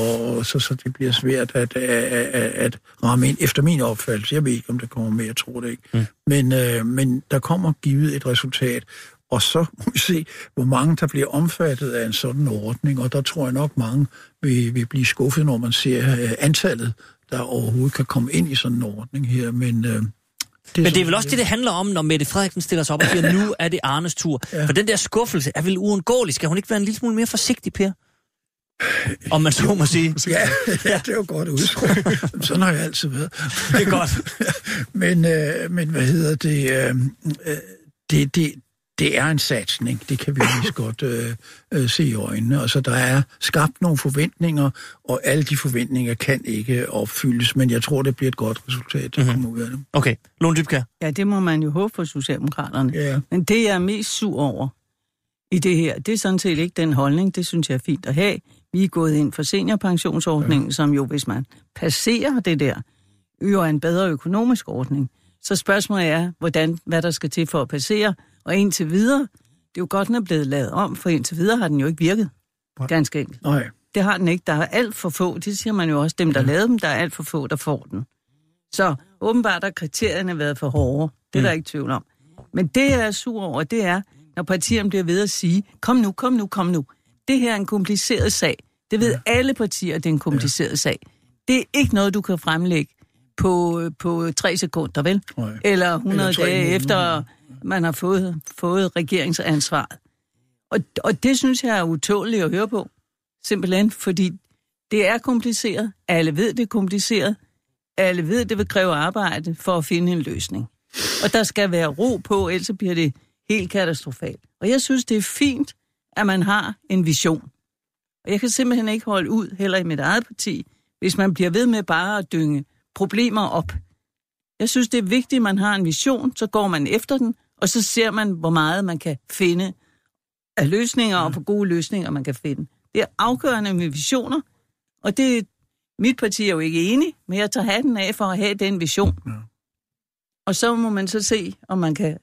så, så det bliver svært at, at, at, at ramme ind, efter min opfattelse. Jeg ved ikke, om det kommer mere, jeg tror det ikke. Mm. Men, øh, men der kommer givet et resultat, og så må vi se, hvor mange der bliver omfattet af en sådan ordning, og der tror jeg nok, mange vil, vil blive skuffet, når man ser øh, antallet, der overhovedet kan komme ind i sådan en ordning her. Men, øh, det Men det er vel også det, det handler om, når Mette Frederiksen stiller sig op og siger, nu er det Arnes tur. Ja. For den der skuffelse er vel uundgåelig. Skal hun ikke være en lille smule mere forsigtig, Per? Om man så må sige. Ja, ja, det er jo godt udtryk. Sådan har jeg altid været. Det er godt. men, øh, men hvad hedder det? Øh, øh, det, det, det er en satsning, det kan vi lige godt øh, øh, se i øjnene. Altså, der er skabt nogle forventninger, og alle de forventninger kan ikke opfyldes, men jeg tror, det bliver et godt resultat, der mm-hmm. kommer ud af det. Okay, Lone Dybkær. Ja, det må man jo håbe for Socialdemokraterne. Ja. Men det, jeg er mest sur over i det her, det er sådan set ikke den holdning. Det synes jeg er fint at have. Vi er gået ind for seniorpensionsordningen, ja. som jo, hvis man passerer det der, jo er en bedre økonomisk ordning. Så spørgsmålet er, hvordan, hvad der skal til for at passere. Og indtil videre, det er jo godt, den er blevet lavet om, for indtil videre har den jo ikke virket. Ganske enkelt. Nej. Det har den ikke. Der er alt for få, det siger man jo også, dem der ja. lavede dem, der er alt for få, der får den. Så åbenbart har kriterierne været for hårde. Det er mm. der ikke tvivl om. Men det, jeg er sur over, det er, når partierne bliver ved at sige, kom nu, kom nu, kom nu. Det her er en kompliceret sag. Det ved ja. alle partier, det er en kompliceret ja. sag. Det er ikke noget, du kan fremlægge på, på tre sekunder, vel? Nej. Eller 100 Eller dage måneder. efter, man har fået, fået regeringsansvaret. Og, og det synes jeg er utåligt at høre på. Simpelthen, fordi det er kompliceret. Alle ved, det er kompliceret. Alle ved, det vil kræve arbejde for at finde en løsning. Og der skal være ro på, ellers bliver det helt katastrofalt. Og jeg synes, det er fint, at man har en vision. Og jeg kan simpelthen ikke holde ud, heller i mit eget parti, hvis man bliver ved med bare at dynge problemer op. Jeg synes, det er vigtigt, at man har en vision, så går man efter den, og så ser man, hvor meget man kan finde af løsninger, og hvor gode løsninger man kan finde. Det er afgørende med visioner, og det mit parti er jo ikke enig, men jeg tager hatten af for at have den vision. Ja. Og så må man så se, om, man kan,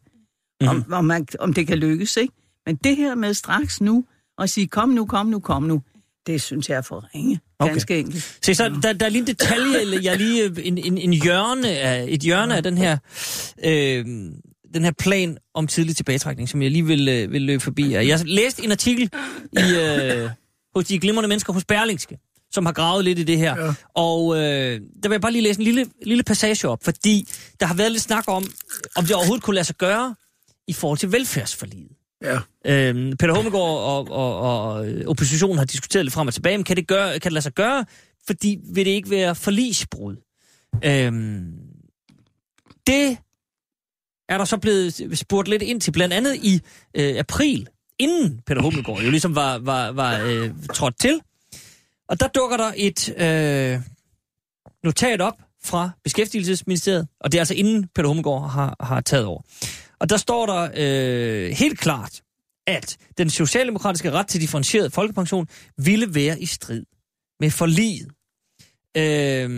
om, om, man, om det kan lykkes. Ikke? Men det her med straks nu, og sige, kom nu, kom nu, kom nu, det synes jeg er for ringe. Okay. Ganske enkelt. Se, så der, der er lige en detalje, eller jeg er lige øh, en, en, en hjørne af, et hjørne af den her, øh, den her plan om tidlig tilbagetrækning, som jeg lige vil, øh, vil løbe forbi. Jeg læste en artikel i, øh, hos de glimrende mennesker hos Berlingske, som har gravet lidt i det her. Ja. Og øh, der vil jeg bare lige læse en lille, lille passage op, fordi der har været lidt snak om, om det overhovedet kunne lade sig gøre i forhold til velfærdsforliget. Ja. Øhm, Peter Hummelgaard og, og, og oppositionen har diskuteret lidt frem og tilbage, men kan det, gøre, kan det lade sig gøre, fordi vil det ikke være forlisbrud? Øhm, det er der så blevet spurgt lidt ind til, blandt andet i øh, april, inden Peter Hummelgaard jo ligesom var, var, var øh, trådt til. Og der dukker der et øh, notat op fra Beskæftigelsesministeriet, og det er altså inden Peter Hummelgaard har, har taget over. Og der står der øh, helt klart, at den socialdemokratiske ret til differentieret folkepension ville være i strid med forliget. Øh,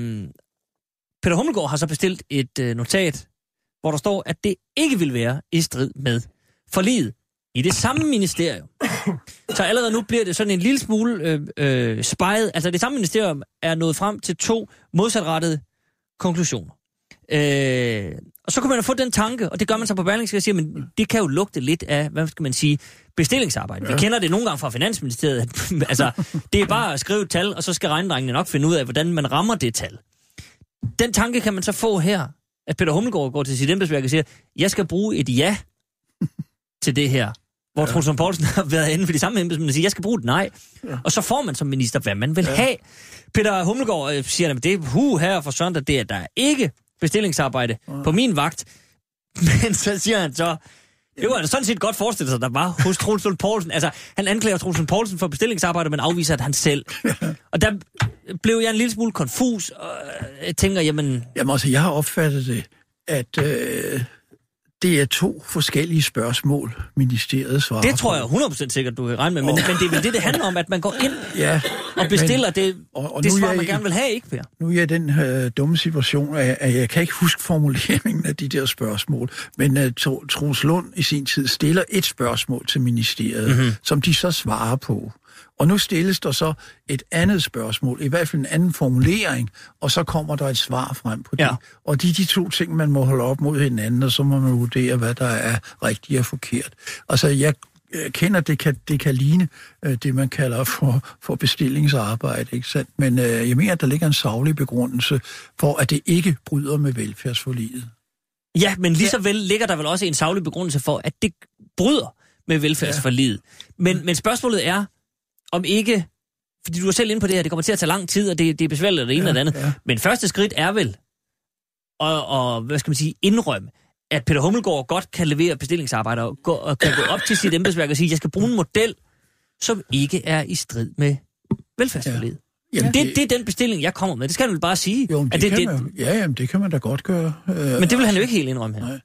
Peter Hummelgaard har så bestilt et øh, notat, hvor der står, at det ikke vil være i strid med forliget i det samme ministerium. Så allerede nu bliver det sådan en lille smule øh, øh, spejlet. Altså det samme ministerium er nået frem til to modsatrettede konklusioner. Øh, og så kan man jo få den tanke, og det gør man så på Berlingske, og siger, men det kan jo lugte lidt af, hvad skal man sige, bestillingsarbejde. Ja. Vi kender det nogle gange fra Finansministeriet. at, altså, det er bare at skrive et tal, og så skal regnedrengene nok finde ud af, hvordan man rammer det tal. Den tanke kan man så få her, at Peter Hummelgaard går til sit embedsværk og siger, jeg skal bruge et ja til det her. Hvor ja. Troels Lund Poulsen har været inde for de samme embedsmænd og siger, jeg skal bruge et nej. Ja. Og så får man som minister, hvad man vil ja. have. Peter Hummelgaard øh, siger, at det er hu her for søndag, det er, der er ikke bestillingsarbejde ja. på min vagt. Men så siger han så, det var sådan set godt forestillet sig, der var hos Troels Lund Poulsen. Altså, han anklager Troels Lund Poulsen for bestillingsarbejde, men afviser, at han selv. og der blev jeg en lille smule konfus, og jeg tænker, jamen... Jamen altså, jeg har opfattet det, at øh, det er to forskellige spørgsmål, ministeriet svarer Det tror jeg 100% sikkert, du kan regne med, men, oh. men det er vel det, det handler om, at man går ind ja, og bestiller men, det, og, og det svar, man gerne vil have, ikke Per? Nu er jeg i den øh, dumme situation, at, at jeg kan ikke huske formuleringen af de der spørgsmål, men uh, Troels Lund i sin tid stiller et spørgsmål til ministeriet, mm-hmm. som de så svarer på. Og nu stilles der så et andet spørgsmål, i hvert fald en anden formulering, og så kommer der et svar frem på det. Ja. Og de er de to ting, man må holde op mod hinanden, og så må man vurdere, hvad der er rigtigt og forkert. Altså, jeg kender, det kan, det kan ligne øh, det, man kalder for, for bestillingsarbejde, ikke sandt? Men øh, jeg mener, at der ligger en savlig begrundelse for, at det ikke bryder med velfærdsforliget. Ja, men lige så vel ligger der vel også en savlig begrundelse for, at det bryder med velfærdsforliget. Ja. Men, men spørgsmålet er, om ikke, fordi du er selv inde på det her, det kommer til at tage lang tid, og det, det er besværligt og det ene ja, og det andet. Ja. Men første skridt er vel at, og, hvad skal man sige, indrømme, at Peter Hummelgaard godt kan levere bestillingsarbejde og, gå, og kan gå op til sit embedsværk og sige, at jeg skal bruge en model, som ikke er i strid med velfærdsforledet. Ja. Jamen, det, det er den bestilling, jeg kommer med. Det skal du vel bare sige. Jo, det, at det, kan det, man, ja, jamen, det kan man da godt gøre. Men det vil han jo ikke helt indrømme her. Nej.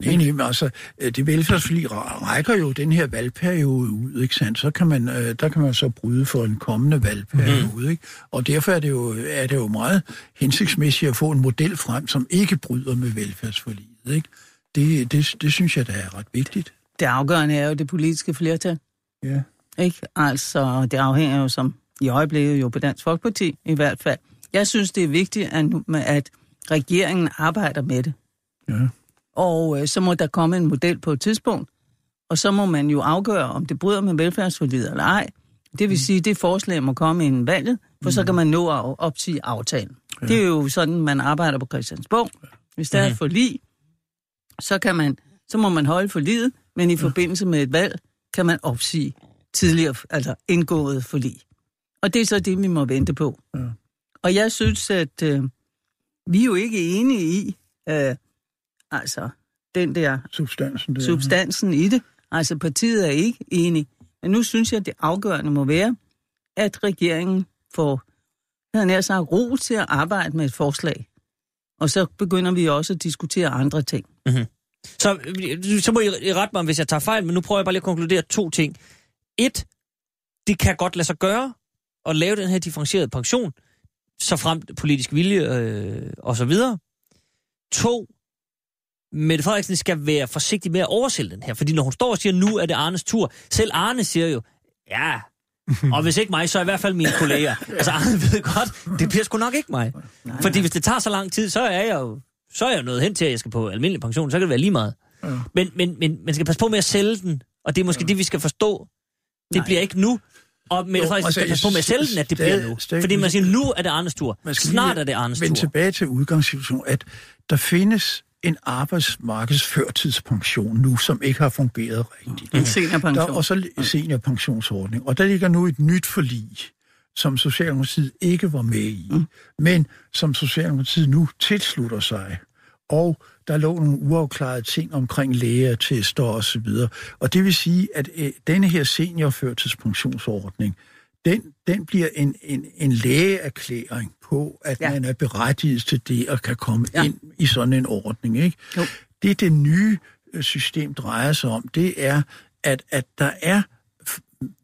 Nej, nej, altså, øh, det velfærdsforlig rækker jo den her valgperiode ud, ikke sandt? Så kan man, øh, der kan man så bryde for en kommende valgperiode, mm. ikke? Og derfor er det, jo, er det jo meget hensigtsmæssigt at få en model frem, som ikke bryder med velfærdsforliget, ikke? Det, det, det synes jeg, der er ret vigtigt. Det afgørende er jo det politiske flertal. Ja. Ikke? Altså, det afhænger jo som i øjeblikket jo på Dansk Folkeparti i hvert fald. Jeg synes, det er vigtigt, at, at regeringen arbejder med det. Ja. Og øh, så må der komme en model på et tidspunkt, og så må man jo afgøre, om det bryder med velfærdsforlidet eller ej. Det vil mm. sige, at det forslag må komme inden valget, for mm. så kan man nå at opsige aftalen. Ja. Det er jo sådan, man arbejder på Christiansborg. Hvis der mm. er et mhm. forlig, så, kan man, så må man holde forliget, men i forbindelse med et valg, kan man opsige tidligere, altså indgået forlig. Og det er så det, vi må vente på. Ja. Og jeg synes, at øh, vi er jo ikke enige i, øh, Altså, den der... Substansen. Der. Substansen i det. Altså, partiet er ikke enig. Men nu synes jeg, at det afgørende må være, at regeringen får, havde nær sagt, ro til at arbejde med et forslag. Og så begynder vi også at diskutere andre ting. Mm-hmm. Så, så må I rette mig, hvis jeg tager fejl, men nu prøver jeg bare lige at konkludere to ting. Et, det kan godt lade sig gøre at lave den her differentierede pension, så frem politisk vilje øh, og så videre. To, Mette Frederiksen skal være forsigtig med at oversælge den her, fordi når hun står og siger, nu er det Arnes tur, selv Arne siger jo, ja, og hvis ikke mig, så i hvert fald mine kolleger. Altså Arne ved godt, det bliver sgu nok ikke mig. Nej, fordi hvis det tager så lang tid, så er jeg jo så er jeg nået hen til, at jeg skal på almindelig pension, så kan det være lige meget. Ja. Men, men, men man skal passe på med at sælge den, og det er måske ja. det, vi skal forstå. Det Nej. bliver ikke nu, og Mette Frederiksen altså, skal passe på med at sælge den, at det bliver nu. Fordi man siger, nu er det Arnes tur. Snart er det Arnes tur. Men tilbage til udgangssituationen, at der findes en arbejdsmarkedsførtidspension nu, som ikke har fungeret rigtigt. En seniorpension. Der, og så en seniorpensionsordning. Og der ligger nu et nyt forlig, som Socialdemokratiet ikke var med i, mm. men som Socialdemokratiet nu tilslutter sig. Og der lå nogle uafklarede ting omkring lægeattester og så videre. Og det vil sige, at øh, denne her seniorførtidspensionsordning, den, den bliver en, en, en lægeerklæring på, at ja. man er berettiget til det og kan komme ja. ind i sådan en ordning. Ikke? Jo. Det, det nye øh, system drejer sig om, det er, at, at der er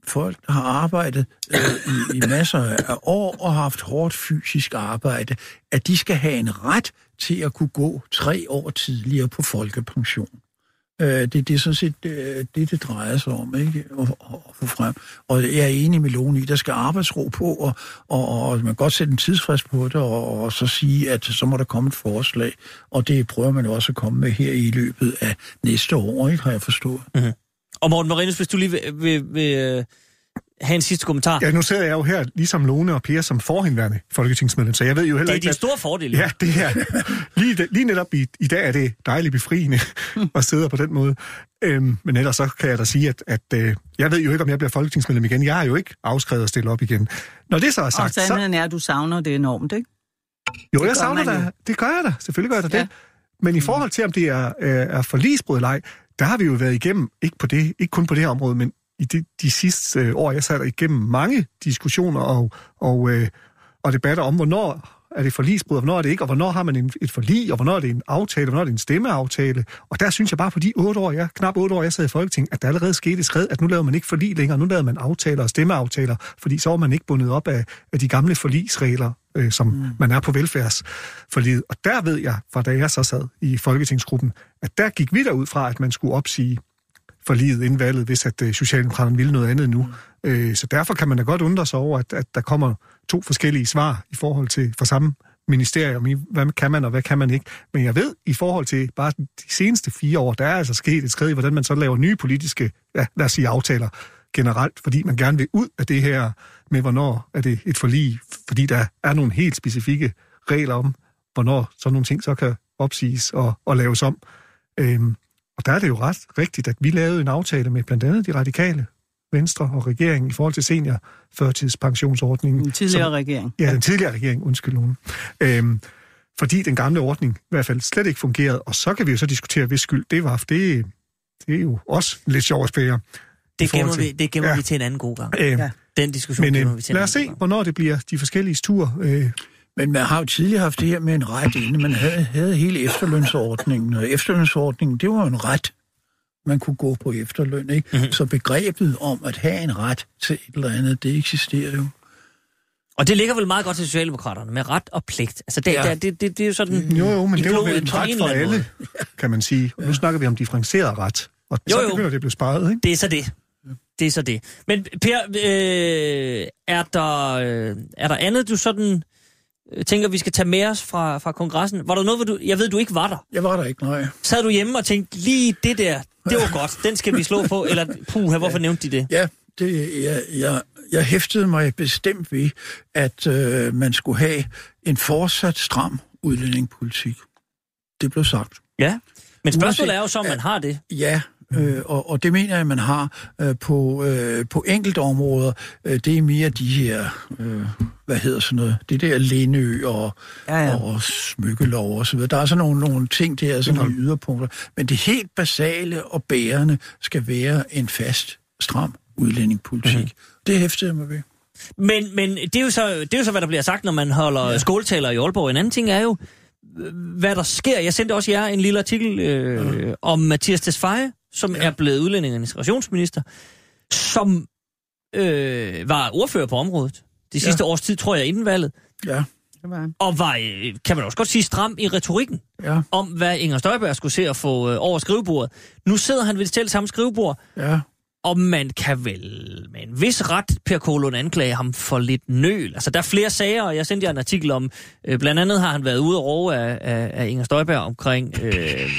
folk, der har arbejdet øh, i, i masser af år og har haft hårdt fysisk arbejde, at de skal have en ret til at kunne gå tre år tidligere på folkepension. Øh, det, det er sådan set øh, det, det drejer sig om, ikke? At, at få frem. Og jeg er enig med Lone i, der skal arbejdsro på, og, og, og man kan godt sætte en tidsfrist på det, og, og så sige, at så må der komme et forslag. Og det prøver man også at komme med her i løbet af næste år, ikke? Har jeg forstået. Mm-hmm. Og Morten Marinus, hvis du lige vil, vil, vil øh, have en sidste kommentar. Ja, nu sidder jeg jo her, ligesom Lone og Per, som forhenværende folketingsmedlem, så jeg ved jo heller det er ikke... at- store fordel. Ja, det er. Lige, lige netop i, i dag er det dejligt befriende at sidde på den måde. Øhm, men ellers så kan jeg da sige, at, at øh, jeg ved jo ikke, om jeg bliver folketingsmedlem igen. Jeg har jo ikke afskrevet at stille op igen. Når det så er Og sagt, så... sandheden er, at du savner det enormt, ikke? Jo, jeg gør savner det. Det gør jeg da. Selvfølgelig gør jeg da Ja. det. Men i forhold til, om det er, øh, er forlisbrud eller ej, der har vi jo været igennem, ikke, på det, ikke kun på det her område, men i de, de sidste øh, år, jeg satte igennem mange diskussioner og, og, øh, og debatter om, hvornår er det forlisbrud, og hvornår er det ikke, og hvornår har man en, et forlig, og hvornår er det en aftale, og hvornår er det en stemmeaftale. Og der synes jeg bare på de otte år, jeg, knap otte år, jeg sad i Folketing, at der allerede skete et skridt, at nu laver man ikke forlig længere, nu laver man aftaler og stemmeaftaler, fordi så var man ikke bundet op af, af de gamle forligsregler, øh, som mm. man er på velfærdsforliget. Og der ved jeg, fra da jeg så sad i Folketingsgruppen, at der gik vi derud fra, at man skulle opsige forliget inden valget, hvis at øh, Socialdemokraterne ville noget andet nu. Mm. Øh, så derfor kan man da godt undre sig over, at, at der kommer to forskellige svar i forhold til for samme ministerium i, hvad kan man og hvad kan man ikke. Men jeg ved, i forhold til bare de seneste fire år, der er altså sket et skridt i, hvordan man så laver nye politiske, ja, lad os sige aftaler generelt, fordi man gerne vil ud af det her med, hvornår er det et forlig, fordi der er nogle helt specifikke regler om, hvornår sådan nogle ting så kan opsiges og, og laves om. Øhm, og der er det jo ret rigtigt, at vi lavede en aftale med blandt andet de radikale, Venstre og regeringen i forhold til seniorførtidspensionsordningen. Den tidligere som, regering. Ja, den tidligere regering, undskyld nogen. Øhm, fordi den gamle ordning i hvert fald slet ikke fungerede, og så kan vi jo så diskutere, hvis skyld det var, for det, det er jo også lidt sjovt at spære. Det gemmer, til- vi, det gemmer Ja. vi til en anden god gang. Øhm, Ja. Den diskussion men gemmer øh, vi til en lad os se, gang. hvornår det bliver de forskellige tur. Øh, Men man har jo tidligere haft det her med en ret inde. Man havde, havde hele efterlønsordningen, og efterlønsordningen, det var jo en ret, man kunne gå på efterløn. Ikke? Mhm. Mm-hmm. Så begrebet om at have en ret til et eller andet, det eksisterer jo. Og det ligger vel meget godt til Socialdemokraterne med ret og pligt. Altså det, Ja. ja. det, det, det er jo sådan... jo, jo, men det var vel en ret for alle, kan man sige. Og nu snakker vi om differentieret ret. Og Jo, så jo. begynder det at blive sparet, ikke? Det er så det. Det er så det. Men Per, øh, er, der, øh, er der andet, du sådan øh, tænker, vi skal tage med os fra, fra kongressen? Var der noget, hvor du... Jeg ved, du ikke var der. Jeg var der ikke, nej. Sad du hjemme og tænkte, lige det der, det var godt, den skal vi slå på? Eller, puha, hvorfor nævnte de det? Ja, det, jeg, jeg, jeg hæftede mig bestemt ved, at øh, man skulle have en fortsat stram udlændingepolitik. Det blev sagt. Ja. Men spørgsmålet Uanset- er jo så, om man har det. Ja, øh, og, og det mener jeg, man har øh, på, øh, på enkelte områder. Øh, det er mere de her, øh, hvad hedder sådan noget, det der Lindø og, Ja, ja. og smykkelov og så videre. Der er sådan nogle, nogle ting der, sådan nogle yderpunkter. Men det helt basale og bærende skal være en fast, stram udlændingepolitik. Mm-hmm. Det hæftede jeg mig ved. Men, men det, er jo så, det er jo så, hvad der bliver sagt, når man holder ja. skåltaler i Aalborg. En anden ting er jo, øh, hvad der sker. Jeg sendte også jer en lille artikel øh, ja. om Mathias Tesfaye, som ja. er blevet udlænding og integrationsminister, som øh, var ordfører på området de sidste ja. års tid, tror jeg, inden valget, Ja, Det var han. og var, øh, kan man også godt sige, stram i retorikken ja, om, hvad Inger Støjberg skulle se at få øh, over skrivebordet. Nu sidder han ved det selv samme skrivebord, ja. Og man kan vel med en vis ret, Per Kolund, anklage ham for lidt nøl. Altså, der er flere sager, og jeg sendte jer en artikel om, øh, blandt andet har han været ude og roe af, af, af Inger Støjberg omkring... Øh,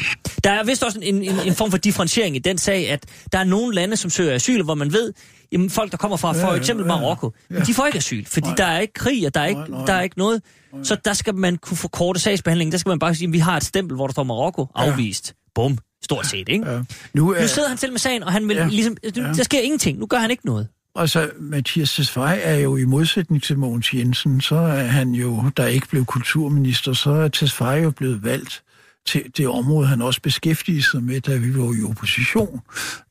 der er vist også en, en, en form for differentiering i den sag, at der er nogle lande, som søger asyl, hvor man ved, jamen folk, der kommer fra for eksempel ja. Marokko, ja. de får ikke asyl, fordi Nej. der er ikke krig, og der er ikke, Nej, nej. der er ikke noget. Så der skal man kunne forkorte sagsbehandlingen. Der skal man bare sige, at vi har et stempel, hvor der står Marokko afvist. Bum. Stort set, ikke? ja. Nu, er, Nu sidder han selv med sagen, og han vil Ja. ligesom... Der sker ingenting. Nu gør han ikke noget. Altså, Mathias Tesfaye er jo i modsætning til Mogens Jensen, så er han jo, der ikke blev kulturminister, så er Tesfaye jo blevet valgt til det område, han også beskæftigede sig med, da vi var i opposition.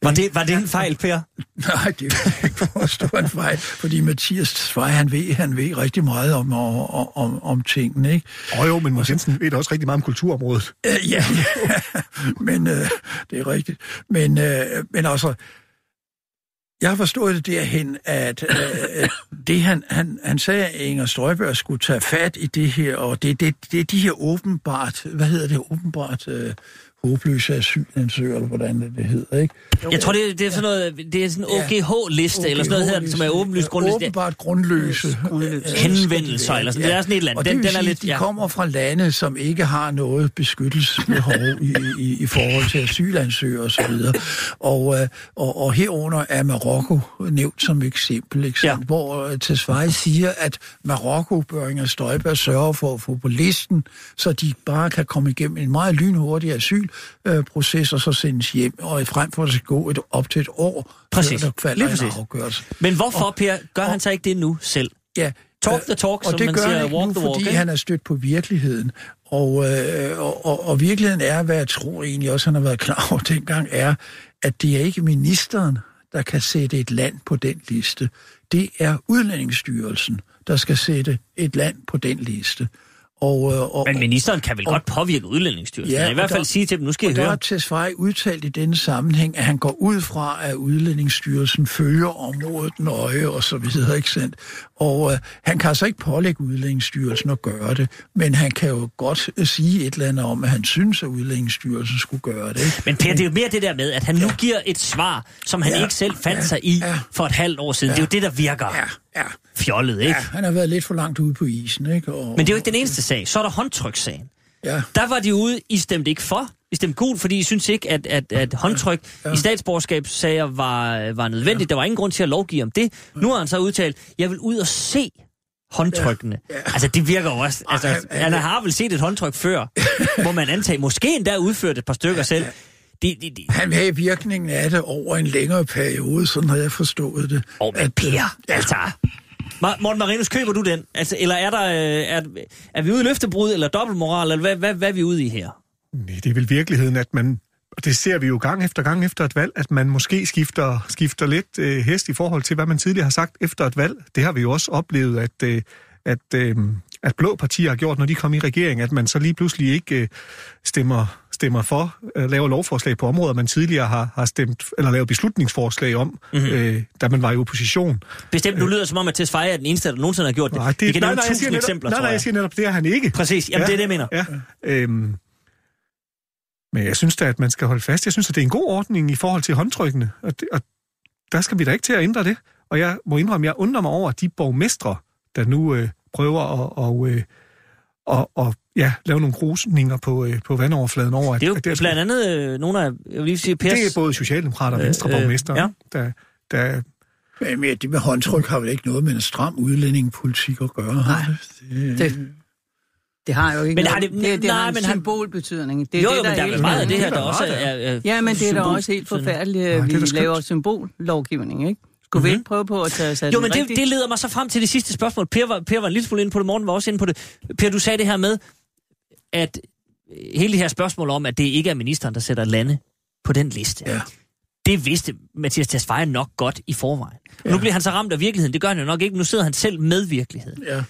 Var det, var det en fejl, Per? Nej, det er ikke for at stå en fejl, fordi Mathias Tesfaye, han ved, han ved rigtig meget om, om, om, om tingene, ikke? Og jo, men Måns Jensen ved da også rigtig meget om kulturområdet. Øh, ja, ja, men øh, det er rigtigt. Men, øh, men altså, jeg har forstået det derhen, at øh, det han, han, han sagde, at Inger Støjberg skulle tage fat i det her, og det, det, det er de her åbenbart, hvad hedder det, åbenbart øh, håbløse asylansøgere, eller hvordan det hedder, ikke? Jeg tror, det, det er sådan noget, det er sådan en OGH-liste, eller sådan noget her, som er åbenlyst grundliste. Åbenbart grundløse. Grundløse. Henvendelser, eller sådan. Det er sådan et eller andet. Og det Den, vil den er sige, lidt... de Ja. kommer fra lande, som ikke har noget beskyttelsesbehov i, i, i forhold til asylansøgere osv. Og, øh, og, og herunder er Marokko nævnt som eksempel, ikke? Ja. hvor øh, Tesfaye siger, at Marokko bør Inger Støjberg sørge for at få på listen, så de bare kan komme igennem en meget lynhurtig asylproces og så sendes hjem, og frem for at det skal gå et, op til et år, Præcis. før der falder Lige en afgørelse. Men hvorfor, Per, gør han så ikke det nu selv? Ja, Talk the talk, og som det man gør siger, han ikke walk nu, the walk, fordi ikke? han er stødt på virkeligheden. Og, øh, og, og, og virkeligheden er, hvad jeg tror egentlig også, han har været klar over dengang, er, at det er ikke ministeren, der kan sætte et land på den liste. Det er Udlændingsstyrelsen, der skal sætte et land på den liste. Og, øh, og, Men ministeren kan vel godt påvirke udlændingsstyrelsen? Ja, I hvert og fald der- sige til dem, nu skal I og der høre. har Tesfaye udtalt i denne sammenhæng, at han går ud fra, at Udlændingsstyrelsen følger området nøje og så videre, ikke sandt? Og øh, han kan altså ikke pålægge Udlændingsstyrelsen at gøre det, men han kan jo godt øh, sige et eller andet om, at han synes, at Udlændingsstyrelsen skulle gøre det. Ikke? Men Per, det er jo mere det der med, at han nu giver et svar, som han Ja. ikke selv fandt sig i Ja. for et halvt år siden. Det er jo det, der virker Ja, ja, fjollet, ikke? ja, han har været lidt for langt ude på isen, ikke? Og, Men det er jo ikke den eneste sag. Så er der håndtrykssagen. Ja, Der var de ude, I stemte ikke for. I stemte gult, fordi I synes ikke, at, at, at håndtryk ja. i statsborgerskabssager var, var nødvendigt. Der var ingen grund til at lovgive om det. Nu har han så udtalt, jeg vil ud og se håndtrykkene. Ja. Ja. Altså, det virker jo også... Altså, han- han har vel set et håndtryk før, hvor man antager, måske endda udført et par stykker selv. De, de, de, han have virkningen af det over en længere periode, sådan har jeg forstået det. Åh, men At, øh, Per, altså... Ma- Morten Marinus, køber du den? Altså, eller er, der, øh, er, er vi ude i løftebrud, eller dobbeltmoral, eller hvad, hvad, hvad er vi ude i her? Nej, det er vel virkeligheden, at man, og det ser vi jo gang efter gang efter et valg, at man måske skifter, skifter lidt øh, hest i forhold til, hvad man tidligere har sagt efter et valg. Det har vi jo også oplevet, at, øh, at, øh, at blå partier har gjort, når de kom i regering, at man så lige pludselig ikke øh, stemmer, stemmer for, øh, laver lovforslag på områder, man tidligere har, har stemt, eller lavet beslutningsforslag om, mm-hmm. øh, da man var i opposition. Bestemt, nu lyder det som om, at Tesfaye er den eneste, der nogensinde har gjort det. Nej, det, Vi kan nej, nej, jeg siger netop, eksempler, nej, nej, jeg. siger netop, det er han ikke. Præcis, jamen det er det, jeg mener. Ja. Øhm, men jeg synes da, at man skal holde fast. Jeg synes, at det er en god ordning i forhold til håndtrykkene, og, det, og der skal vi da ikke til at ændre det. Og jeg må indrømme, jeg undrer mig over de borgmestre, der nu øh, prøver at og, øh, og, og, ja, lave nogle krusninger på, øh, på vandoverfladen over. At, Det er jo at der blandt andet øh, nogle af, jeg vil lige sige, Pers... det er både socialdemokrater og Øh, venstreborgmester, øh, ja. der, der Men men det med håndtryk har vel ikke noget med en stram udlændingepolitik at gøre? Nej. Det, Det, det har jo ikke Men noget- har det- det, det nej, har en men han- symbolbetydning. Det er Jo, det, jo, der men der er helt vel meget af det her, det er der også er... er Ja, men det er da også helt forfærdeligt, at det er vi laver symbollovgivning, ikke? Skulle vi ikke prøve på at tage os af Mhm. Jo, men det, det leder mig så frem til det sidste spørgsmål. Per var, per var en lille smule inde på det, Morten var også inde på det. Per, du sagde det her med, at øh, hele det her spørgsmål om, at det ikke er ministeren, der sætter lande på den liste. Ja. Det vidste Mathias Tesfaye nok godt i forvejen. Ja. Nu bliver han så ramt af virkeligheden. Det gør han jo nok ikke, men nu sidder han selv med virkeligheden. ja.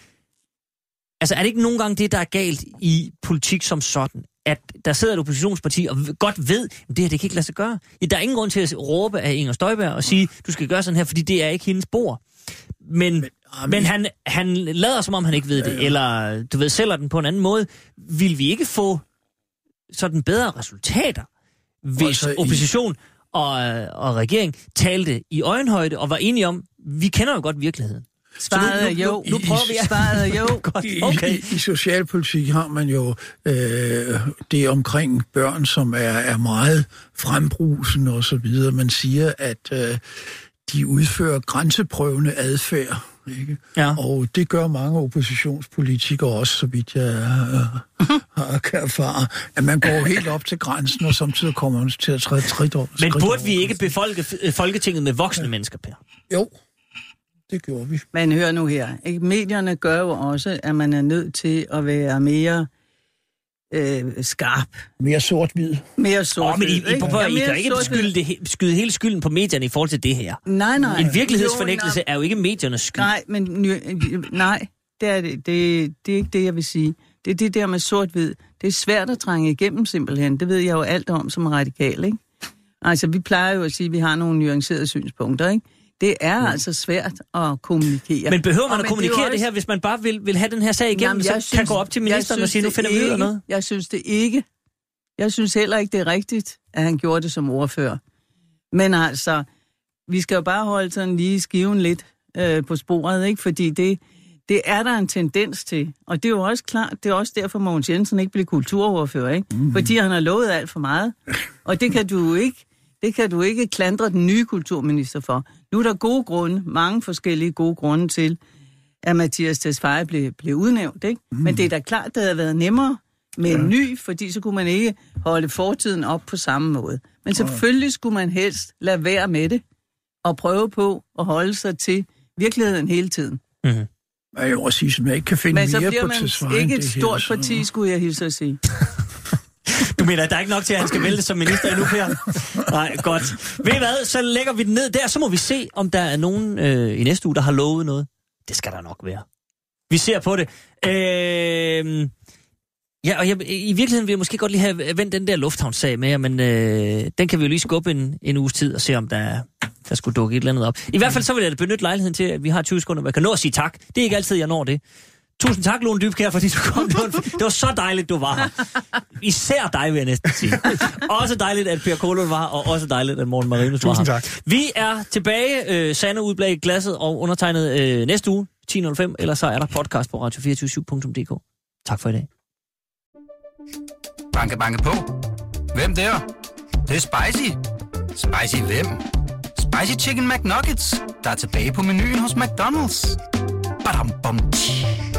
Altså er det ikke nogle gange det, der er galt i politik som sådan? At der sidder et oppositionsparti og godt ved, at det her det kan ikke lade sig gøre. Der er ingen grund til at råbe af Inger Støjberg og sige, du skal gøre sådan her, fordi det er ikke hendes bord. Men, men, ah, men han, han lader som om han ikke ved det, eller du ved, sælger den på en anden måde. Vil vi ikke få sådan bedre resultater, hvis i- opposition og, og regering talte i øjenhøjde og var enige om, vi kender jo godt virkeligheden. Svaret er jo. Nu prøver vi at... Svaret er jo. Godt, I, okay. i, I socialpolitik har man jo øh, det omkring børn, som er, er meget frembrusende og så videre. Man siger, at øh, de udfører grænseprøvende adfærd. Ikke? Ja. Og det gør mange oppositionspolitikere også, så vidt jeg øh, har kan erfare, at man går helt op til grænsen, og samtidig kommer man til at træde trit over. Men burde vi ikke befolke Folketinget med voksne mennesker, Per? Jo, det gjorde vi. Men hør nu her. Ikke? Medierne gør jo også, at man er nødt til at være mere øh, skarp. Mere sort-hvid. Mere sort. Åh, men I, I, prøv, I, I kan ikke det, skyde hele skylden på medierne i forhold til det her. Nej, nej. En virkelighedsfornægtelse Jo, er jo ikke mediernes skyld. Nej, men nej, det er, det, det, det er ikke det, jeg vil sige. Det er det der med sort-hvid. Det er svært at trænge igennem simpelthen. Det ved jeg jo alt om som radikal, ikke? Altså, vi plejer jo at sige, at vi har nogle nuancerede synspunkter, ikke? Det er mm. altså svært at kommunikere. Men behøver man Og at kommunikere er jo det her, hvis man bare vil, vil have den her sag igennem, Jamen, så jeg kan gå op til ministeren og synes sige, nu det finder vi ud af noget? Jeg synes det ikke. Jeg synes heller ikke, det er rigtigt, at han gjorde det som ordfører. Men altså, vi skal jo bare holde sådan lige skiven lidt øh, på sporet, ikke? Fordi det, det er der en tendens til. Og det er jo også klart, det er også derfor, Mogens Jensen ikke blev kulturordfører, ikke? Mm. Fordi han har lovet alt for meget. Og det kan du ikke, det kan du ikke klandre den nye kulturminister for. Nu er der gode grunde, mange forskellige gode grunde til, at Mathias Tesfaye blev, blev udnævnt, ikke? Mm. Men det er da klart, det havde været nemmere med ja. en ny, fordi så kunne man ikke holde fortiden op på samme måde. Men selvfølgelig skulle man helst lade være med det, og prøve på at holde sig til virkeligheden hele tiden. Mm-hmm. Jeg vil også sige, at jeg ikke kan finde Men så mere bliver på man ikke et stort her, parti, skulle jeg hilse at sige. Du mener, at der er ikke nok til, at han skal vælte som minister endnu, Per? Nej, godt. Ved I hvad, så lægger vi den ned der, så må vi se, om der er nogen øh, i næste uge, der har lovet noget. Det skal der nok være. Vi ser på det. Øh, ja, og jeg, i virkeligheden vil jeg måske godt lige have vendt den der lufthavnssag med jer, men øh, den kan vi jo lige skubbe en, en uges tid og se, om der, der skulle dukke et eller andet op. I hvert fald så vil jeg da benytte lejligheden til, at vi har 20 sekunder, hvor jeg kan nå at sige tak. Det er ikke altid, jeg når det. Tusind tak, Lone Dybkær, fordi du kom. Det var, det var så dejligt, du var her. Især dig, vil jeg næsten sige. Også dejligt, at Per Kolund var, og også dejligt, at Morten Marinus var Tusind her. tak. Vi er tilbage, øh, Sande udblag i glasset og undertegnet øh, næste uge, 10.05, eller så er der podcast på radio247.dk. Tak for i dag. Banke, banke på. Hvem der? Det, det er spicy. Spicy hvem? Spicy Chicken McNuggets, der er tilbage på menuen hos McDonald's. Badum, bom, tji.